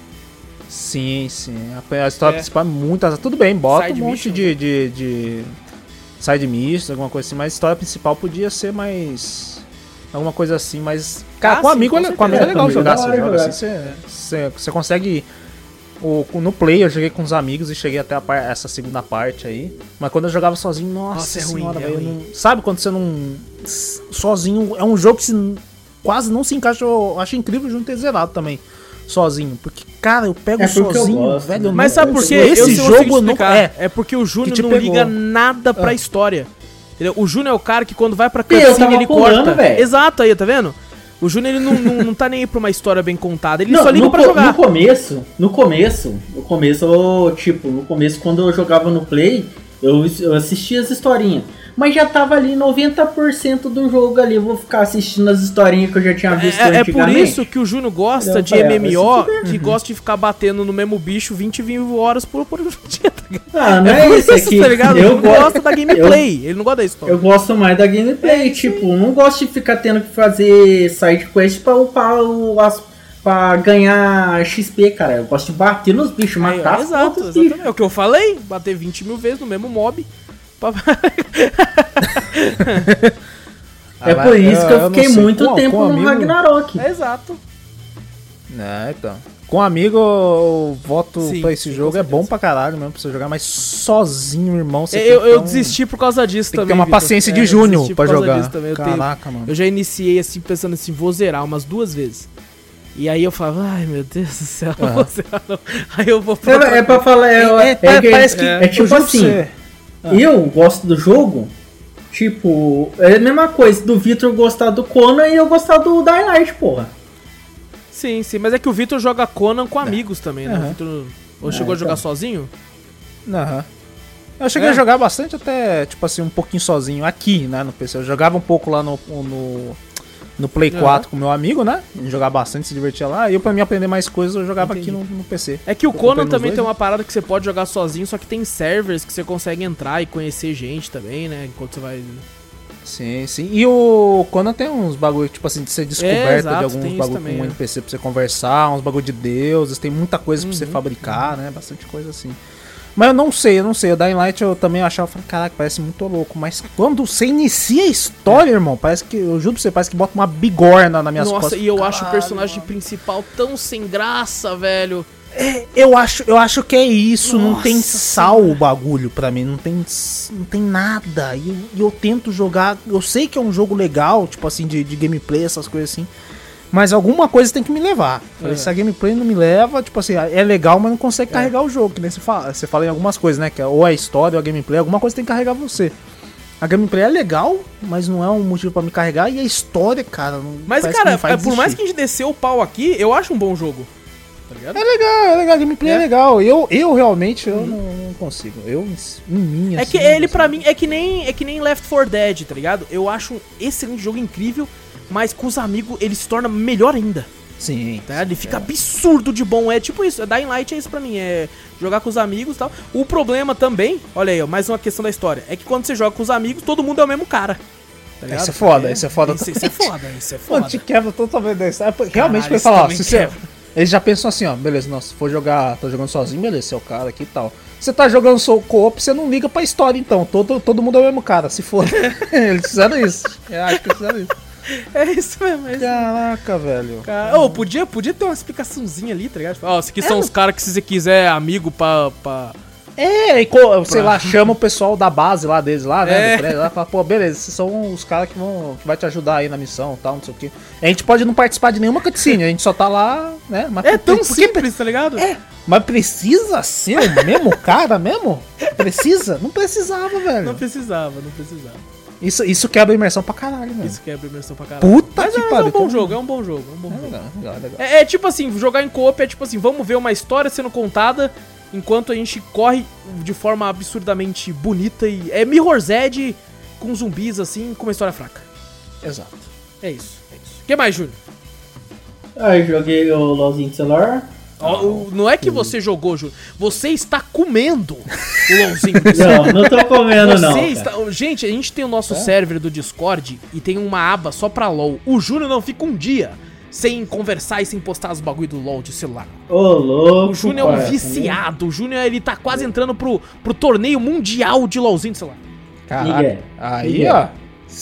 Sim, sim. A, a história É. principal é muito. Tudo bem, bota Side um monte mission. de, de, de side mission, alguma coisa assim, mas a história principal podia ser mais. Alguma coisa assim, mas. Cara, Ah, com sim, amigo, com é- com amigo é legal É, jogar. joga jogar. assim, você, você, consegue. O, no play eu joguei com os amigos e cheguei até a par- essa segunda parte aí. Mas quando eu jogava sozinho, nossa, Nossa, é ruim, senhora, é ruim. não- Sabe quando você não. Sozinho. É um jogo que se- quase não se encaixa. Eu acho incrível junto ter zerado também. Sozinho. Porque, cara, eu pego É porque eu sozinho, gosto, velho. né? Mas sabe por quê? Esse jogo não. É, É porque o Júnior não pegou. liga nada pra Ah. história. Entendeu? O Júnior é o cara que quando vai pra cutscene tava ele pulando, corta. velho. Exato aí, tá vendo? O Júnior ele não, não, não tá nem aí pra uma história bem contada, ele Não, só liga no, pra jogar. no começo, no começo, no começo, eu, tipo, no começo quando eu jogava no Play, eu, eu assistia as historinhas. Mas já tava ali 90% do jogo ali, eu vou ficar assistindo as historinhas que eu já tinha visto É, é por isso que o Júnior gosta Eu de falei, vai MMO, fuder. que gosta de ficar batendo no mesmo bicho 20, 20 horas por, por <laughs> dia, tá ligado? Ah, não É, é, isso, é que tá ligado? eu gosto, gosta da <laughs> gameplay, ele não gosta da história. eu gosto mais da gameplay, tipo, não gosto de ficar tendo que fazer side quest pra upar o as, pra ganhar XP, cara. Eu gosto de bater nos bichos, matar as exato, exatamente. É o que eu falei, bater 20 mil vezes no mesmo mob. <laughs> É Ah, por isso que eu não fiquei muito Com- tempo com no amigo- Ragnarok. É exato. É, então. Com amigo, eu voto Sim, pra esse sim, jogo. É bom pra caralho mesmo pra você jogar, mas sozinho, irmão. Você Eu, tem eu ter um- desisti por causa disso Tem também. ter uma Vitor. paciência É, de eu Júnior desisti pra por causa jogar. disso também. Eu, tenho- Caraca, mano. eu já iniciei assim, pensando assim, vou zerar umas duas vezes. E aí eu falava, ai meu Deus do céu, não <laughs> vou zerar não. Aí eu vou pra É, é pra falar, é, É, é, é, que- parece que é, eu tipo assim, você. Eu gosto do jogo, tipo, é a mesma coisa do Victor gostar do Conan e eu gostar do Dying Light, porra. Sim, sim, mas é que o Vitor joga Conan com amigos também, né? O Aham. Vitor Ou chegou a jogar então. sozinho? Aham. Eu cheguei É? a jogar bastante até, tipo assim, um pouquinho sozinho aqui, né, no PC. Eu jogava um pouco lá no, no, no Play Aham. 4 com meu amigo, né? Jogava bastante, se divertia lá. E eu, pra mim aprender mais coisas, eu jogava Entendi. aqui no, no PC. É que o Eu Conan também dois, tem né? uma parada que você pode jogar sozinho, só que tem servers que você consegue entrar e conhecer gente também, né? Enquanto você vai. Sim, sim. E o Conan tem uns bagulho, tipo assim, de ser descoberta É, exato, de alguns bagulho também, com é. NPC pra você conversar, uns bagulho de deuses, tem muita coisa pra você Uhum, fabricar, né? Bastante coisa assim. Mas eu não sei, eu não sei. O Dying Light eu também achava, falei, caraca, parece muito louco. Mas quando você inicia a história, irmão, parece que, eu juro pra você, parece que bota uma bigorna nas minhas Nossa, costas. e eu acho o Caralho, personagem principal tão sem graça, velho. Eu acho, eu acho que é isso, não tem Nossa sal o bagulho pra mim, não tem, não tem nada. E eu, e eu tento jogar, eu sei que é um jogo legal, tipo assim, de, de gameplay, essas coisas assim. Mas alguma coisa tem que me levar. É. Se a gameplay não me leva, tipo assim, é legal, mas não consegue carregar o jogo. Que nem você fala, você fala em algumas coisas, né? Que é ou a história ou a gameplay, alguma coisa tem que carregar você. A gameplay é legal, mas não é um motivo pra me carregar. E a história, cara. Não, Mas, cara, é, por mais que a gente desceu o pau aqui, eu acho um bom jogo. Tá? É legal, é legal, a gameplay é, É. legal. Eu, eu realmente eu não, não consigo. Eu, em mim, É assim, que ele, pra mim, é que nem é que nem Left 4 Dead, tá ligado? Eu acho um excelente jogo, incrível, mas com os amigos ele se torna melhor ainda. Sim. Tá? Ele fica absurdo de bom. É tipo isso. Dying Light é isso pra mim. É jogar com os amigos e tal. O problema também, olha aí, ó, mais uma questão da história. É que quando você joga com os amigos, todo mundo é o mesmo cara. Tá? Isso é foda, isso é foda Isso, isso é foda, isso é <laughs> Mano, foda. te quebra totalmente da história. Realmente, isso falar, ó, se você, eles já pensam assim, ó, beleza, nossa, se for jogar, tô jogando sozinho, beleza, é o cara aqui e tal. Você tá jogando sou co-op, você não liga pra história então, todo, todo mundo é o mesmo cara, se for. <laughs> eles fizeram isso. Eu acho que eles fizeram isso. É isso mesmo. É isso. Caraca, velho. Cara, Ô, podia, podia ter uma explicaçãozinha ali, tá ligado? Ó, esses aqui É, são os caras que se você quiser amigo pra. pra... É, e co- sei lá, chama o pessoal da base lá deles lá, né? É. prédio lá, fala, pô, beleza, esses são os caras que vão que vai te ajudar aí na missão e tal, não sei o quê. A gente pode não participar de nenhuma cutscene, a gente só tá lá, né? Mas É tão por que simples, tá ligado? É, mas precisa ser o mesmo cara mesmo? Precisa? Não precisava, velho. Não precisava, não precisava. Isso, isso quebra a imersão pra caralho, velho. Isso quebra a imersão pra caralho. Puta Mas que é, é pariu. um bom então- jogo, é um bom jogo, é um bom É jogo. legal, legal, legal. É, é tipo assim, jogar em co-op é tipo assim, vamos ver uma história sendo contada enquanto a gente corre de forma absurdamente bonita e. É Mirror's Edge com zumbis assim, com uma história fraca. Exato. É isso, é isso. O que mais, Júnior? Aí joguei o LOLzinho de celular. Ó, o- Não é que você jogou, Júnior. Você está comendo o LOLzinho. <laughs> Não, não tô comendo Você não. está... Gente, a gente tem o nosso server do Discord e tem uma aba só pra LOL. O Júnior não fica um dia sem conversar e sem postar os bagulho do LOL de celular. Ô, louco. O Júnior é um viciado. O Júnior, ele tá quase entrando pro, pro torneio mundial de LOLzinho de celular. Caraca. Miguel. Aí, ó.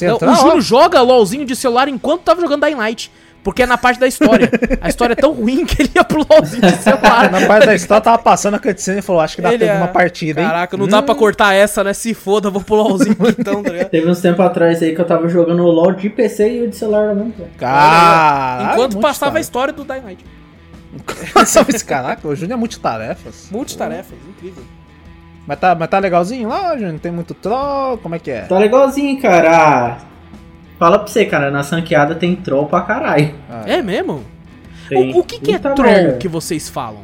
Não, entra, o. Júnior joga LOLzinho de celular enquanto tava jogando Dying Light. Porque é na parte da história. A história é tão ruim que ele <laughs> LOLzinho de celular. Na parte da história tava passando a cutscene e falou, acho que dá Ele tempo é- uma partida, hein? Caraca, não dá pra cortar essa, né? Se foda, vou pro LOLzinho <laughs> então, tá ligado? Teve uns tempos atrás aí que eu tava jogando o LOL de PC e o de celular também. cara. Caralho, Enquanto passava a história do Light. Passava esse caraca, o Júnior é multitarefas. Multitarefas, incrível. Mas tá, mas tá legalzinho lá, Júnior? Não tem muito troll? Como é que é? Tá legalzinho, cara. Ah, Fala pra você, cara, na sanqueada tem troll pra caralho. Ah, É mesmo? Tem O, o que, que é troll merda. que vocês falam?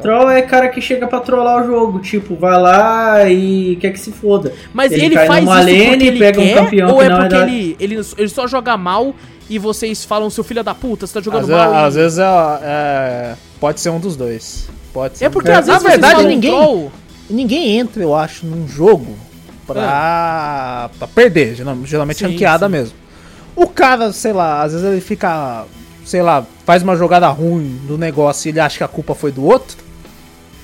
Troll é cara que chega pra trollar o jogo, tipo, vai lá e quer que se foda. Mas ele, Ele faz isso lane porque e ele pega um quer, campeão ou é é porque ele, ele, ele só joga mal e vocês falam, seu filho da puta, você tá jogando Às, mal? e- às vezes é, é- pode ser um dos dois. Pode ser. É porque um- às vezes Na verdade, ninguém, troll... ninguém entra, eu acho, num jogo pra, pra perder. geral- Geralmente Sim, ranqueada sim. mesmo. O cara, sei lá, às vezes ele fica, sei lá, faz uma jogada ruim do negócio e ele acha que a culpa foi do outro.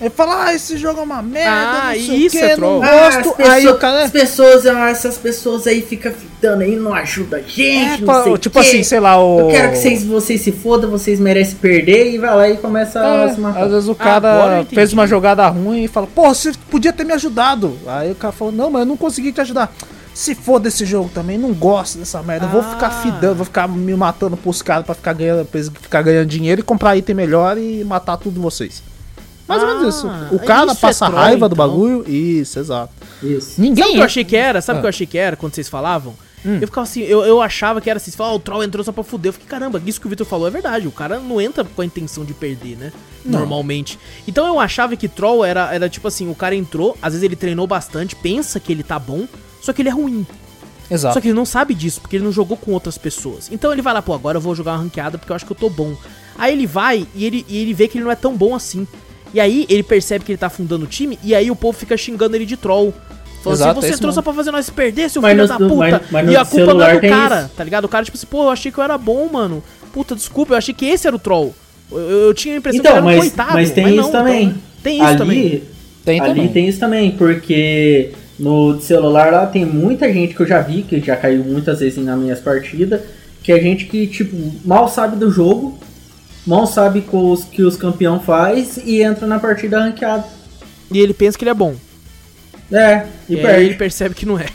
Ele fala, ah, esse jogo é uma merda, Ah, não sei isso o quê, é troll. não Ah, aí pessoas- o cara... As pessoas, ah, essas pessoas aí ficam fitando aí, não ajuda a gente, É, não sei o tipo quê. assim, sei lá, o... Eu quero que vocês, vocês se fodam, vocês merecem perder e vai lá e começa a É, se matar. às vezes o cara entendi. fez uma jogada ruim e fala, pô, você podia ter me ajudado. Aí o cara falou, não, mas eu não consegui te ajudar. Se for desse jogo também, não gosto dessa merda. Eu vou Ah. ficar fidando, vou ficar me matando pros caras pra ficar ganhando, pra ficar ganhando dinheiro e comprar item melhor e matar tudo vocês. Mais ou Ah, menos isso. O cara isso é passa troll, raiva do então. bagulho. Isso, exato. Isso. Sabe o Ninguém. que eu achei que era? Sabe o Ah. que eu achei que era quando vocês falavam? Eu ficava assim, eu, eu achava que era assim, você fala, "Ah, o troll entrou só pra fuder. Eu fiquei, caramba, isso que o Vitor falou é verdade. O cara não entra com a intenção de perder, né? Normalmente. Então eu achava que troll era, era tipo assim, o cara entrou, às vezes ele treinou bastante, pensa que ele tá bom, só que ele é ruim. Exato. Só que ele não sabe disso, porque ele não jogou com outras pessoas. Então ele vai lá, pô, agora eu vou jogar uma ranqueada porque eu acho que eu tô bom. Aí ele vai e ele, e ele vê que ele não é tão bom assim. E aí ele percebe que ele tá afundando o time, e aí o povo fica xingando ele de troll. Falando Exato, assim, você isso entrou só pra fazer nós perder, seu Mas filho no- da puta. mas- mas e a culpa não é do cara, isso. tá ligado? O cara, tipo assim, pô, eu achei que eu era bom, mano. Puta, desculpa, eu achei que esse era o troll. Eu, eu- eu tinha a impressão que Então, eu era um mas, coitado. mas tem não, isso também. então, tem isso ali, também. Tem ali também. tem isso também, porque no celular lá tem muita gente que eu já vi, que já caiu muitas vezes nas minhas partidas, que é gente que, tipo, mal sabe do jogo, mal sabe os, que os campeão faz e entra na partida ranqueada. E ele pensa que ele é bom. É, e, E, aí ele percebe que não é.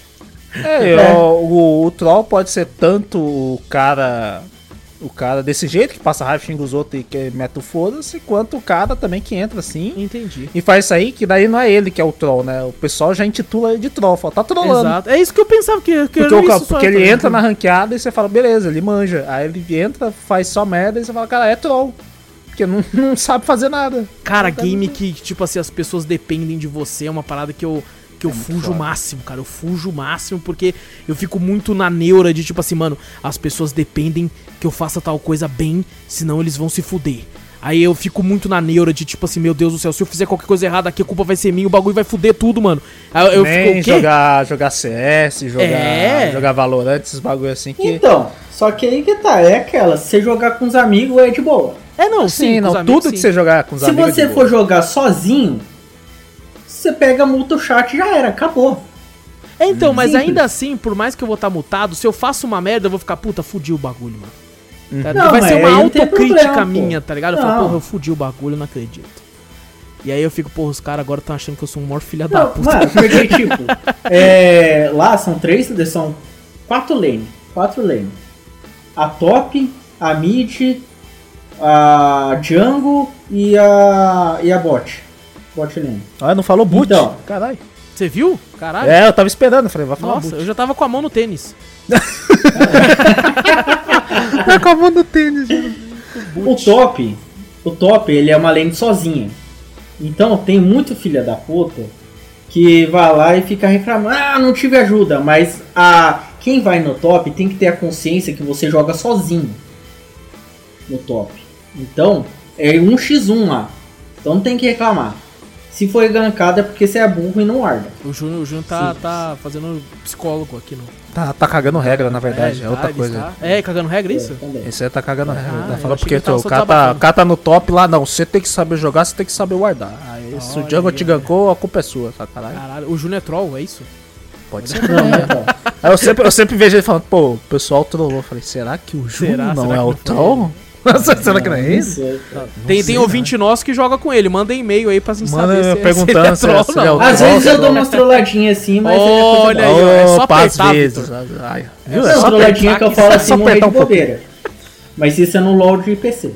É, É. O, o, o troll pode ser tanto o cara. O cara desse jeito, que passa raiva, xinga os outros e que mete o foda-se, quanto o cara também que entra assim Entendi. e faz isso aí, que daí não é ele que é o troll, né? O pessoal já intitula ele de troll, fala, tá trollando. Exato. É isso que eu pensava que, que Porque, o porque ele entra na ranqueada e você fala, beleza, ele manja. Aí ele entra, faz só merda e você fala, cara, é troll. Porque não, <laughs> não sabe fazer nada. Cara, game que, tipo assim, as pessoas dependem de você é uma parada que eu, que eu É fujo o máximo, cara. Eu fujo o máximo porque eu fico muito na neura de, tipo assim, mano, as pessoas dependem que eu faça tal coisa bem, senão eles vão se fuder. Aí eu fico muito na neura de, tipo assim, meu Deus do céu, se eu fizer qualquer coisa errada aqui, a culpa vai ser minha, o bagulho vai fuder tudo, mano. Aí eu Nem fico, o quê? jogar, jogar CS, jogar, É. jogar Valorant, esses bagulho assim que. Então, só que aí que tá, é aquela, se você jogar com os amigos é de boa. É, não, Sim, sim, não, amigos, tudo sim. que você jogar com os Se amigos. é você de for boa. jogar sozinho, você pega, multa o chat já era, acabou. É, então, mas Simples. ainda assim, por mais que eu vou estar mutado, se eu faço uma merda, eu vou ficar, puta, fudi o bagulho, mano. Tá? Não, vai ser uma não tem autocrítica problema, minha, tá ligado? Eu falo, Não. porra, eu fudi o bagulho, não acredito. E aí eu fico, porra, os caras agora estão achando que eu sou um maior filha da puta. mano, porque <laughs> tipo, é, lá são três, são quatro lanes, quatro lanes. A top, a mid, a jungle e a e a bot. Bot lane. Ah, não falou boot? Então. Caralho. Você viu? Caralho. É, eu tava esperando, eu falei, vai falar Nossa, boot. eu já tava com a mão no tênis. <laughs> Tá com a mão no tênis. O top, o top, ele é uma lane sozinha. Então tem muito filha da puta que vai lá e fica reclamando, ah, não tive ajuda, mas a quem vai no top tem que ter a consciência que você joga sozinho no top. Então, é um x1 lá. Então não tem que reclamar. Se foi gankado é porque você é burro e não guarda. O Júnior, o Júnior tá, Sim. tá fazendo psicólogo aqui no. Tá, tá cagando regra, na verdade, é, ele outra tá, coisa. está- É, cagando regra, isso? também. Esse aí tá cagando regra. Ah, tá falando achei que porque tava o cara tá, cara tá no top lá, não. Você tem que saber jogar, você tem que saber guardar. Aí se o jungle te gankou, a culpa é sua, tá caralho? Caralho, o Júnior é troll, é isso? Pode ser. Não, não é. <laughs> Aí eu sempre, eu sempre vejo ele falando, pô, o pessoal trollou. Eu falei, será que o Júnior Será? não Será é o não foi <laughs> troll? será que não é sei. Tem, tem ouvinte nosso que joga com ele. Manda e-mail aí pra gente Manda saber se, perguntando se ele é troll se ele é o Às troll, vezes eu dou umas trolladinhas assim, mas Olha é aí, ó, é só Opa, às apertar, vezes. Ai, É viu? só É Não, só trolladinha que eu falo é assim não é de um bobeira. Mas isso é no LoL de PC.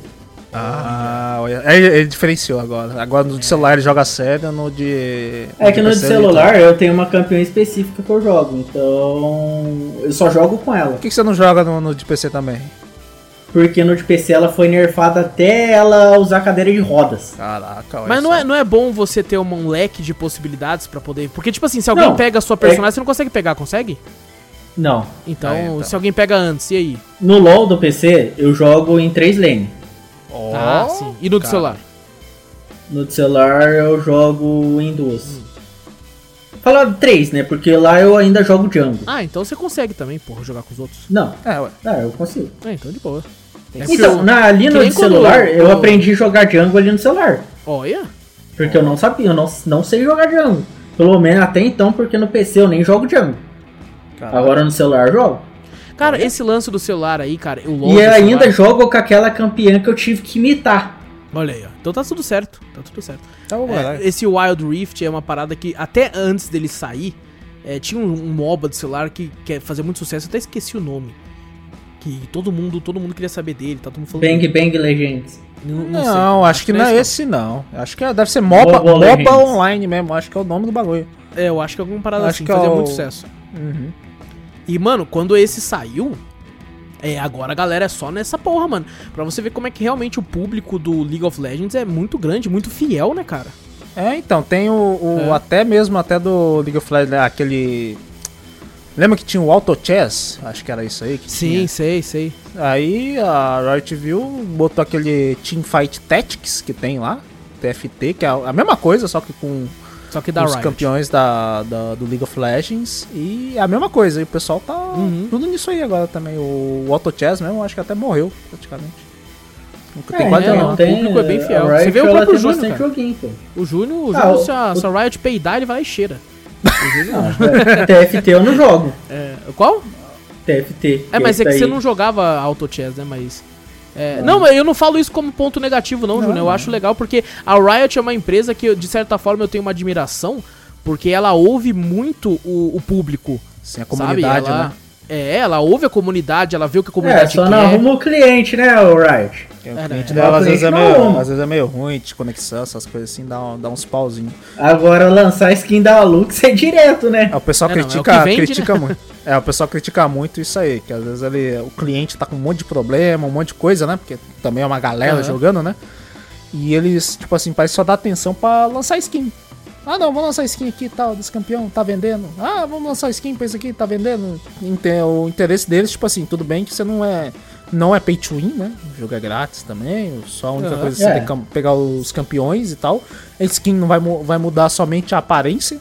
Ah, olha. Ele, ele diferenciou agora. Agora no de celular ele joga sério, no de. É que no de celular eu tenho uma campeã específica que eu jogo, então eu só jogo com ela. Por que, que você não joga no, no de PC também? Porque no de PC ela foi nerfada até ela usar cadeira de rodas. Caraca, olha Mas não é, não é bom você ter um, leque de possibilidades pra poder. Porque, tipo assim, se alguém Não, pega a sua personagem, você não consegue pegar, consegue? Não. Então, Ah, então. se alguém pega antes, e aí? No LoL do PC eu jogo em três lanes. Ó, ah, sim. E no do cara. celular? No de celular eu jogo em duas. Falar três, né? Porque lá eu ainda jogo jungle. Ah, então você consegue também, porra, jogar com os outros. Não, É, ué. ah, eu consigo. Ah, então de boa. É Então, na, ali no de quando celular eu aprendi a jogar jungle ali no celular. Olha. Porque eu não sabia, eu não, não sei jogar jungle. Pelo menos até então, porque no PC eu nem jogo jungle. Caraca. Agora no celular eu jogo. Cara, esse lance do celular aí, cara, eu LOL e ainda celular- jogo com aquela campeã que eu tive que imitar. Olha aí, ó. Então tá tudo certo. Tá tudo certo. Tá bom, É, esse Wild Rift é uma parada que, até antes dele sair, é, tinha um, um MOBA de celular que quer fazer muito sucesso, eu até esqueci o nome. Que todo mundo, todo mundo queria saber dele, tá todo mundo falando. Bang Bang Legends. Não, Não, sei. acho que não é esse. não. Acho que é- deve ser MOBA, MOBA Legends. online mesmo. Acho que é o nome do bagulho. É, eu acho que é alguma parada Acho assim, que é fazia o- muito sucesso. Uhum. E, mano, quando esse saiu, é, agora a galera é só nessa porra, mano. Pra você ver como é que realmente o público do League of Legends é muito grande, muito fiel, né, cara? É, então, tem o, o- É. até mesmo até do League of Legends, aquele... Lembra que tinha o Auto Chess? Acho que era isso aí que Sim, tinha. sei, sei. Aí a Riot viu, botou aquele Teamfight Tactics que tem lá, TFT, que é a mesma coisa, só que com Só que da os Riot. campeões da, da- do League of Legends. E é a mesma coisa, e o pessoal tá Uhum. tudo nisso aí agora também. O, o Auto Chess mesmo, acho que até morreu, praticamente. Nunca É, tem quase então, nenhum. tem- o público é bem fiel. Você vê o próprio Júnior. O Júnior, o Ah, Júnior o- se, a, o- se a Riot peidar, ele vai e cheira. <laughs> Não, TFT eu não jogo. É, qual? TFT. É, mas é que esse você daí- não jogava Auto Chess, né? Mas. É, não, eu não falo isso como ponto negativo, não, Não, Júnior. Eu não. acho legal porque a Riot é uma empresa que, de certa forma, eu tenho uma admiração, porque ela ouve muito o, o público. Sim, a comunidade, sabe? Ela, né? É, ela ouve a comunidade, ela vê o que a É, comunidade só quer. não arruma o cliente, né, o Riot? O É, cliente né? dela às vezes, é meio, não. às vezes é meio ruim de conexão, essas coisas assim, dá, um- dá uns pauzinhos. Agora lançar skin da Lux é direto, né? É, o pessoal É, não, é o critica, que vende, critica muito. É, o pessoal critica muito isso aí, que às vezes ele, o cliente tá com um monte de problema, um monte de coisa, né? Porque também é uma galera Aham. jogando, né? E eles, tipo assim, parece só dar atenção pra lançar skin. Ah, não, vamos lançar skin aqui e tal, desse campeão, tá vendendo. Ah, vamos lançar skin pra esse aqui, tá vendendo. O interesse deles, tipo assim, tudo bem que você não é não é pay to win, né? O jogo é grátis também, só a única Aham. coisa é você É. tem que cam- pegar os campeões e tal. A skin não vai, vai mudar somente a aparência,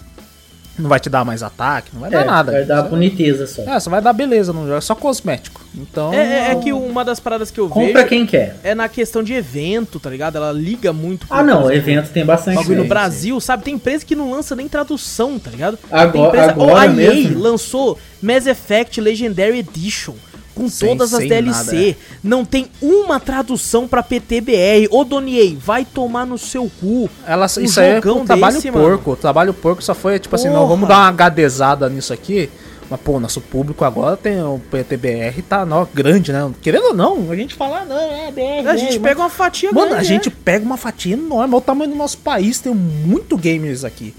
não vai te dar mais ataque, não vai dar É, nada. Vai dar Só- boniteza só. é, só vai dar beleza no jogo, é só cosmético. Então. É, é- é que uma das paradas que eu Compra vejo quem quer. é na questão de evento, tá ligado? Ela liga muito Ah, não, evento tem bastante. Bagulho no gente. Brasil, sabe? Tem empresa que não lança nem tradução, tá ligado? tem Agora- empresa. agora Ó, a EA mesmo. lançou Mass Effect Legendary Edition. Com Sem- todas as DLC. nada, é. Não tem uma tradução pra PTBR. Ô, Doniei, vai tomar no seu cu. Ela, Um isso aí é um trabalho desse, porco. O trabalho porco só foi tipo assim, não, Porra. vamos dar uma HDzada nisso aqui. Mas, pô, nosso público agora tem o PTBR, tá nó, grande, né? Querendo ou não, a gente fala, não, é BR. A gente mas- pega uma fatia Mano, grande, a né? gente pega uma fatia enorme, olha o tamanho do nosso país, tem muito gamers aqui.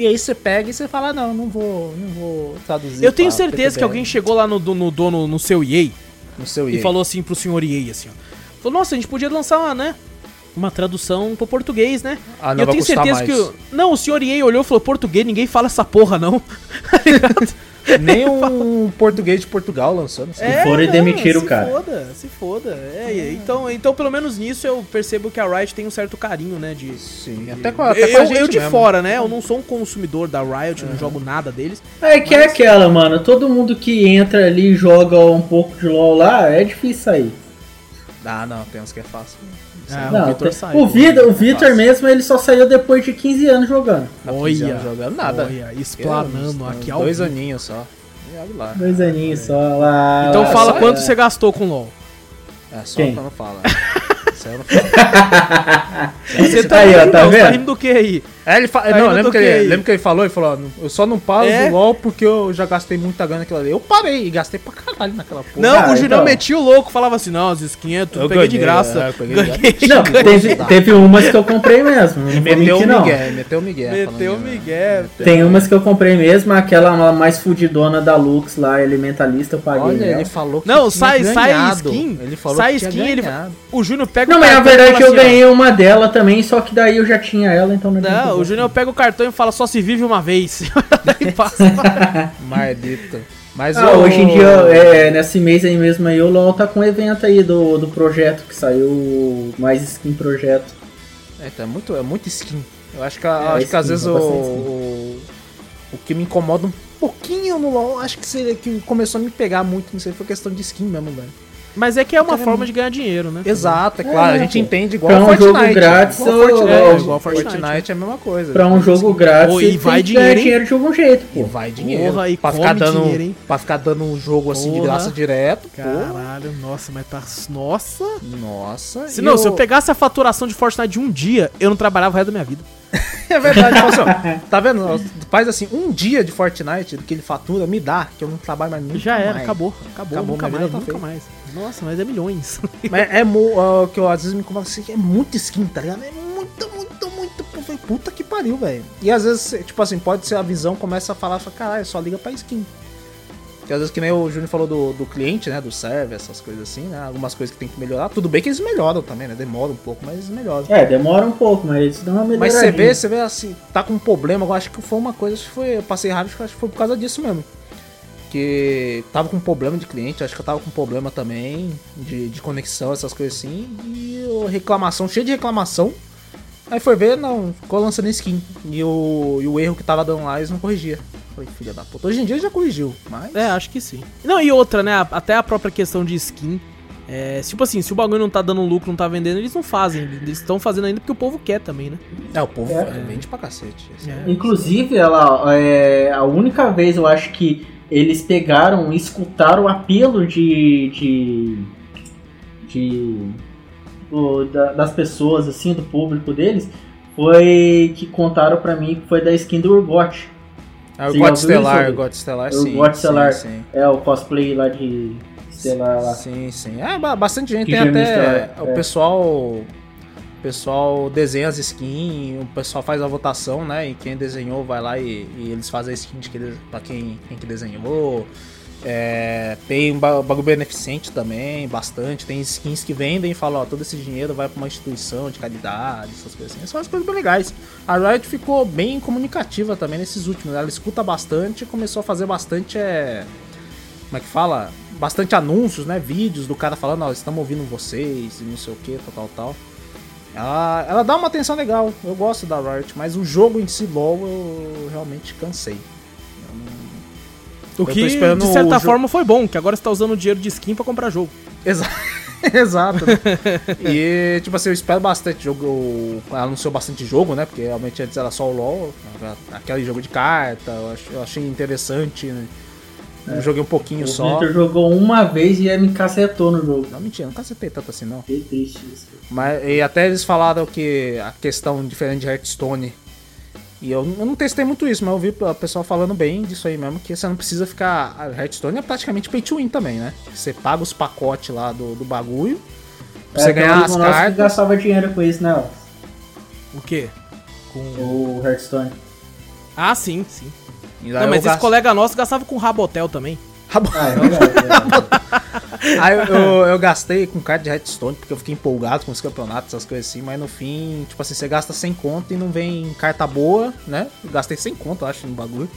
E aí você pega e você fala, não, não vou, não vou traduzir. Eu tenho certeza que PTBR alguém chegou lá no, no dono, no seu EA, no seu e EA. falou assim pro senhor EA, assim, ó. Falou, nossa, a gente podia lançar uma, né? Uma tradução pro português, né? Ah, e não eu vai tenho certeza que. mais. o- Não, o senhor EA olhou e falou: português, ninguém fala essa porra, não. <laughs> Nem um português de Portugal lançando. assim. É, foram e demitiram se o cara. Se foda, se foda. É, então, então, pelo menos nisso eu percebo que a Riot tem um certo carinho, né? De. Sim, de- até com, até eu, com a gente eu de mesmo. fora, né? Eu não sou um consumidor da Riot, não jogo nada deles. É que é aquela, mano. Todo mundo que entra ali e joga um pouco de LOL lá, é difícil sair. Ah, não, tem uns que é fácil. Ah, não, o Vitor tem- saiu. o Vitor, o Vitor Fácil. mesmo, ele só saiu depois de 15 anos jogando. Há 15 Olha, anos jogando nada. olha, explanando Eu, aqui ao Dois aninhos só. Lá. Dois aninhos só lá. Então lá, fala só- quanto você gastou com LoL. É só Quem? pra não falar. <laughs> Eu não falo. Você tá, Aí, ó, rindo, tá você tá vendo? rindo do que aí? É, ele fa... Tá não, que, que ele, aí? lembra que ele falou? Ele falou, eu só não paro É? do LOL porque eu já gastei muita grana naquela ali. Eu parei e gastei pra caralho naquela porra. Não, Ah, o Junão então. metia o louco, falava assim, não, as skins é tudo Eu peguei de ganhei, graça. é, eu peguei de ganhei, Não, ganhei. teve, teve umas que eu comprei mesmo. Não Meteu o não. Miguel, meteu o Miguel. Meteu o né? Miguel. Tem umas que eu comprei mesmo, aquela mais fudidona da Lux lá, Elementalista, eu paguei. Olha, ele falou que Não, sai, sai skin. Ele falou sai skin, ele. O Júnior pega Não, o mas e verdade fala eu assim, ó, ganhei uma dela também, só que daí eu já tinha ela, então não Não, o Júnior pega o cartão e fala só se vive uma vez. <laughs> Daí passa. <laughs> Maldito. Mas Ah, o- hoje em dia, é, nesse mês aí mesmo aí, o LoL tá com um evento aí do, do projeto, que saiu mais skin projeto. É, é muito, é muito skin. Eu acho que, É, acho que às skin, vezes o, bastante skin. o, o que me incomoda um pouquinho no LoL, acho que seria que começou a me pegar muito, não sei, foi questão de skin mesmo, velho. Mas é que é uma Cara, forma de ganhar dinheiro, né? Exato, é É, claro, a né, gente pô. entende igual Pra um Fortnite. jogo grátis, igual eu- Fortnite, é, igual igual Fortnite, Fortnite, é a mesma coisa. Pra um jogo grátis, você e vai tem que ganhar dinheiro, hein? dinheiro de algum jeito, E pô. vai dinheiro. Porra, e pra come ficar dando, dinheiro, hein? Pra ficar dando um jogo assim de Porra. graça direto, pô. Caralho, nossa, mas tá. Nossa. Nossa. Se e não, eu- se eu pegasse a faturação de Fortnite de um dia, eu não trabalhava o resto da minha vida. <laughs> É verdade, assim, ó, <laughs> tá vendo? Faz assim, um dia de Fortnite do que ele fatura, me dá, que eu não trabalho mais nunca Já era, mais. acabou. Acabou, Acabou, nunca mais, tá nunca feita. mais. Nossa, mas é milhões. <laughs> Mas é mo- ó, que eu às vezes me incomoda assim, é muito skin, tá ligado? É muito, muito, muito. pô, falei, Puta que pariu, velho. E às vezes, tipo assim, pode ser a visão, começa a falar, fala, caralho, só liga pra skin. Porque às vezes que nem o Júnior falou do, do cliente, né? Do server, essas coisas assim, né? Algumas coisas que tem que melhorar. Tudo bem que eles melhoram também, né? Demora um pouco, mas eles melhoram. É, demora um pouco, mas eles dão uma Mas melhoradinha. você vê, você vê assim, tá com um problema, eu acho que foi uma coisa, acho que foi, eu passei rápido, acho que foi por causa disso mesmo. Que tava com problema de cliente, acho que eu tava com problema também de, de conexão, essas coisas assim, e reclamação, cheio de reclamação. Aí foi ver, não, ficou lançando skin. E o, e o erro que tava dando lá, eles não corrigia. Falei, filha da puta. Hoje em dia já corrigiu, mas. É, acho que sim. Não, e outra, né? Até a própria questão de skin. É, tipo assim, se o bagulho não tá dando lucro, não tá vendendo, eles não fazem. Eles estão fazendo ainda porque o povo quer também, né? É, o povo É. vende pra cacete. Esse É. Inclusive, ela é a única vez eu acho que eles pegaram e escutaram o apelo de. de. de do- da- das pessoas, assim, do público deles, foi que contaram pra mim que foi da skin do Urgot. Ah, o Você God isso? o God Estelar, O sim. God Estelar. Sim, sim. É o cosplay lá de Estelar lá. Sim, sim. É, ba- bastante gente. Que Tem até o é. pessoal. O pessoal desenha as skins, o pessoal faz a votação, né? E quem desenhou vai lá e, e eles fazem a skin de que, pra quem, quem que desenhou. É, tem um ba- bagulho beneficente também, bastante. Tem skins que vendem e falam, ó, todo esse dinheiro vai pra uma instituição de caridade, essas coisas assim. São as coisas bem legais. A Riot ficou bem comunicativa também nesses últimos. Ela escuta bastante e começou a fazer bastante. É, como é que fala? Bastante anúncios, né? Vídeos do cara falando, ó, estamos ouvindo vocês e não sei o que, tal, tal, tal. Ela, ela dá uma atenção legal, eu gosto da Riot, mas o jogo em si, LoL, eu realmente cansei. O tô que, esperando de certa o forma, foi bom, que agora você tá usando o dinheiro de skin pra comprar jogo. Exa <laughs> Exato. né? e, tipo assim, eu espero bastante jogo. Ela anunciou bastante jogo, né? Porque realmente antes era só o LoL, aquele jogo de carta, eu, ach- eu achei interessante, né? Eu joguei um pouquinho O só. Victor jogou uma vez e me cacetou no jogo. Não, mentira, não cacetei tanto assim, não. Que triste isso. Mas, e até eles falaram que a questão diferente de Hearthstone. E eu, eu não testei muito isso, mas eu vi o pessoal falando bem disso aí mesmo, que você não precisa ficar. A Hearthstone é praticamente pay to win também, né? Você paga os pacotes lá do, do bagulho. Pra você É, um ganhar as cartas. gastava dinheiro com isso, né? O quê? Com... O Hearthstone. Ah, sim, sim. Não, mas esse gasto- colega nosso gastava com Rabotel também. Ah, é verdade. <laughs> <laughs> Aí eu, eu, eu gastei com carta de Hearthstone, porque eu fiquei empolgado com os campeonatos, essas coisas assim, mas no fim, tipo assim, você gasta 100 conto e não vem carta boa, né? Eu gastei 100 conto, acho, no bagulho.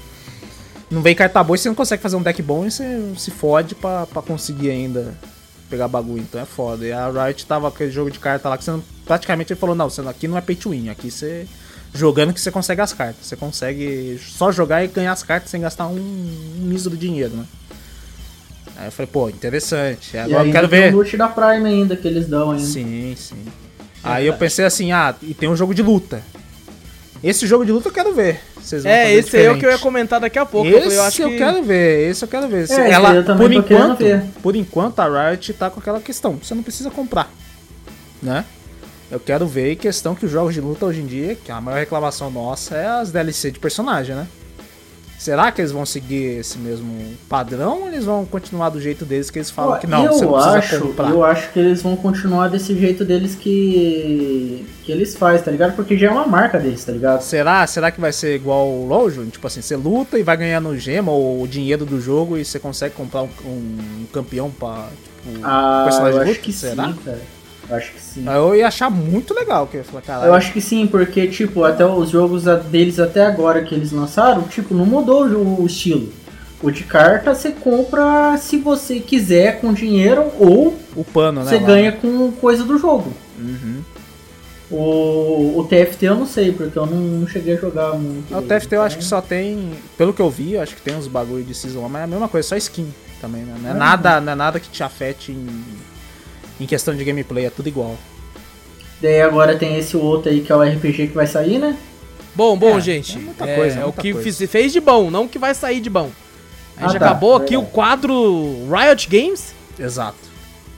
Não vem carta boa e você não consegue fazer um deck bom e você se fode pra, pra conseguir ainda pegar bagulho, então é foda. E a Riot tava aquele jogo de carta lá que você praticamente ele falou, não, você, aqui não é pay to win, aqui você jogando que você consegue as cartas. Você consegue só jogar e ganhar as cartas sem gastar um, um mísero dinheiro, né? Aí eu falei, pô, interessante. E Agora eu quero tem ver. o loot da Prime ainda que eles dão ainda. Sim, sim. Aí eu pensei assim, ah, e tem um jogo de luta. Esse jogo de luta eu quero ver. Vocês vão É, fazer esse é o que eu ia comentar daqui a pouco. Esse eu acho eu que... quero ver, esse eu quero ver. É, ela, por enquanto, ver. por enquanto a Riot tá com aquela questão, você não precisa comprar, né? Eu quero ver em questão que os jogos de luta hoje em dia, que a maior reclamação nossa é as DLC de personagem, né? Será que eles vão seguir esse mesmo padrão ou eles vão continuar do jeito deles que eles falam que não, eu você não acho, comprar? Eu acho que eles vão continuar desse jeito deles que que eles fazem, tá ligado? Porque já é uma marca deles, tá ligado? Será? Será que vai ser igual o Júnior? Tipo assim, você luta e vai ganhando gema ou o dinheiro do jogo e você consegue comprar um, um campeão pra, tipo, Ah, personagem eu acho luta? que Será? sim, cara. Eu acho que sim. Eu ia achar muito legal, que eu ia falar, caralho. Eu acho que sim, porque, tipo, até os jogos deles até agora que eles lançaram, tipo, não mudou o, estilo. O de carta você compra se você quiser com dinheiro ou o pano, né? você lá, ganha né? com coisa do jogo. Uhum. O, o TFT eu não sei, porque eu não, não cheguei a jogar muito. O TFT eu acho que só tem, pelo que eu vi, eu acho que tem uns bagulho de Season 1, mas é a mesma coisa, só skin também, né? Não é, É. nada, não é nada que te afete em, em questão de gameplay, é tudo igual. Daí agora tem esse outro aí que é o RPG que vai sair, né? Bom, bom, É, gente. é muita é, coisa, é o muita que coisa. fez de bom, não o que vai sair de bom. Aí Ah, já tá, acabou aqui o quadro Riot Games, Exato.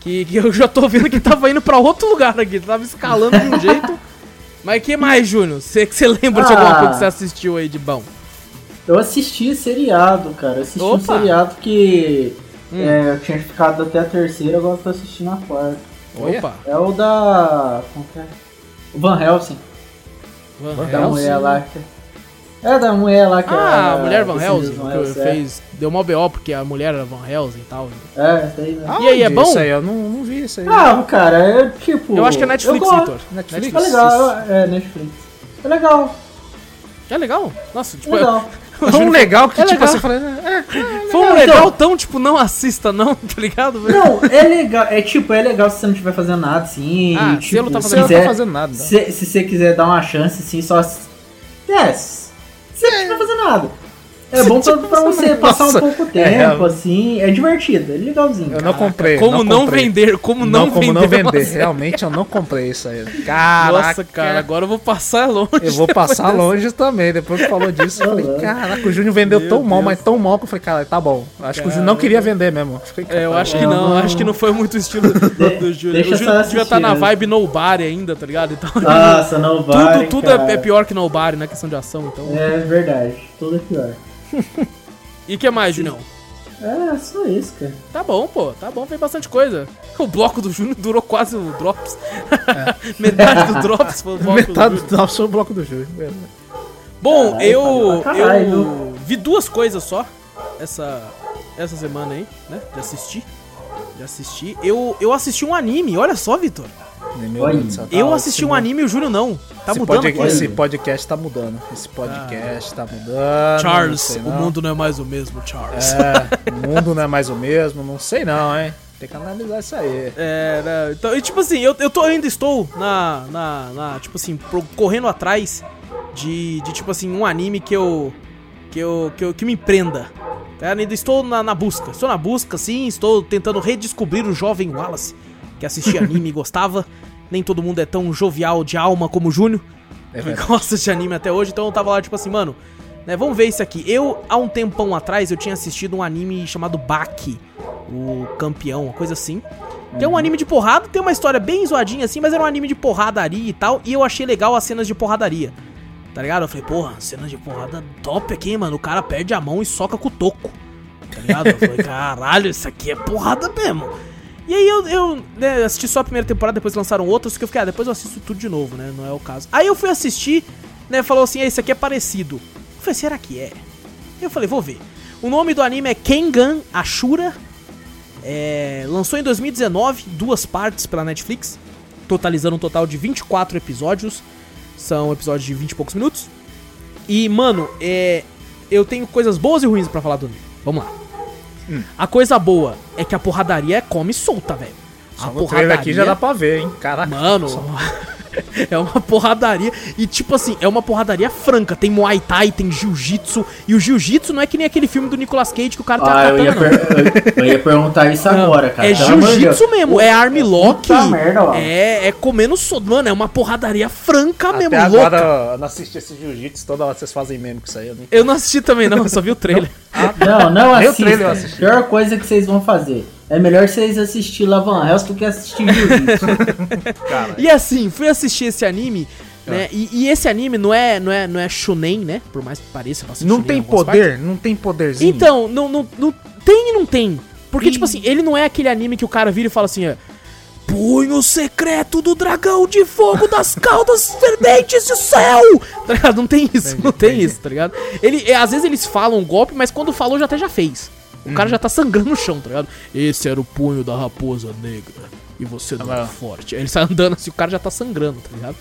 que, que eu já tô vendo que tava indo pra outro lugar aqui, tava escalando de um jeito. Mas que mais, Júnior? Você que você lembra de alguma Ah. coisa que você assistiu aí de bom? Eu assisti seriado, cara. Eu assisti um Opa! seriado que Hum. é, eu tinha ficado até a terceira, agora eu tô assistindo a quarta. Opa, É o da. Como que é? O Van Helsing, Van da Helsing. mulher lá. que- É da mulher lá que Ah, a é- mulher Van que Helsing, Van que Helsing, é. fez. Deu mal BO porque a mulher era Van Helsing e tal. É, isso aí, né? E aí, é bom? Isso aí, eu não, não vi isso aí. Ah, cara, é tipo. Eu acho que é Netflix, eu. Vitor. Netflix? É legal, é Netflix. É legal, É legal? Nossa, tipo, legal. o É um legal que, É tipo, legal. você fala... É, Foi um legal então- tão, tipo, não assista, não, <laughs> tá ligado? velho? Não, é legal. É tipo, é legal se você não estiver fazendo nada, assim. Ah, se tipo, não tá se você não fazendo- tá quiser- fazendo nada. Se, se você quiser dar uma chance, assim, só. É, se você não estiver fazendo nada. É bom pra, pra você <laughs> passar Nossa, um pouco é, tempo, assim. É divertido, é legalzinho. Eu não comprei. Como não, comprei. vender, como não, Não, como vender. não uma vender. Realmente eu não comprei isso aí. <laughs> Caraca. Nossa, cara, agora eu vou passar longe. Eu vou passar dessa. longe também. Depois que falou disso, eu falei, Uhum. caraca, o Júnior vendeu Meu tão mal, Deus. mas tão mal que eu falei, cara, tá bom. Acho que o Júnior não queria vender mesmo. Fiquei, É, eu tá acho que não, Não. acho que não foi muito o estilo do Júlio. deixa O Júlio devia estar na assistir, né? vibe nobody ainda, tá ligado? Então, <laughs> Nossa, não vai. tudo tudo é, é pior que nobody na questão de ação, então. É verdade, tudo é pior. E o que mais, Julião? É, só isso, cara. Tá bom, pô, tá bom, fez bastante coisa. <laughs> O bloco do Júnior durou quase o Drops. <laughs> Metade do Drops foi o bloco do Metade Júnior. do nosso foi o bloco do Júnior. Bom, Caralho, eu, caralho, eu vi duas coisas só essa, essa semana aí, né? De assistir. De assistir. Eu, eu assisti um anime, olha só, Vitor. Tá eu ótimo. assisti um anime e o Júlio não. Tá esse mudando pod-. Esse podcast tá mudando. Esse podcast tá mudando. não Charles, sei o não. mundo não é mais o mesmo, Charles. É, o mundo não é mais o mesmo. Não sei não, hein. Tem que analisar isso aí. É, né, então, e tipo assim, eu, eu tô, ainda estou na, na, na, tipo assim, pro- correndo atrás de, de, tipo assim, um anime que eu, que eu, que eu, que me empreenda. Tá? Ainda estou na, na busca, estou na busca, sim, estou tentando redescobrir o jovem Wallace, que assistia anime e gostava. Nem todo mundo é tão jovial de alma como o Júnior, É que gosta de anime até hoje, então eu tava lá, tipo assim, mano, né, vamos ver isso aqui. Eu, há um tempão atrás, eu tinha assistido um anime chamado Baki, o campeão, uma coisa assim. Que é um anime de porrada, tem uma história bem zoadinha assim, mas era um anime de porradaria e tal, e eu achei legal as cenas de porradaria. Tá ligado? Eu falei, porra, cenas de porrada top aqui, hein, mano. O cara perde a mão e soca com o toco. Tá ligado? Eu falei, <laughs> caralho, isso aqui é porrada mesmo. E aí eu, eu né, assisti só a primeira temporada, depois lançaram outras, que eu fiquei, ah, depois eu assisto tudo de novo, né? Não é o caso. Aí eu fui assistir, né? Falou assim, ah, esse aqui é parecido. Eu falei, será que é? Eu falei, vou ver. O nome do anime é Kengan Ashura. É, lançou em 2019, duas partes pela Netflix, totalizando um total de 24 episódios. São episódios de 20 e poucos minutos. E, mano, é, eu tenho coisas boas e ruins pra falar do anime. Vamos lá. A coisa boa é que a porradaria come solta, velho. A Só trailer aqui já dá pra ver, hein. Caraca. Mano, <laughs> é uma porradaria. E tipo assim, é uma porradaria franca. Tem Muay Thai, tem Jiu-Jitsu. E o Jiu-Jitsu não é que nem aquele filme do Nicolas Cage que o cara tem Ah, eu ia, katana, não. per- eu, eu ia perguntar isso Não, agora, cara. É jiu-jitsu mesmo, é armlock. É, é comendo sodo. Mano, é uma porradaria franca Até mesmo, agora louca. eu não assisti esse jiu-jitsu, toda hora vocês fazem meme com isso aí. Eu nem... Eu não assisti também, não, eu só vi o trailer. Não, não <laughs> Nem o assista. trailer eu assisti. Pior coisa que vocês vão fazer. É melhor vocês assistir Lavan Hells do que assistir Jiu-Jitsu. <laughs> E assim, fui assistir esse anime, Ah. né? E, e esse anime não é, não é, não é shonen, né? Por mais que pareça. Não tem algumas partes. poder? Não tem poderzinho? Então, não, não, não tem e não tem. Porque, Ih. tipo assim, ele não é aquele anime que o cara vira e fala assim, é. Punho secreto do dragão de fogo das <laughs> caudas ferventes do céu! Tá ligado? Não tem isso, Entendi, não tem entendi. isso, tá ligado? Ele, é, às vezes eles falam um golpe, mas quando falou já até já fez. O Uhum. cara já tá sangrando no chão, tá ligado? Esse era o punho da raposa negra. E você não é forte. Aí ele sai andando assim, o cara já tá sangrando, tá ligado?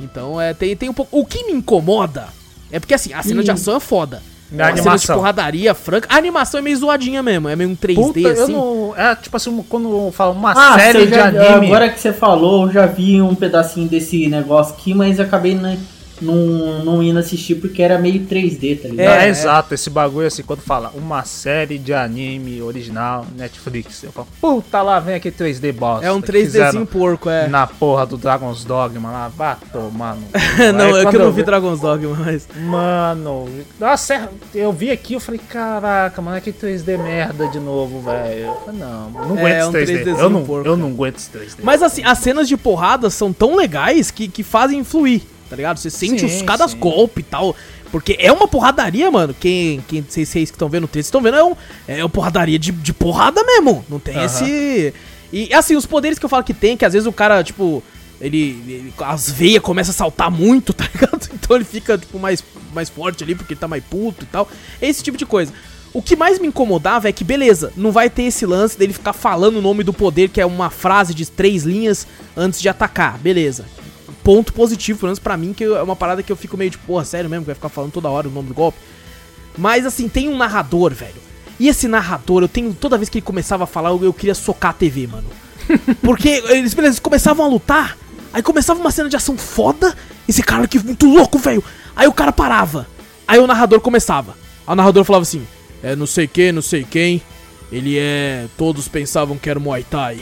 Então, é, tem, tem um pouco. O que me incomoda é porque, assim, a cena de ação é foda. Na A cena de animação. porradaria franca. A animação é meio zoadinha mesmo, é meio um 3D Puta, eu assim. não. É tipo assim, quando fala uma Ah, série você de já- anime. agora que você falou, eu já vi um pedacinho desse negócio aqui, mas acabei não, não, não indo assistir porque era meio 3D, tá ligado? É, É, exato, esse bagulho assim, quando fala uma série de anime original Netflix, eu falo, puta lá, vem aqui 3D bosta. É um que fizeram 3Dzinho porco, é. Na porra do Dragon's Dogma lá, vá tomar no. cu. <laughs> não, Aí é que eu não eu vi Dragon's Dogma, mas. Mano, nossa, eu vi aqui, eu falei, caraca, mano, é que 3D merda de novo, velho. Eu falei, Não, não É, aguento um esse 3D. 3Dzinho Eu não, porco, eu não aguento esse 3D. Mas assim, as cenas de porrada são tão legais que, que fazem fluir, tá ligado? Você sente Sim, os cada sim. golpe e tal. Porque é uma porradaria, mano. Quem, quem vocês, vocês que estão vendo o texto estão vendo, é, um, é uma porradaria de, de porrada mesmo. Não tem Aham. esse. E assim, os poderes que eu falo que tem, que às vezes o cara, tipo, ele, ele- as veias começam a saltar muito, <laughs> tá ligado? Então ele fica, tipo, mais, mais forte ali porque ele tá mais puto e tal. Esse tipo de coisa. O que mais me incomodava é que, beleza, não vai ter esse lance dele ficar falando o nome do poder, que é uma frase de três linhas antes de atacar, beleza. Ponto positivo, pelo menos pra mim, que é uma parada que eu fico meio de, porra, sério mesmo, que vai ficar falando toda hora o nome do golpe. Mas assim, tem um narrador, velho. E esse narrador, eu tenho. Toda vez que ele começava a falar, eu, eu queria socar a TV, mano. <laughs> Porque eles, eles começavam a lutar, aí começava uma cena de ação foda, esse cara aqui muito louco, velho. Aí o cara parava. Aí o narrador começava. Aí o narrador falava assim: É não sei quem, não sei quem. Ele é. Todos pensavam que era Muay Thai.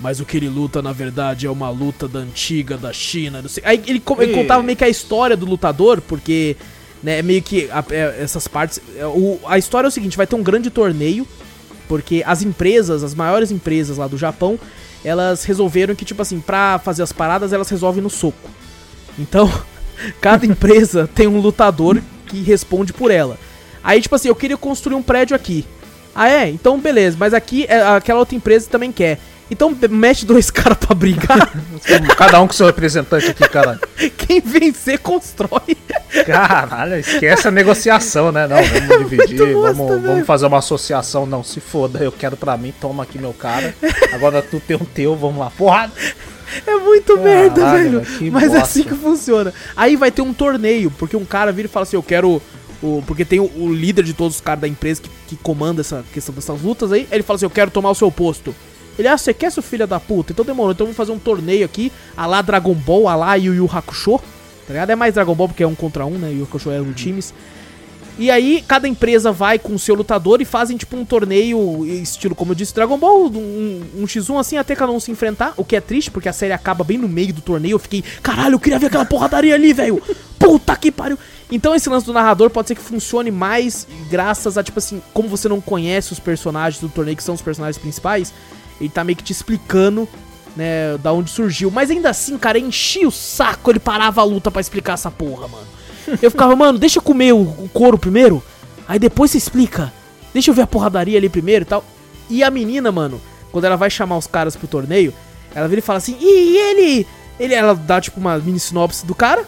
Mas o que ele luta, na verdade, é uma luta da antiga, da China, não sei. Aí ele, ele contava meio que a história do lutador, porque, né, meio que a- é, essas partes. é, o- a história é o seguinte: vai ter um grande torneio, porque as empresas, as maiores empresas lá do Japão, elas resolveram que, tipo assim, pra fazer as paradas, elas resolvem no soco. Então, <laughs> cada empresa tem um lutador que responde por ela. Aí, tipo assim, eu queria construir um prédio aqui. Ah, é? Então, beleza. Mas aqui, é, aquela outra empresa também quer. Então, mete dois <laughs> caras pra brigar. <laughs> Cada um com seu representante aqui, caralho. Quem vencer, constrói. Caralho, esquece a negociação, né? Não, vamos <laughs> dividir, Muito bosta, vamos, vamos fazer uma associação. Não, se foda, eu quero pra mim, toma aqui meu cara. Agora tu tem um teu, vamos lá. Porrada! É muito merda, Caralho, velho. velho, Mas é bosta. assim que funciona. Aí vai ter um torneio, porque um cara vira e fala assim: Eu quero. O, porque tem o, o líder de todos os caras da empresa que, que comanda essa questão dessas lutas aí. Ele fala assim: Eu quero tomar o seu posto. Ele, ah, você quer, seu filho da puta? Então demorou. Então vamos fazer um torneio aqui, a lá Dragon Ball, a lá Yu Yu Hakusho. Tá ligado? É mais Dragon Ball porque é um contra um, né? Yu Yu Hakusho é um times. E aí, cada empresa vai com o seu lutador e fazem tipo um torneio, estilo, como eu disse, Dragon Ball, um, um X1 assim, até cada um se enfrentar. O que é triste, porque a série acaba bem no meio do torneio. Eu fiquei, caralho, eu queria ver aquela porradaria ali, velho. Puta que pariu. Então, esse lance do narrador pode ser que funcione mais graças a, tipo assim, como você não conhece os personagens do torneio, que são os personagens principais, ele tá meio que te explicando, né, da onde surgiu. Mas ainda assim, cara, enchia o saco, ele parava a luta pra explicar essa porra, mano. Eu ficava, <laughs> mano, deixa eu comer o, o couro primeiro, aí depois você explica. Deixa eu ver a porradaria ali primeiro e tal. E a menina, mano, quando ela vai chamar os caras pro torneio, ela vira e fala assim, e ele... ele ela dá, tipo, uma mini sinopse do cara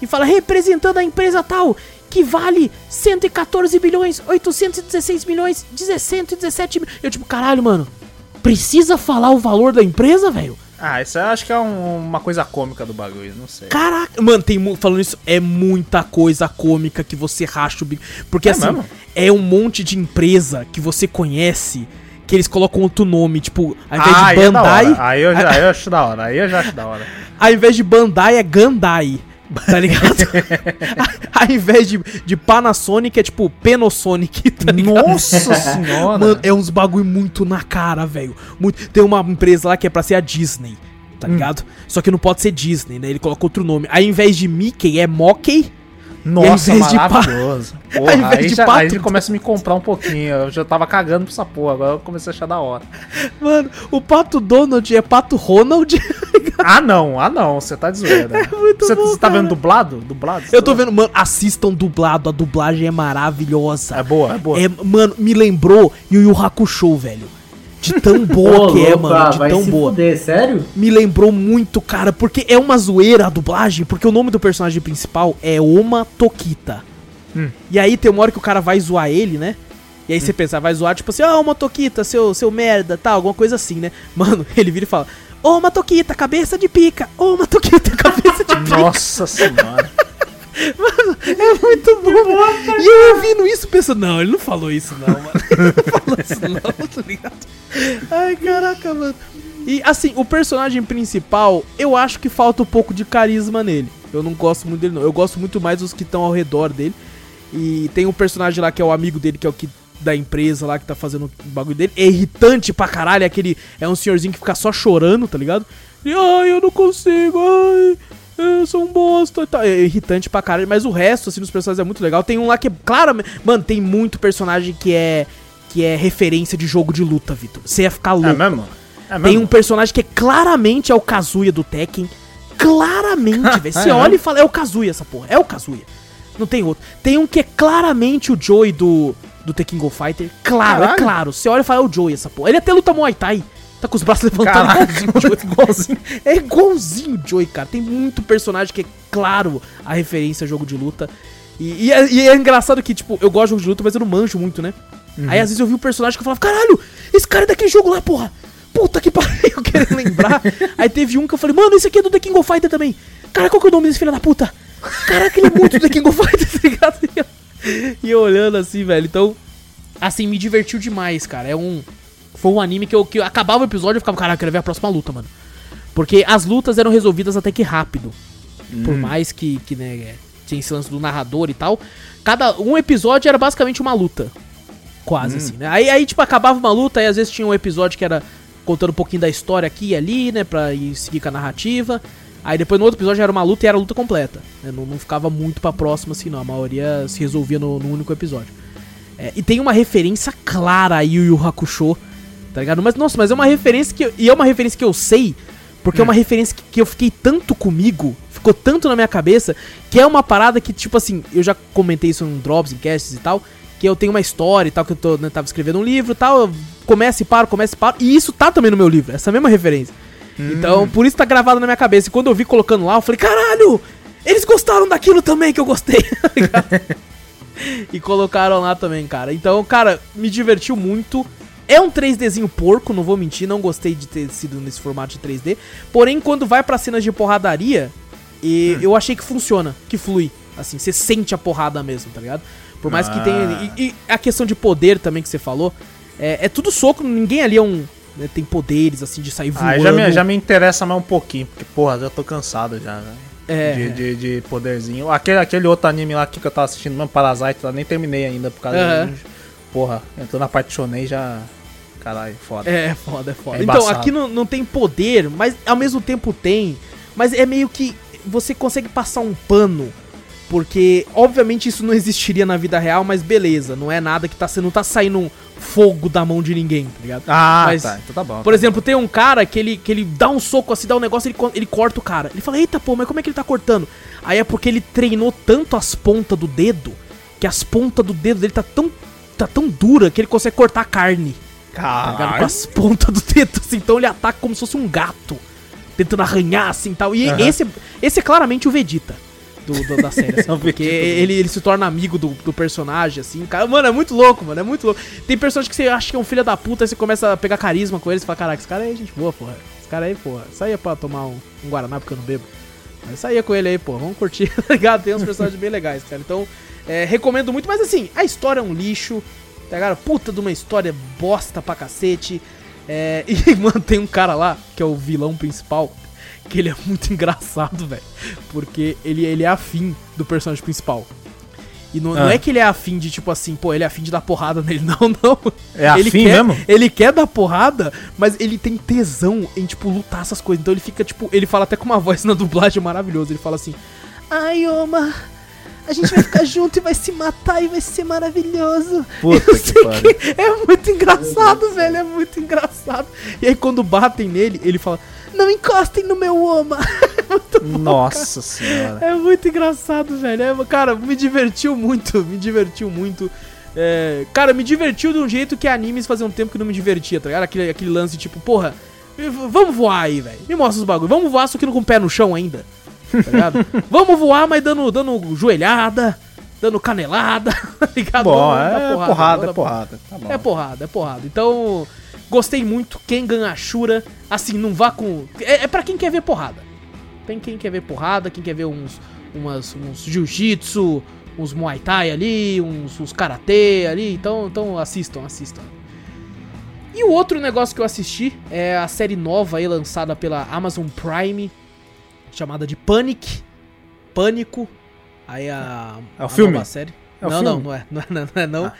e fala, representando a empresa tal, que vale 114 bilhões, 816 milhões, 117 mil... Eu, tipo, caralho, mano, precisa falar o valor da empresa, velho? Ah, isso eu acho que é um- uma coisa cômica do bagulho, não sei. Caraca, mano, tem falando isso, é muita coisa cômica que você racha o bico. Porque É assim, mesmo? é um monte de empresa que você conhece que eles colocam outro nome, tipo, ao invés ah, de aí é da Bandai, hora. Aí eu, já, <laughs> eu acho da hora, aí eu já acho da hora. ao invés de Bandai é Gandai. Tá ligado? <laughs> <laughs> ao invés de, de Panasonic é tipo Panasonic, tá ligado? Nossa <laughs> senhora! Mano, é uns bagulho muito na cara, velho. Tem uma empresa lá que é pra ser a Disney, tá Hum. ligado? Só que não pode ser Disney, né? Ele coloca outro nome. Aí, ao invés de Mickey, é Mockey. Nossa, invés de pa- maravilhoso. <laughs> Porra, aí, de já, aí ele começa a me comprar um pouquinho. Eu já tava cagando pra essa porra, agora eu comecei a achar da hora. Mano, o Pato Donald é Pato Ronald. <laughs> Ah não, ah não, você tá de zoeira. <laughs> É muito Você bom, você tá vendo dublado? Dublado? Eu tô vendo, mano, assistam dublado. A dublagem é maravilhosa. É boa, é boa. É, mano, me lembrou Yu Yu Hakusho, velho. De tão boa que é, mano. ah, De tão boa. fuder, sério? Me lembrou muito, cara, porque é uma zoeira a dublagem, porque o nome do personagem principal é Oma Tokita. Hum. E aí tem uma hora que o cara vai zoar ele, né? E aí você pensa, vai zoar, tipo assim, ó, Oma Tokita, seu, seu merda, tal, alguma coisa assim, né? <laughs> Mano, ele vira e fala, Ô Tokita, cabeça de pica, Ô Tokita, <laughs> cabeça de pica. Nossa senhora. É muito bom. E eu ouvindo isso pensando, não, ele não falou isso não, mano. <laughs> Ele não falou isso não, tá ligado? Ai, caraca, mano. E assim, o personagem principal, eu acho que falta um pouco de carisma nele. Eu não gosto muito dele, não. Eu gosto muito mais dos que estão ao redor dele. E tem um personagem lá que é o amigo dele, que é o que da empresa lá que tá fazendo o bagulho dele. É irritante pra caralho, é aquele. É um senhorzinho que fica só chorando, tá ligado? E ai, eu não consigo, ai, eu sou um bosta e tal. É irritante pra caralho, mas o resto, assim, dos personagens é muito legal. Tem um lá que é claramente. Mano, tem muito personagem que é. Que é referência de jogo de luta, Vitor. Você ia ficar louco. É mesmo? É Tem mesmo? um personagem que é claramente é o Kazuya do Tekken. Claramente, velho. <laughs> Você É, olha é? e fala, é o Kazuya essa porra. É o Kazuya. Não tem outro. Tem um que é claramente o Joey do, do Tekken Go Fighter. Claro, é Caralho. claro. Você olha e fala, é o Joey essa porra. Ele até luta Muay Thai. Tá com os braços levantados Caraca, <laughs> igualzinho o. É igualzinho o Joey, cara. Tem muito personagem que é claro a referência a jogo de luta. E, e é, e é engraçado que, tipo, eu gosto de jogo de luta, mas eu não manjo muito, né? Aí às vezes eu vi um personagem que eu falava, caralho, esse cara é daquele jogo lá, porra. Puta que pariu, <laughs> eu quero lembrar. Aí teve um que eu falei, mano, esse aqui é do The King of Fighter também. Cara, qual que é o nome desse filho da puta? Caraca, ele é muito do The King of Fighter, <laughs> tá ligado? E eu olhando assim, velho. Então, assim, me divertiu demais, cara. É um. Foi um anime que eu, que eu acabava o episódio e eu ficava, caraca, eu quero ver a próxima luta, mano. Porque as lutas eram resolvidas até que rápido. Por mais que, que né, tinha esse lance do narrador e tal. Cada. Um episódio era basicamente uma luta. Quase assim, né? Aí, aí, tipo, acabava uma luta, aí às vezes tinha um episódio que era contando um pouquinho da história aqui e ali, né? Pra ir seguir com a narrativa. Aí depois no outro episódio era uma luta e era a luta completa. né, Não, não ficava muito pra próxima assim, não. A maioria se resolvia no, no único episódio. É, e tem uma referência clara a Yu Yu Hakusho, tá ligado? Mas, nossa, mas é uma referência que. eu- E é uma referência que eu sei, porque é, uma referência que, que eu fiquei tanto comigo, ficou tanto na minha cabeça, que é uma parada que, tipo assim, eu já comentei isso em drops, em casts e tal, que eu tenho uma história e tal, que eu tô, né, tava escrevendo um livro e tal, eu começo e paro, começo e paro, e isso tá também no meu livro, essa mesma referência. Então, por isso tá gravado na minha cabeça. E quando eu vi colocando lá, eu falei, caralho! Eles gostaram daquilo também que eu gostei. <laughs> e colocaram lá também, cara. Então, cara, me divertiu muito. É um 3Dzinho porco, não vou mentir, não gostei de ter sido nesse formato de 3D. Porém, quando vai pra cenas de porradaria, e eu achei que funciona, que flui. Assim, você sente a porrada mesmo, tá ligado? Por mais que Ah. tenha. E, e a questão de poder também que você falou. É, é tudo soco, ninguém ali é um. né, tem poderes, assim, de sair voando. Aí já me, já me interessa mais um pouquinho, porque, porra, já tô cansado já, né? É. De, de, de poderzinho. Aquele, aquele outro anime lá que eu tava assistindo, mesmo Parasite, eu nem terminei ainda por causa Aham. de. Porra, entrou na parte shonen já. Caralho, foda. É, foda, é foda. É então, aqui não, não tem poder, mas ao mesmo tempo tem. Mas é meio que você consegue passar um pano. Porque, obviamente, isso não existiria na vida real, mas beleza, não é nada que tá sendo. Não tá saindo um fogo da mão de ninguém, tá ligado? Ah, Mas, tá. Então tá bom. Por exemplo, tem um cara que ele, que ele dá um soco assim, dá um negócio, ele, ele corta o cara. Ele fala, eita pô, mas como é que ele tá cortando? Aí é porque ele treinou tanto as pontas do dedo, que as pontas do dedo dele tá tão, tá tão dura que ele consegue cortar a carne. Ligado? Com Caralho. as pontas do dedo, assim. Então ele ataca como se fosse um gato. Tentando arranhar, assim, tal. E Aham. esse, esse é claramente o Vegeta. Do, do- da série, assim, <laughs> É porque ele, ele se torna amigo do, do personagem, assim, cara, mano, é muito louco, mano, é muito louco. Tem personagem que você acha que é um filho da puta, aí você começa a pegar carisma com eles e fala, caraca, esse cara aí é gente boa, porra, esse cara aí, porra, saía pra tomar um, um Guaraná porque eu não bebo, mas saía com ele aí, pô, vamos curtir, <laughs> tá ligado? Tem uns personagens bem legais, cara, então, é, recomendo muito, mas assim, a história é um lixo, ligado? Puta de uma história bosta pra cacete, é, <laughs> e, mano, tem um cara lá, que é o vilão principal, que ele é muito <laughs> engraçado, velho. Porque ele, ele é afim do personagem principal. E não, não Ah. é que ele é afim de, tipo assim, pô, ele é afim de dar porrada <laughs> nele. Não, não. É ele afim quer, mesmo? Ele quer dar porrada, mas ele tem tesão em, tipo, lutar essas coisas. Então ele fica, tipo, ele fala até com uma voz na dublagem maravilhosa. Ele fala assim: Ai, Oma, a gente vai ficar junto e vai se matar e vai ser maravilhoso. Puta Eu que sei pariu. É muito engraçado, velho. É muito engraçado. E aí quando batem nele, ele fala: Não encostem no meu Oma. <laughs> Nossa senhora. É muito engraçado, velho. É, cara, me divertiu muito, me divertiu muito. É, cara, me divertiu de um jeito que animes fazia um tempo que não me divertia, tá ligado? Aquele, aquele lance tipo, porra, vamos voar aí, velho. Me mostra os bagulho. Vamos voar, só que não com o pé no chão ainda. Tá ligado? <laughs> vamos voar, mas dando, dando joelhada, dando canelada, <laughs> tá ligado? Bom, é porrada, vamos é dar porrada. Tá bom. é porrada, é porrada. Então, gostei muito. Quem ganha Shura, assim, não vá com. É, é pra quem quer ver porrada. Tem quem quer ver porrada, quem quer ver uns, umas, uns jiu-jitsu, uns muay thai ali, uns, uns karatê ali. Então, então assistam, assistam. E o outro negócio que eu assisti é a série nova aí lançada pela Amazon Prime, chamada de Panic. Pânico. Aí a. É o a filme? nova série. É o não, filme? não, não é. <laughs> Não é, não, é, não. Ah.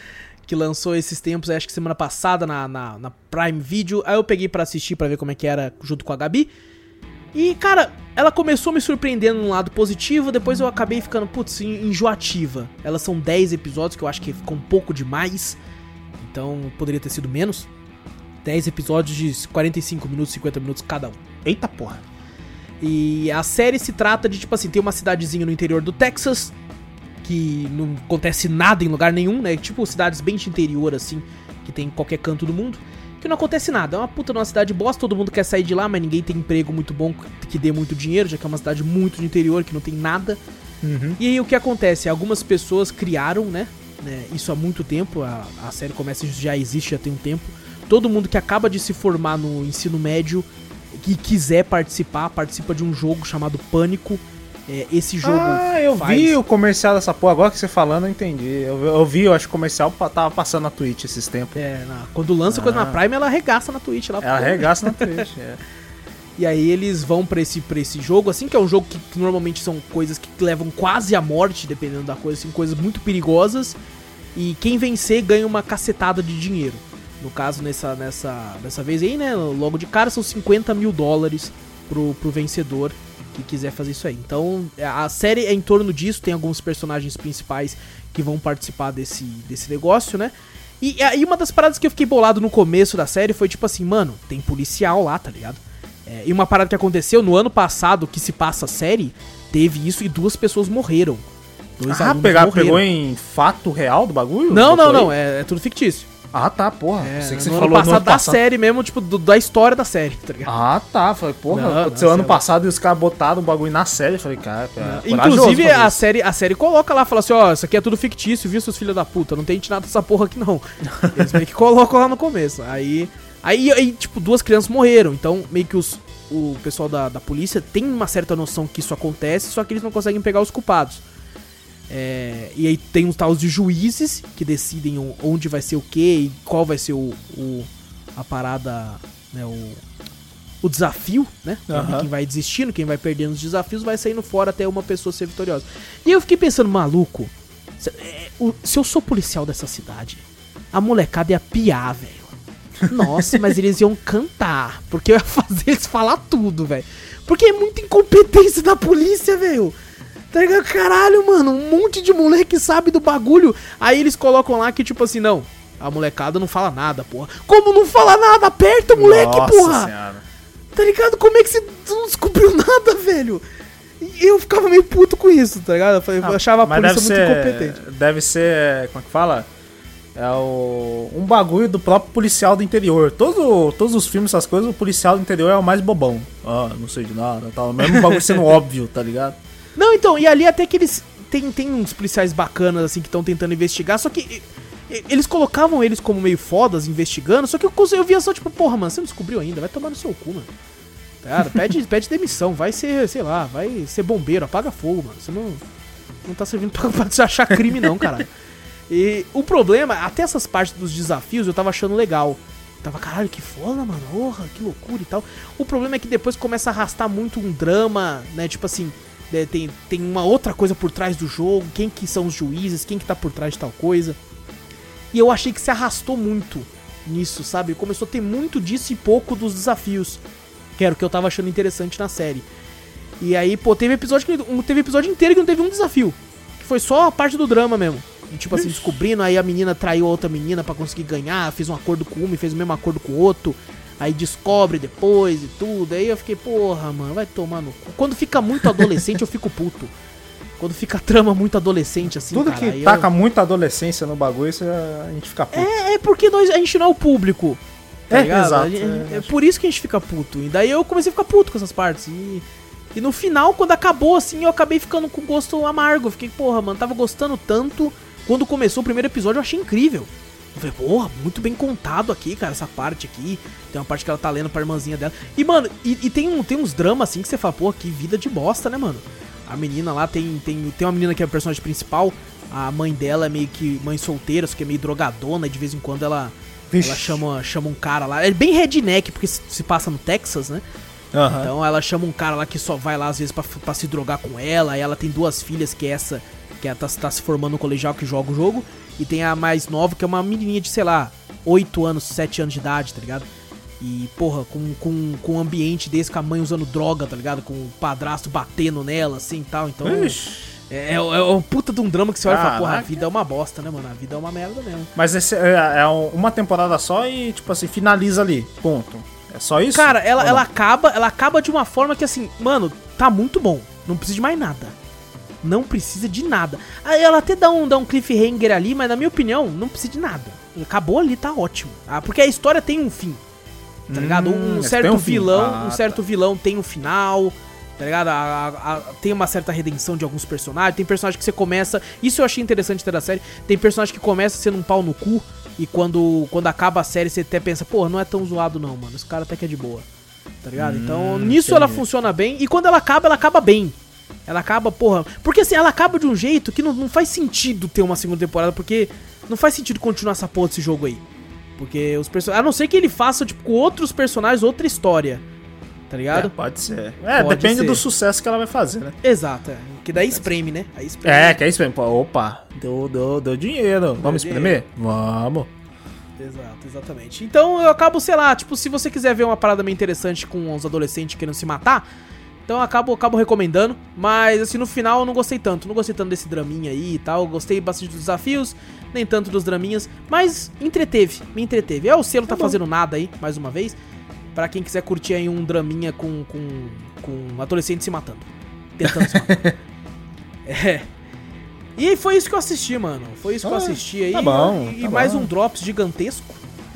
Que lançou esses tempos, acho que semana passada na, na, na Prime Video. Aí eu peguei pra assistir pra ver como é que era junto com a Gabi. E, cara, ela começou me surpreendendo num lado positivo, depois eu acabei ficando, putz, en- enjoativa. Elas são 10 episódios, que eu acho que ficou um pouco demais. Então poderia ter sido menos. 10 episódios de 45 minutos, 50 minutos cada um. Eita porra. E a série se trata de, tipo assim, tem uma cidadezinha no interior do Texas, que não acontece nada em lugar nenhum, né? Tipo cidades bem de interior, assim, que tem em qualquer canto do mundo. que não acontece nada. É uma puta de uma cidade bosta, todo mundo quer sair de lá, mas ninguém tem emprego muito bom que dê muito dinheiro, já que é uma cidade muito de interior, que não tem nada. Uhum. E aí o que acontece? Algumas pessoas criaram, né? né, isso há muito tempo, a, a série começa já existe já tem um tempo. Todo mundo que acaba de se formar no ensino médio que quiser participar, participa de um jogo chamado Pânico. É, esse jogo. Ah, eu faz- vi o comercial dessa porra. Agora que você falando, eu entendi. Eu, eu vi, eu acho que o comercial tava passando na Twitch esses tempos. É, na- quando lança coisa na Ah. Prime, ela arregaça na Twitch lá. Ela pô. arregaça na <laughs> Twitch. é. E aí eles vão pra esse, pra esse jogo, assim, que é um jogo que, que normalmente são coisas que levam quase à morte, dependendo da coisa, assim, coisas muito perigosas. E quem vencer ganha uma cacetada de dinheiro. No caso, nessa, nessa, dessa vez aí, né? Logo de cara são 50 mil dólares pro, pro vencedor que quiser fazer isso aí. Então, a série é em torno disso, tem alguns personagens principais que vão participar desse, desse negócio, né? E aí uma das paradas que eu fiquei bolado no começo da série foi tipo assim, mano, tem policial lá, tá ligado? É, e uma parada que aconteceu no ano passado, que se passa a série, teve isso e duas pessoas morreram. Dois Ah, pegar, morreram. pegou em fato real do bagulho? Não, não, não, é, é tudo fictício. Ah, tá, porra. É, Pensei que você no falou ano passado no ano da passado. série mesmo, tipo, do- da história da série, tá ligado? Ah, tá. Falei, porra, Não, aconteceu não, ano sei lá. passado e os caras botaram o bagulho na série. Eu falei, cara, é corajoso Inclusive, a série, a série coloca lá, fala assim, ó, isso aqui é tudo fictício, viu, seus filhos da puta? Não tem nada dessa porra aqui, não. <laughs> Eles meio que colocam lá no começo. Aí, aí, aí, tipo, duas crianças morreram. Então, meio que os, o pessoal da, da polícia tem uma certa noção que isso acontece, só que eles não conseguem pegar os culpados. É, e aí tem os tals de juízes que decidem onde vai ser o que e qual vai ser o, o- a parada, né, o, o desafio, né? Aham. Quem vai desistindo, quem vai perdendo os desafios, vai saindo fora até uma pessoa ser vitoriosa. E eu fiquei pensando, maluco, se, é, o- se eu sou policial dessa cidade, a molecada ia piar, velho. Nossa, mas eles iam cantar, porque eu ia <laughs> fazer eles falar tudo, velho. Porque é muita incompetência da polícia, velho. Tá ligado? Caralho, mano, um monte de moleque sabe do bagulho. Aí eles colocam lá que, tipo assim, não, a molecada não fala nada, porra. Como não fala nada? Aperta moleque, Nossa porra! senhora. Tá ligado? Como é que você não descobriu <laughs> nada, velho? E eu ficava meio puto com isso, tá ligado? Eu, eu achava a Ah, polícia muito ser, incompetente. Deve ser, como é que fala? É o, um bagulho do próprio policial do interior. Todo, todos os filmes, essas coisas, o policial do interior é o mais bobão. Ah, não sei de nada, tal. Mesmo bagulho sendo <laughs> óbvio, tá ligado? Não, então, e ali até que eles. Tem, tem uns policiais bacanas, assim, que estão tentando investigar, só que. Eles colocavam eles como meio fodas investigando, só que eu, eu via só, tipo, porra, mano, você não descobriu ainda, vai tomar no seu cu, mano. Cara, pede, <laughs> pede demissão, vai ser, sei lá, vai ser bombeiro, apaga fogo, mano. Você não, não tá servindo pra, <laughs> pra achar crime, não, caralho. E o problema, até essas partes dos desafios eu tava achando legal. Tava, caralho, que foda, mano, porra, que loucura e tal. O problema é que depois começa a arrastar muito um drama, né? Tipo assim, né, tem, tem uma outra coisa por trás do jogo, quem que são os juízes, quem que tá por trás de tal coisa. E eu achei que se arrastou muito nisso, sabe? Começou a ter muito disso e pouco dos desafios. Que era o que eu tava achando interessante na série. E aí, pô, teve episódio que teve episódio inteiro que não teve um desafio. Que foi só a parte do drama mesmo. E, tipo assim, descobrindo, aí a menina traiu a outra menina pra conseguir ganhar, fez um acordo com uma e fez o mesmo acordo com o outro. Aí descobre depois e tudo. Aí eu fiquei, porra, mano, vai tomar no cu. Quando fica muito adolescente, eu fico puto. Quando fica a trama muito adolescente, assim, Tudo cara, que eu- taca muita adolescência no bagulho, a gente fica puto. é, é porque nós, a gente não é o público. Tá É, ligado? exato, gente- é, é, por isso que a gente fica puto. E daí eu comecei a ficar puto com essas partes. E, e no final, quando acabou assim, eu acabei ficando com gosto amargo. Eu Fiquei, porra, mano, tava gostando tanto. Quando começou o primeiro episódio, eu achei incrível. Eu falei, porra, muito bem contado aqui, cara, essa parte aqui. Tem uma parte que ela tá lendo pra irmãzinha dela. E, mano, e, e tem, um, tem uns dramas assim que você fala, porra, que vida de bosta, né, mano? A menina lá tem, tem, tem uma menina que é a personagem principal. A mãe dela é meio que mãe solteira, só que é meio drogadona. E de vez em quando ela, Vixe. ela chama, chama um cara lá. É bem redneck, porque se, se passa no Texas, né? Aham. Então ela chama um cara lá que só vai lá às vezes pra, pra se drogar com ela. Aí ela tem duas filhas, que é essa, que ela tá, tá se formando no colegial que joga o jogo. E tem a mais nova, que é uma menininha de, sei lá, 8 anos, 7 anos de idade, tá ligado? E, porra, com, com, com um ambiente desse, com a mãe usando droga, tá ligado? Com o padrasto batendo nela, assim e tal. Então. Ixi. É, é, é um puta de um drama que você olha e fala, porra, a vida é uma bosta, né, mano? A vida é uma merda mesmo. Mas esse é, é um- uma temporada só e, tipo assim, finaliza ali. Ponto. É só isso? Cara, ela, ela acaba, ela acaba de uma forma que assim, mano, tá muito bom. Não precisa de mais nada. Não precisa de nada. Ela até dá um, dá um cliffhanger ali, mas na minha opinião, não precisa de nada. Acabou ali, tá ótimo. Ah, porque a história tem um fim. Tá ligado? Hum, Um tem certo um vilão, Ah, um certo vilão tem um final. Tá ligado? A- a- a- tem uma certa redenção de alguns personagens. Tem personagem que você começa. Isso eu achei interessante ter da série. Tem personagem que começa sendo um pau no cu. E quando, quando acaba a série, você até pensa, pô, não é tão zoado não, mano. Esse cara até que é de boa. Tá ligado? então, nisso ela entendi. funciona bem. E quando ela acaba, ela acaba bem. Ela acaba, porra. Porque assim, ela acaba de um jeito que não, não faz sentido ter uma segunda temporada. Porque não faz sentido continuar essa porra desse jogo aí. Porque os personagens. A não ser que ele faça, tipo, com outros personagens, outra história. Tá ligado? É, pode ser. É, Pode depende ser. do sucesso que ela vai fazer, né? Exato, é. Que daí espreme, né? Aí espreme. É, que é isso mesmo. Pô, Opa, deu, deu, deu dinheiro. Vamos dinheiro. espremer? Vamos. Exato, exatamente. Então eu acabo, sei lá, tipo, se você quiser ver uma parada meio interessante com os adolescentes querendo se matar, então eu acabo, acabo recomendando. Mas assim, no final eu não gostei tanto. Não gostei tanto desse draminha aí e tal. Gostei bastante dos desafios, nem tanto dos draminhas. Mas entreteve, me entreteve. É o selo tá, fazendo nada aí, mais uma vez. Pra quem quiser curtir aí um draminha com, com, com adolescente se matando. Tentando se matar. <laughs> É. E foi isso que eu assisti, mano. Foi isso que eu Ah, assisti aí. tá bom, E tá mais bom. um Drops gigantesco.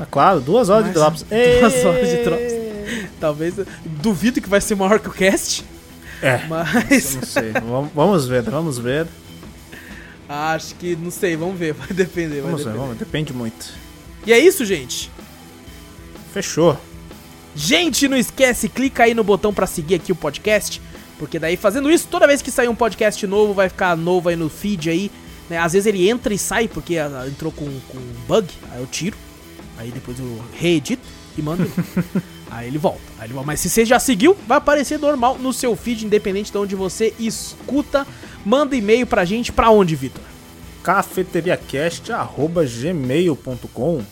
É claro, duas horas de Mas- drops. <laughs> Duas horas de drops. <laughs> Talvez. Duvido que vai ser maior que o cast. É. Mas. Não sei. vamos, vamos ver, vamos ver. acho que. Não sei, vamos ver. <laughs> Vai depender. Vai Vamos ver, depender. vamos ver. Depende muito. E é isso, gente. Fechou. Gente, não esquece, clica aí no botão pra seguir aqui o podcast. Porque daí fazendo isso, toda vez que sair um podcast novo, vai ficar novo aí no feed aí. né? Às vezes ele entra e sai porque ah, entrou com, com bug, aí eu tiro. Aí depois eu reedito e mando. <laughs> aí ele volta. Aí ele volta. Mas se você já seguiu, vai aparecer normal no seu feed, independente de onde você escuta. Manda e-mail pra gente pra onde, Vitor? cafeteriacast.gmail.com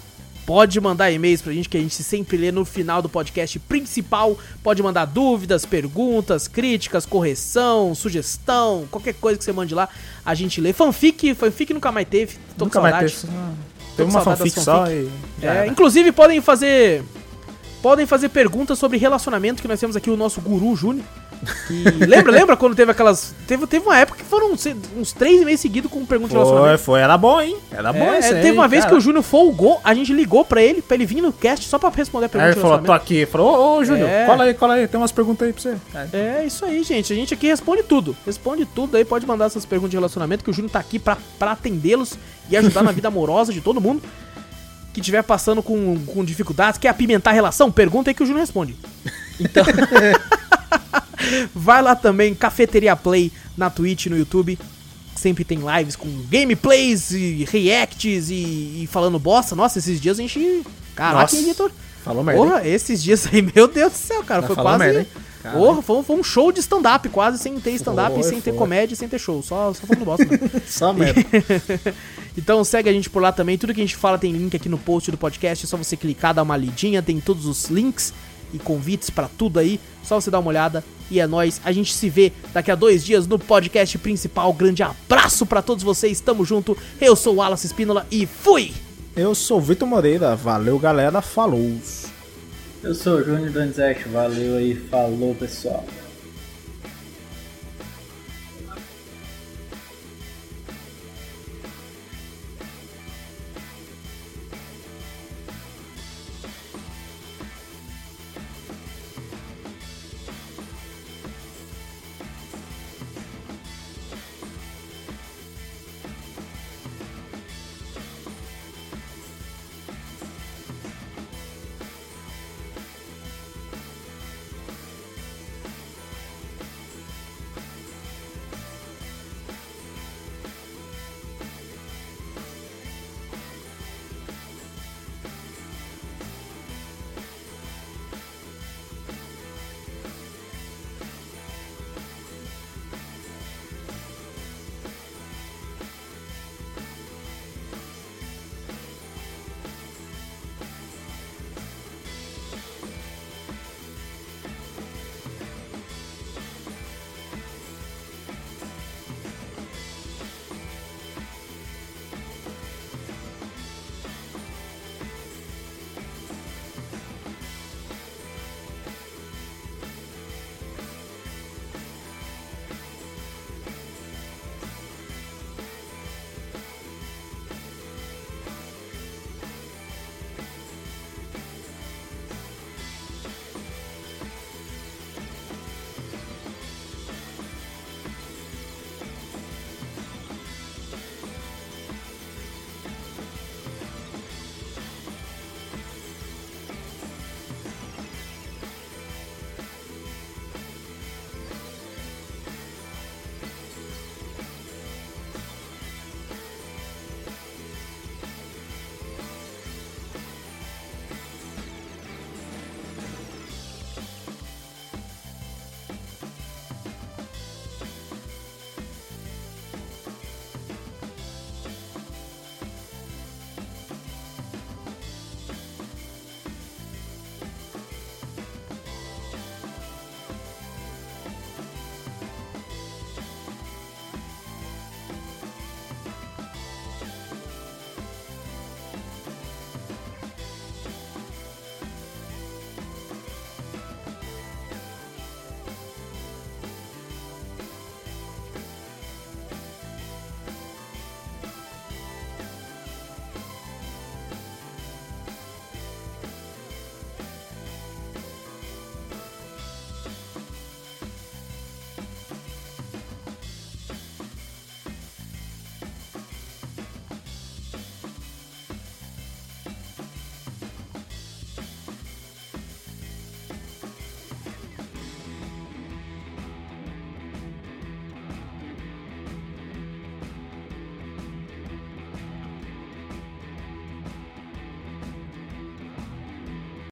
Pode mandar e-mails pra gente que a gente sempre lê no final do podcast principal. Pode mandar dúvidas, perguntas, críticas, correção, sugestão, qualquer coisa que você mande lá, a gente lê. Fanfic, fanfic nunca mais teve. Tô Nunca com vai saudade. ter. Teve uma fanfic das só fanfic. e. É, inclusive podem fazer podem fazer perguntas sobre relacionamento que nós temos aqui o nosso guru Júnior. Que <laughs> lembra, lembra quando teve aquelas teve, teve uma época que foram uns três meses seguidos com perguntas de Foi, relacionamento. foi. Era bom, hein? Era bom É, isso é, aí, teve uma vez cara. que o Júnior folgou, a gente ligou pra ele, pra ele vir no cast só pra responder a pergunta Aí ele falou, tô aqui. Falou, ô, ô Júnior, É. cola aí, cola aí. Tem umas perguntas aí pra você. Aí, É isso aí, gente. A gente aqui responde tudo. Responde tudo aí, pode mandar essas perguntas de relacionamento, que o Júnior tá aqui pra, pra atendê-los e ajudar na vida amorosa de todo mundo que estiver passando com, com dificuldades, quer apimentar a relação, pergunta aí que o Júnior responde. Então. <laughs> Vai lá também, Cafeteria Play na Twitch, no YouTube. Sempre tem lives com gameplays e reacts e, e falando bosta. Nossa, esses dias a gente. Caraca, Nossa, hein, Vitor? Falou merda. hein? Porra, esses dias aí, <laughs> meu Deus do céu, cara. Tá Foi quase. merda. Porra, foi, um- foi um show de stand-up, quase sem ter stand-up sem ter foi. comédia sem ter show. Só, só falando bosta. né? <laughs> Só merda. <laughs> então segue a gente por lá também. Tudo que a gente fala tem link aqui no post do podcast. É só você clicar, dar uma lidinha. Tem todos os links e convites pra tudo aí. Só você dar uma olhada. E é nóis. A gente se vê daqui a dois dias no podcast principal. Grande abraço pra todos vocês. Tamo junto. Eu sou o Wallace Espínola e fui! Eu sou o Vitor Moreira. Valeu, galera. Falou. Eu sou o Júnior Donizete, valeu aí, falou pessoal.